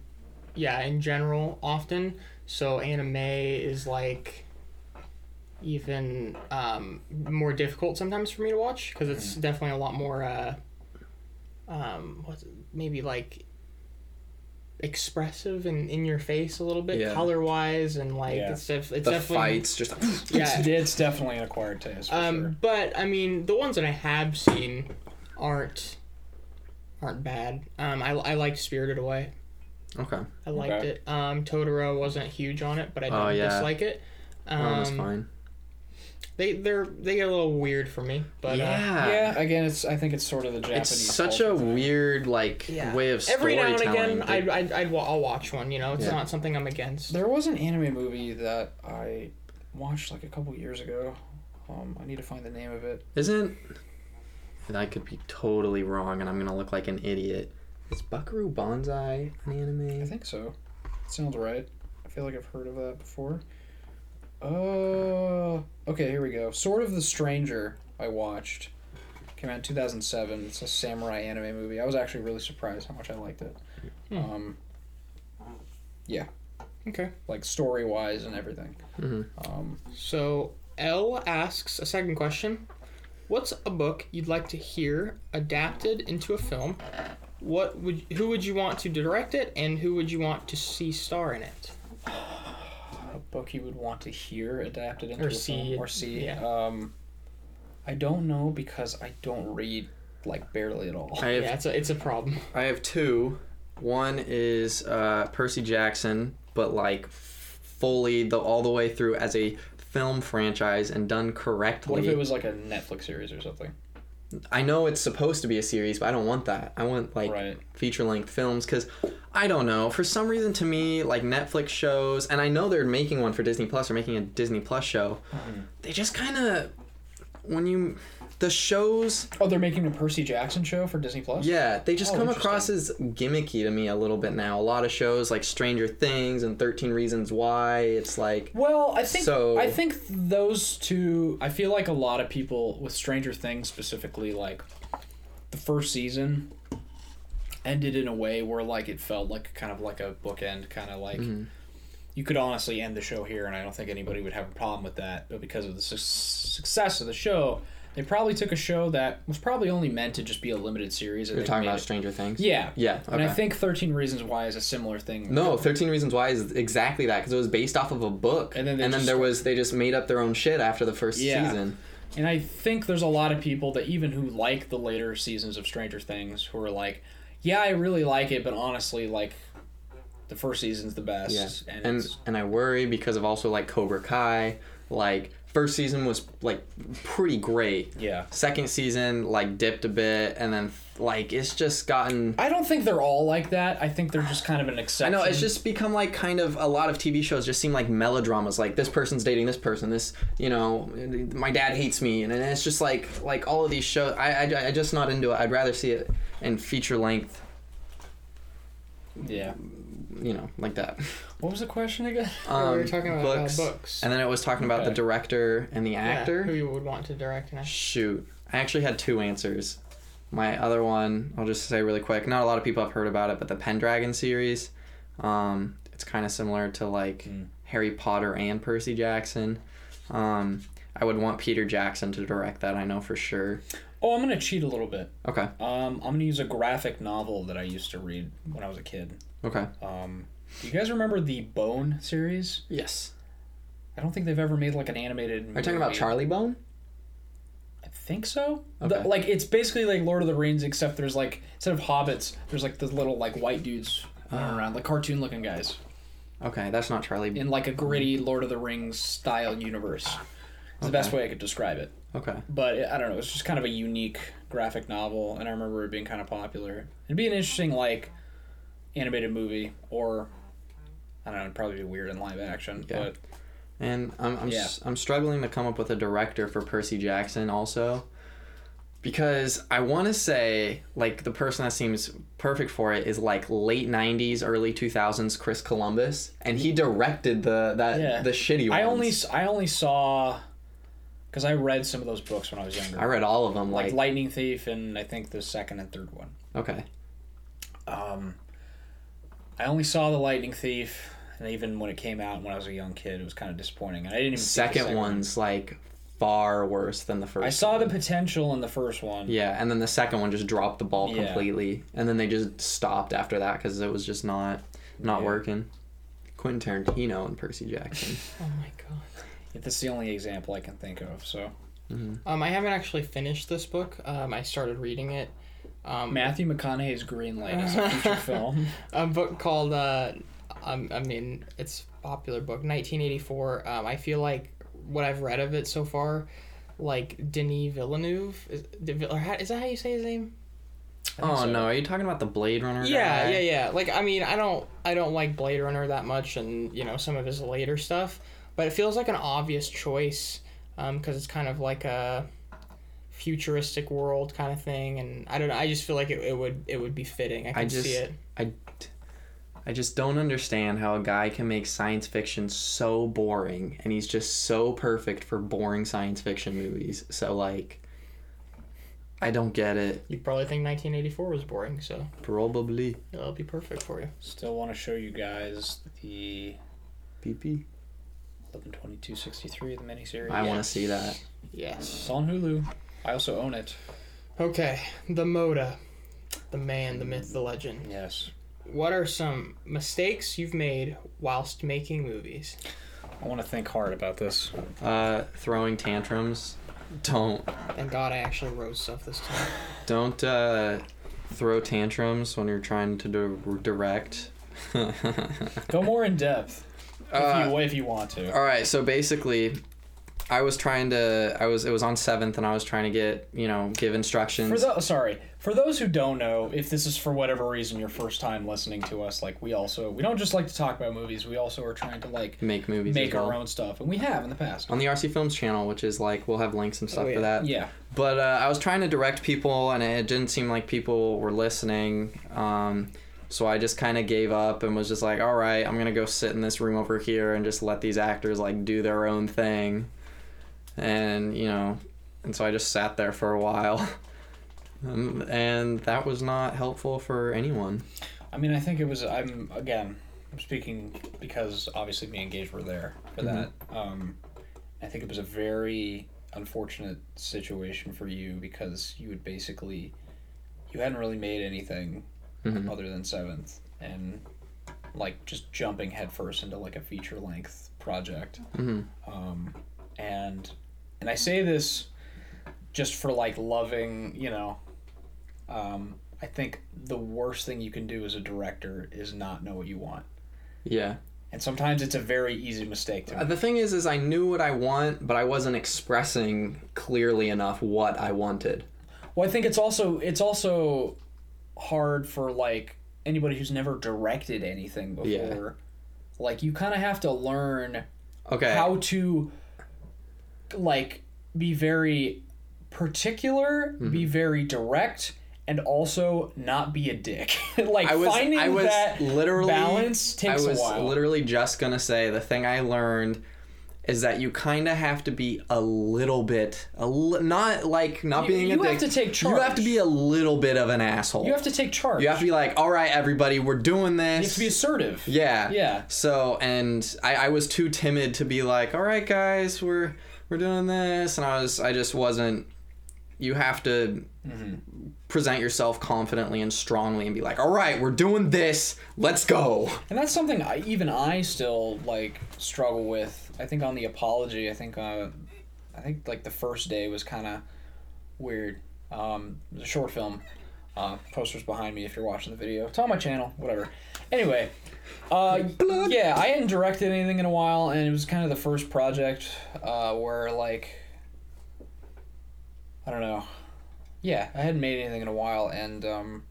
yeah, in general often. So anime is like even um, more difficult sometimes for me to watch because it's definitely a lot more, uh, um, what's it, maybe like expressive and in your face a little bit, Yeah. color wise, and like Yeah. it's def- it's The definitely fights just yeah. It's, it's definitely an acquired taste. For Um, sure. but I mean, the ones that I have seen aren't aren't bad. Um, I I liked Spirited Away. okay. I liked Okay. it. Um, Totoro wasn't huge on it, but I didn't Oh, yeah. dislike it. Um, That was fine. They they're they get a little weird for me, but uh, yeah. yeah, again, it's I think it's sort of the Japanese. It's such a thing. weird like Yeah. way of every now storytelling. and again, They- I'd, I'd, I'd, I'll watch one. You know, it's Yeah. not something I'm against. There was an anime movie that I watched like a couple years ago. Um, I need to find the name of it. Isn't and I could be totally wrong and I'm gonna look like an idiot. Is Buckaroo Banzai an anime? I think so. sounds right. I feel like I've heard of that before. Uh, okay, here we go. Sword of the Stranger. I watched. Came out in 2007. It's a samurai anime movie. I was actually really surprised how much I liked it. Hmm. Um, yeah. Okay. like story wise and everything. Mhm. Um, So L asks a second question: What's a book you'd like to hear adapted into a film? what would who would you want to direct it, and who would you want to see star in it? A book you would want to hear adapted into Or a see film or see. yeah. Um, I don't know because I don't read like barely at all. I have Yeah, it's a it's a problem. I have two. One is uh, Percy Jackson, but like fully the all the way through as a film franchise and done correctly. What if it was like a Netflix series or something? I know it's supposed to be a series, but I don't want that. I want like Right. feature length films because I don't know. For some reason, to me, like Netflix shows, and I know they're making one for Disney Plus or making a Disney Plus show. Mm-hmm. They just kind of when you the shows Oh, they're making a Percy Jackson show for Disney Plus. Yeah, they just Oh, come across as gimmicky to me a little bit now. A lot of shows like Stranger Things and 13 Reasons Why, it's like Well, I think So- I think those two. I feel like a lot of people with Stranger Things specifically, like the first season, ended in a way where like it felt like kind of like a bookend, kind of like Mm-hmm. You could honestly end the show here, and I don't think anybody would have a problem with that. But because of the su- success of the show, they probably took a show that was probably only meant to just be a limited series. and you're talking about it- Stranger Things. Yeah, Yeah, And I think Thirteen Reasons Why is a similar thing. No, 13 Reasons Why is exactly that because it was based off of a book. And then they and then just- there was they just made up their own shit after the first Yeah. season. And I think there's a lot of people that even who like the later seasons of Stranger Things who are like, yeah, I really like it, but honestly, like, the first season's the best. Yeah. And, And and I worry because of also like Cobra Kai, like first season was like pretty great. yeah. Second season like dipped a bit and then like it's just gotten I don't think they're all like that. I think they're just kind of an exception. I know it's just become like kind of a lot of TV shows just seem like melodramas. Like this person's dating this person. This you know, my dad hates me, and it's just like like all of these shows. I I I just not into it. I'd rather see it in feature length. Yeah. You know, like that. What was the question again? we Um, were talking about books, uh, books. and then it was talking about the director and the Yeah, actor. who you would want to direct and. Shoot, I actually had two answers. My other one, I'll just say really quick. Not a lot of people have heard about it, but the Pendragon series. Um, it's kind of similar to like Mm. Harry Potter and Percy Jackson. Um, I would want Peter Jackson to direct that. I know for sure. Oh, I'm gonna cheat a little bit. Okay. Um, I'm gonna use a graphic novel that I used to read when I was a kid. Okay. Um, do you guys remember the Bone series? Yes. I don't think they've ever made like an animated. Are you talking about. Charlie Bone? I think so. The- Okay. like it's basically like Lord of the Rings, except there's like instead of hobbits, there's like the little like white dudes running Ah. around, like cartoon looking guys, Okay, that's not Charlie. in like a gritty Lord of the Rings style universe. It's the best way I could describe it. Okay. But it, I don't know. It's just kind of a unique graphic novel, and I remember it being kind of popular. It'd be an interesting like animated movie, or I don't know. It'd probably be weird in live action. Yeah. But And I'm I'm, Yeah. I'm struggling to come up with a director for Percy Jackson also. Because I want to say like the person that seems perfect for it is like late 90s early 2000s Chris Columbus and he directed the that Yeah. the shitty ones. I only I only saw because I read some of those books when I was younger. I read all of them like like, Lightning Thief and I think the second and third one. okay. Um, I only saw the Lightning Thief, and even when it came out when I was a young kid, it was kind of disappointing. And I didn't even see the Second one's like far worse than the first. I saw the potential in the first one. Yeah, and then the second one just dropped the ball Yeah. completely, and then they just stopped after that because it was just not not Yeah. working. Quentin Tarantino and Percy Jackson. Oh my god. That's the only example I can think of. So Um, I haven't actually finished this book. Um, I started reading it. Um, Matthew McConaughey's Green Light is a feature film. a book called uh, um, I mean, it's a popular book, 1984. Um, I feel like what I've read of it so far, like Denis Villeneuve, is, or how, is that how you say his name? Oh so. no, are you talking about the Blade Runner? Yeah, guy? yeah, yeah. Like I mean, I don't, I don't like Blade Runner that much, and you know some of his later stuff, but it feels like an obvious choice, um, because it's kind of like a futuristic world kind of thing, and I don't know. I just feel like it, it would, it would be fitting. I can just- see it. I, I just don't understand how a guy can make science fiction so boring, and he's just so perfect for boring science fiction movies. So like, I don't get it. You probably think 1984 was boring, so Probably. it'll be perfect for you. Still want to show you guys the PP. 112263, the miniseries. I want to see that. Yes. It's on Hulu. I also own it. Okay, the Moda. the man, the myth, the legend. Yes. What are some mistakes you've made whilst making movies? I want to think hard about this. Uh, throwing tantrums. Don't Thank God I actually wrote stuff this time. don't uh, throw tantrums when you're trying to di- direct. Go more in depth if Uh, you if you want to. All right, so basically, I was trying to. I was. It was on seventh, and I was trying to get you know give instructions. For those, sorry, for those who don't know, if this is for whatever reason your first time listening to us, like we also we don't just like to talk about movies. We also are trying to like make movies. make as well. our own stuff, and we have in the past. on the RC Films channel, which is like we'll have links and stuff Oh, yeah. for that. Yeah, But uh, I was trying to direct people, and it didn't seem like people were listening. Um, so I just kind of gave up and was just like, all right, I'm gonna go sit in this room over here and just let these actors like do their own thing. And you know, and so I just sat there for a while. Um, and that was not helpful for anyone. I mean, I think it was. I'm again. I'm speaking because obviously me and Gage were there for that. Um, I think it was a very unfortunate situation for you because you had basically you hadn't really made anything Mhm. other than seventh and like just jumping headfirst into like a feature length project hmm um, and and I say this just for like loving, you know. Um, I think the worst thing you can do as a director is not know what you want, Yeah. and sometimes it's a very easy mistake to Uh, make. The thing is, is I knew what I want, but I wasn't expressing clearly enough what I wanted. Well, I think it's also it's also hard for like anybody who's never directed anything before. Yeah. Like you kind of have to learn Okay. how to like be very particular, Mm-hmm. be very direct, and also not be a dick. like I was finding I was that literally balance takes I was a while. literally just gonna say the thing I learned is that you kind of have to be a little bit a li- not like not You- being a you have dick. to take charge. You have to be a little bit of an asshole. you have to take charge. You have to be like, all right, everybody, we're doing this. You have to be assertive. Yeah. Yeah. So and I, I was too timid to be like, all right, guys, we're we're doing this, and I was I just wasn't. You have to mm-hmm. present yourself confidently and strongly, and be like, all right, we're doing this. Let's go. And that's something I, even I still like struggle with. I think on the apology, I think uh, I think like the first day was kind of weird. Um, it was a short film. Uh, posters behind me if you're watching the video. It's on my channel, whatever. Anyway, uh, yeah, I hadn't directed anything in a while, and it was kind of the first project uh, where like I don't know. Yeah, I hadn't made anything in a while, and um,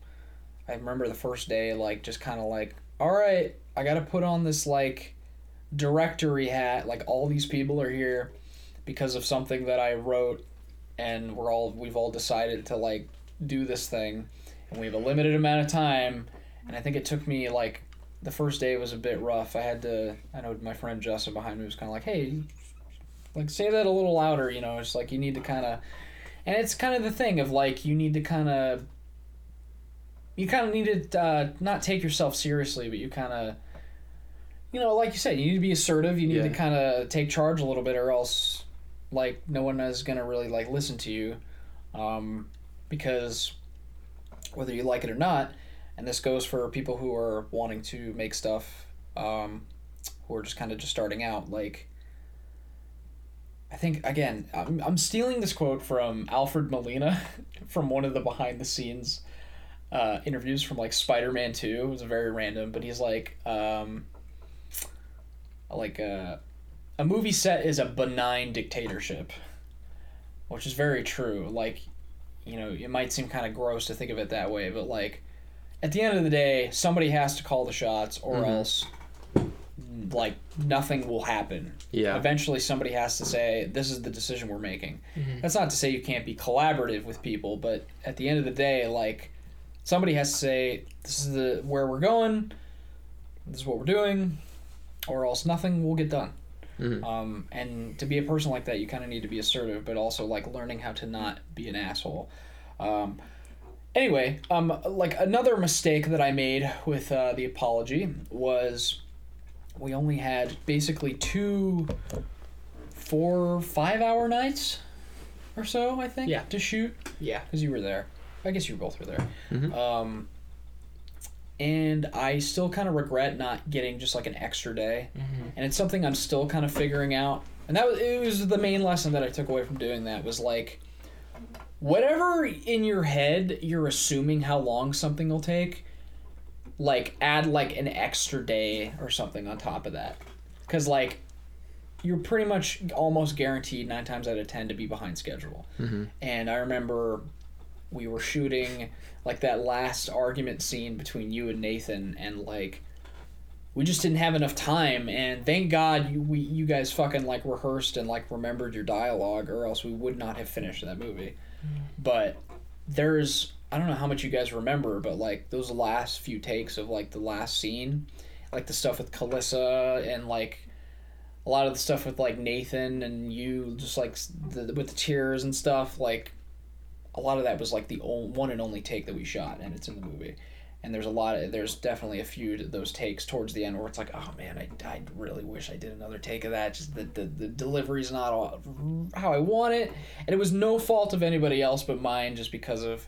I remember the first day, like, just kind of like, all right, I got to put on this, like, directory hat. Like, all these people are here because of something that I wrote, and we're all, we've all decided to, like, do this thing, and we have a limited amount of time. And I think it took me, like, the first day was a bit rough. I had to, I know my friend Justin behind me was kind of like, hey, like, say that a little louder, you know, it's like you need to kind of, and it's kind of the thing of, like, you need to kind of, you kind of need to uh, not take yourself seriously, but you kind of, you know, like you said, you need to be assertive. You need to kind of take charge a little bit, or else, like, no one is gonna really like listen to you, um, because whether you like it or not, and this goes for people who are wanting to make stuff, um, who are just kind of just starting out, like. I think again, I'm, I'm stealing this quote from Alfred Molina from one of the behind the scenes uh, interviews from like Spider-Man 2. It was very random, but he's like, um, like uh, a movie set is a benign dictatorship, which is very true. Like, you know, it might seem kind of gross to think of it that way, but like, at the end of the day, somebody has to call the shots, or Mhm. else, like, nothing will happen. Yeah. Eventually, somebody has to say, "This is the decision we're making." That's not to say you can't be collaborative with people, but at the end of the day, like somebody has to say, "This is the where we're going. This is what we're doing," or else nothing will get done. Mhm. Um, and to be a person like that, you kind of need to be assertive, but also like learning how to not be an asshole. Um, anyway, um, like another mistake that I made with uh, the apology was we only had basically two, four, five hour nights or so, I think, Yeah. to shoot Yeah. because you were there. I guess you both were there. Mhm. Um, and I still kind of regret not getting just like an extra day, and it's something I'm still kind of figuring out. And that was it was the main lesson that I took away from doing that was like, whatever in your head you're assuming how long something will take, like add like an extra day or something on top of that, because like you're pretty much almost guaranteed nine times out of ten to be behind schedule. Mhm. And I remember we were shooting like that last argument scene between you and Nathan, and like we just didn't have enough time. And thank God you we you guys fucking like rehearsed and like remembered your dialogue, or else we would not have finished that movie. But there's I don't know how much you guys remember, but like those last few takes of like the last scene, like the stuff with Kalissa and like a lot of the stuff with like Nathan and you, just like the, with the tears and stuff. Like a lot of that was like the only, one and only take that we shot, and it's in the movie. And there's a lot of there's definitely a few of those takes towards the end where it's like, oh man, I, I really wish I did another take of that. Just the the, the delivery's not all, how I want it, and it was no fault of anybody else but mine, just because of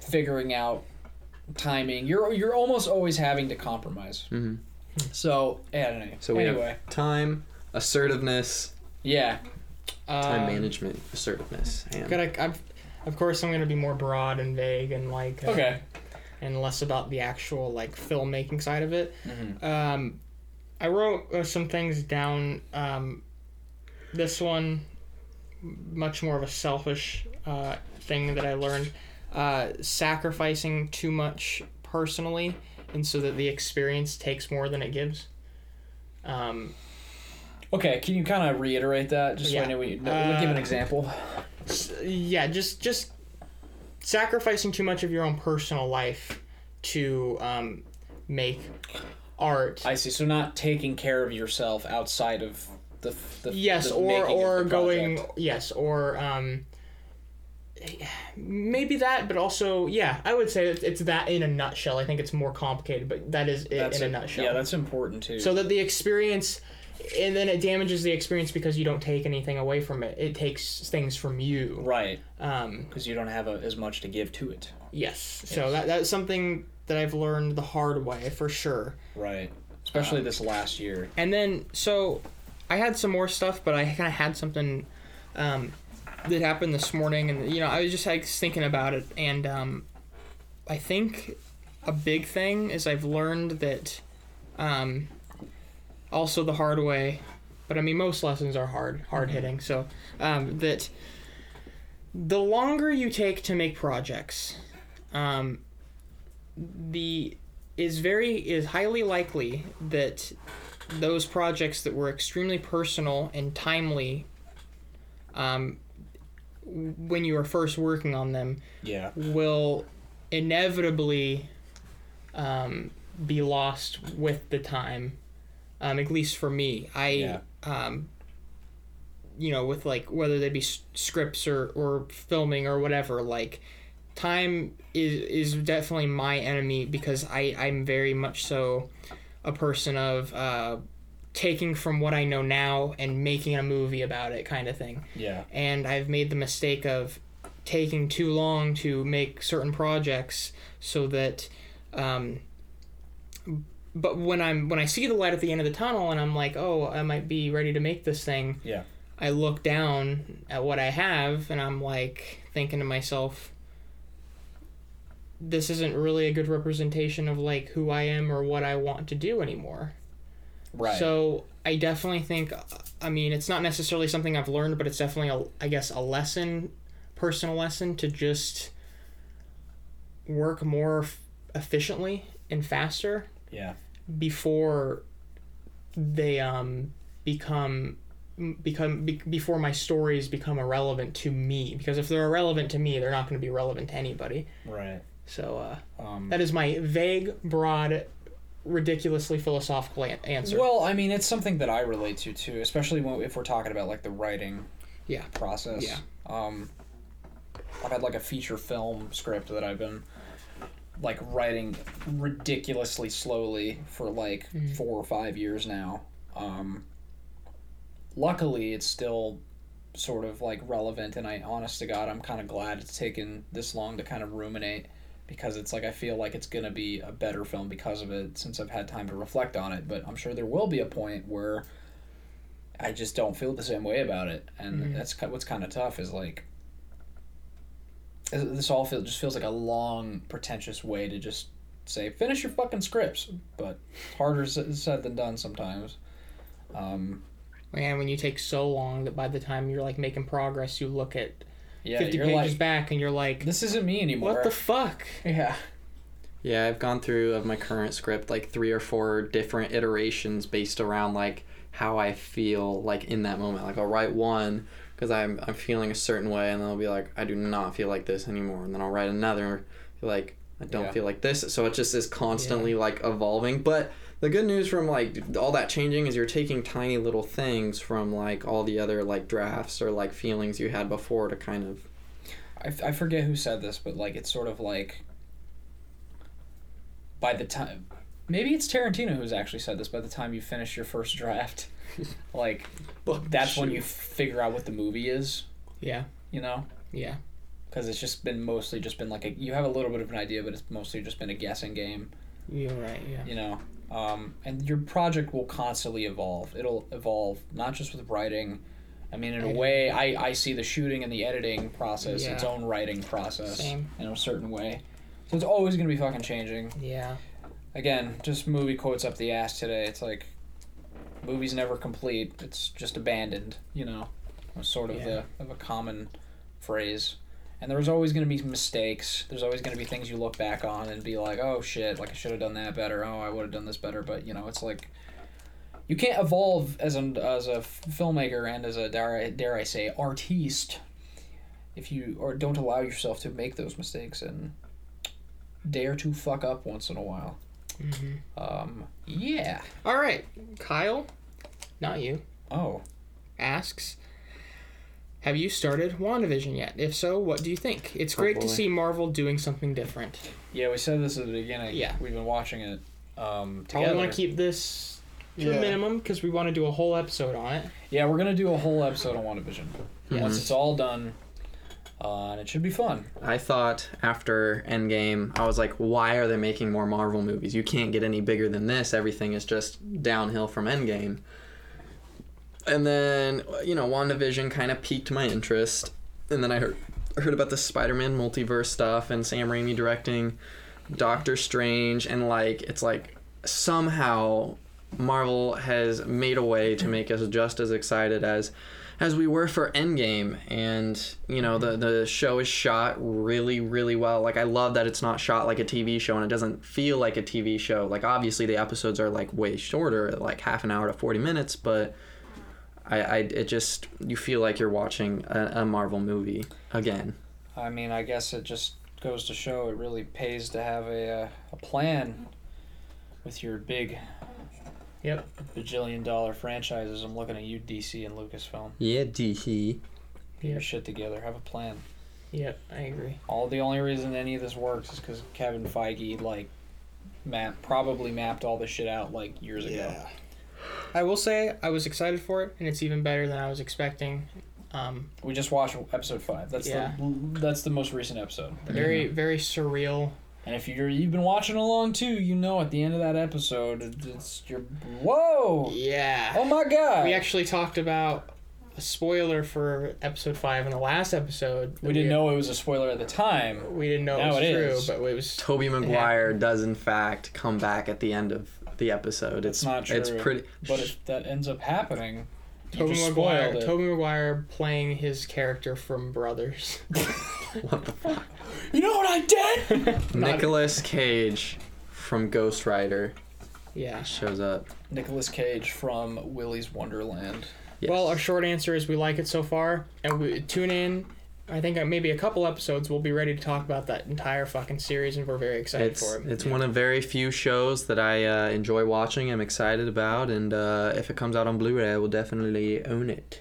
figuring out timing. You're you're almost always having to compromise. Mhm. So yeah, I don't know. So we anyway, have time, assertiveness, yeah, time Um, management, assertiveness, and Gotta, I've, of course, I'm gonna be more broad and vague and like uh, okay. and less about the actual like filmmaking side of it. Mhm. Um, I wrote uh, some things down. Um, this one, much more of a selfish uh, thing that I learned. Uh, sacrificing too much personally, and so that the experience takes more than it gives. Um, Okay, can you kind of reiterate that just so I know what you, no, give an Uh, example? Yeah, just just sacrificing too much of your own personal life to um, make art. I see. So not taking care of yourself outside of the, the yes the or or going yes or um maybe that but also yeah i would say it's, it's that in a nutshell i think it's more complicated but that is it That's in a, a- nutshell Yeah, that's important too. so that the experience and then it damages the experience because you don't take anything away from it it takes things from you right, um because you don't have a, as much to give to it. yes so that that's something that i've learned the hard way for sure Right. Especially this last year. And then, so I had some more stuff, but I kind of had something um, that happened this morning, and you know, I was just like thinking about it, and um, I think a big thing is I've learned that, um, also the hard way, but I mean most lessons are hard, hard hitting. So um, that the longer you take to make projects, um, the is very is highly likely that those projects that were extremely personal and timely um, when you were first working on them Yeah. will inevitably um, be lost with the time um, at least for me i Yeah. um, you know with like whether they be s- scripts or, or filming or whatever like time is is definitely my enemy because I I'm very much so a person of uh, taking from what I know now and making a movie about it kind of thing. Yeah. And I've made the mistake of taking too long to make certain projects so that um, but when I'm when I see the light at the end of the tunnel and I'm like, "Oh, I might be ready to make this thing." Yeah. I look down at what I have and I'm like thinking to myself, this isn't really a good representation of like who I am or what I want to do anymore. Right. So I definitely think, I mean, it's not necessarily something I've learned, but it's definitely a, I guess, a lesson, personal lesson to just work more f- efficiently and faster yeah. before they um become become be, before my stories become irrelevant to me because if they're irrelevant to me they're not going to be relevant to anybody Right. so uh, Um, that is my vague broad ridiculously philosophical an- answer Well, I mean, it's something that I relate to too, especially when, if we're talking about like the writing Yeah. process. Yeah. Um, I've had like a feature film script that I've been like writing ridiculously slowly for like four or five years now. Um, luckily, it's still sort of like relevant and I honest to God I'm kind of glad it's taken this long to kind of ruminate because it's like I feel like it's going to be a better film because of it since I've had time to reflect on it but I'm sure there will be a point where I just don't feel the same way about it and Mhm. that's what's kind of tough is like this all feel, just feels like a long pretentious way to just say finish your fucking scripts but harder said than done sometimes um, Man, when you take so long that by the time you're like making progress, you look at yeah 50 pages like back and you're like, this isn't me anymore what the fuck? yeah Yeah, I've gone through of my current script like three or four different iterations based around like how I feel like in that moment. Like I'll write one because I'm I'm feeling a certain way, and then I'll be like, I do not feel like this anymore, and then I'll write another like I don't Yeah. feel like this. So it just is constantly like evolving. But the good news from like all that changing is you're taking tiny little things from like all the other like drafts or like feelings you had before to kind of I, f- I forget who said this, but like it's sort of like by the time maybe it's Tarantino who's actually said this. By the time you finish your first draft, like that's when you figure out what the movie is. Yeah, You know, yeah, because it's just been mostly just been like a, you have a little bit of an idea, but it's mostly just been a guessing game. you're right. Yeah, You know, um, and your project will constantly evolve. It'll evolve not just with writing. I mean, in a way, I, I see the shooting and the editing process its own writing process Same. in a certain way. So it's always going to be fucking changing. yeah, Again, just movie quotes up the ass today. It's like, movie's never complete. It's just abandoned. You know, sort of Yeah. the of a common phrase. And there's always going to be mistakes. There's always going to be things you look back on and be like, oh shit, like I should have done that better. Oh, I would have done this better. But you know, it's like you can't evolve as an as a filmmaker and as a dare I, dare I say artiste if you or don't allow yourself to make those mistakes and dare to fuck up once in a while. hmm Um, yeah. All right, Kyle, not you, Oh, asks. Have you started WandaVision yet? If so, what do you think? It's great to boy. see Marvel doing something different. yeah. We said this at the beginning. Yeah. We've been watching it. Um, Probably together. want to keep this to a Yeah. minimum because we want to do a whole episode on it. Yeah, we're gonna do a whole episode on WandaVision once it's all done, uh, and it should be fun. I thought after Endgame, I was like, why are they making more Marvel movies? You can't get any bigger than this. Everything is just downhill from Endgame. And then, you know, WandaVision kind of piqued my interest. And then I heard heard about the Spider-Man multiverse stuff and Sam Raimi directing Doctor Strange and like it's like somehow Marvel has made a way to make us just as excited as as we were for Endgame, and you know the the show is shot really really well. Like I love that it's not shot like a TV show and it doesn't feel like a TV show. Like obviously the episodes are like way shorter, like half an hour to forty minutes, but I, I it just you feel like you're watching a, a Marvel movie again. I mean, I guess it just goes to show it really pays to have a uh, a plan with your big Yep. bajillion dollar franchises. I'm looking at you, DC and Lucasfilm. Yeah, DC. Get your shit together. Have a plan. Yep. I agree. All the only reason any of this works is because Kevin Feige like map probably mapped all this shit out like years ago. I will say I was excited for it, and it's even better than I was expecting. Um, We just watched episode five. That's Yeah. the that's the most recent episode. very very surreal. And if you're you've been watching along too, you know at the end of that episode, it's your whoa, Yeah. oh my god. We actually talked about a spoiler for episode five in the last episode. we didn't know it was a spoiler at the time. We didn't know Now it was it true, is. but it was. Tobey Maguire does in fact come back at the end of the episode. That's it's not true. It's pretty. But if that ends up happening, you Tobey just Maguire. spoiled. Tobey Maguire playing his character from Brothers. what the fuck? You know what I did? Nicolas Cage from Ghost Rider Yeah. shows up. Nicolas Cage from Willy's Wonderland. Yes. Well, our short answer is we like it so far, and we tune in. I think uh, maybe a couple episodes we'll be ready to talk about that entire fucking series, and we're very excited it's for it. it's one of very few shows that I uh, enjoy watching. I'm excited about, and uh, if it comes out on Blu-ray, I will definitely own it.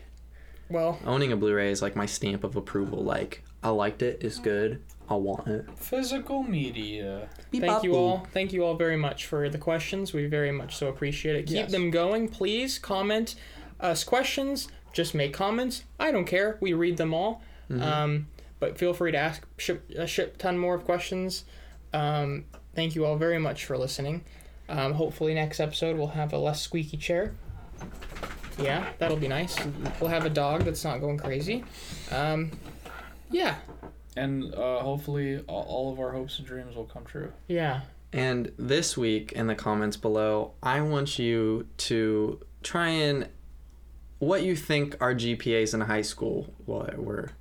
well, Owning a Blu-ray is like my stamp of approval. Like I liked it, it's good, I want it. Physical media. thank you all. Thank you all very much for the questions. We very much so appreciate it. Keep Yes. them going, please. Comment us questions. just make comments. I don't care. We read them all. Mm-hmm. Um, but feel free to ask ship, a ship ton more of questions. Um, thank you all very much for listening. Um, hopefully next episode we'll have a less squeaky chair. Yeah, that'll be nice. We'll have a dog that's not going crazy. Um, yeah, And uh, hopefully, all, all of our hopes and dreams will come true. yeah. And this week in the comments below, I want you to try and what you think our GPAs in high school were.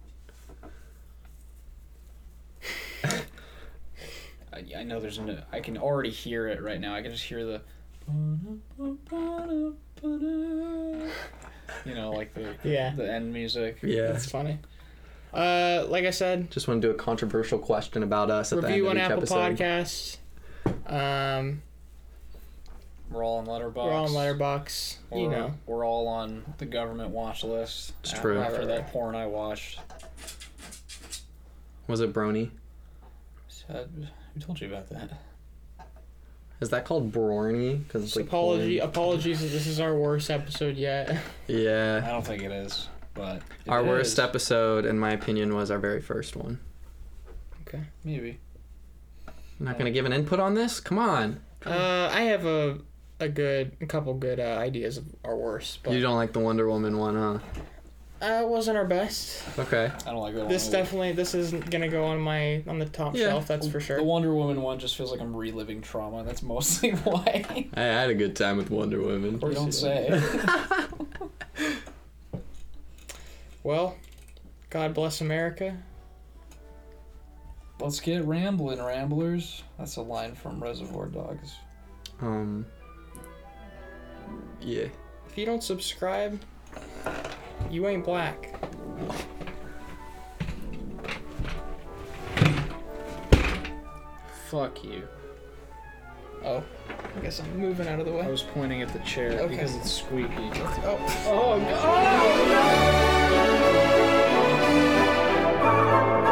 I, I know there's no. I can already hear it right now. I can just hear the. You know, like the Yeah. the end music. Yeah. That's funny. Uh, like I said, Just want to do a controversial question about us at the on end of Apple each episode. Podcasts. Um, We're all on Letterboxd. we're all on Letterboxd. You We're- know, We're all on the government watch list. It's a- true. After Right, right, that porn I watched. Was it Brony? Said, who told you about that? Is that called Brony? Because like apology. porn? Apologies that this is our worst episode yet. Yeah. I don't think it is, but it Our worst episode, in my opinion, was our very first one. okay. Maybe. I'm not gonna give an input on this. Come on. Uh, I have a a good, a couple good uh, ideas of our worst, but You don't like the Wonder Woman one, huh? Uh, it wasn't our best. Okay. I don't like that This one. either. definitely, this isn't gonna go on my on the top Yeah. shelf. That's for sure. The. Wonder Woman one just feels like I'm reliving trauma. That's mostly why. I had a good time with Wonder Woman. you don't say. Well, God bless America. Let's get rambling, ramblers. That's a line from Reservoir Dogs. Um. Yeah. If you don't subscribe, you ain't black. Fuck you. Oh, I guess I'm moving out of the way. I was pointing at the chair Okay. because it's squeaky. Oh, oh no!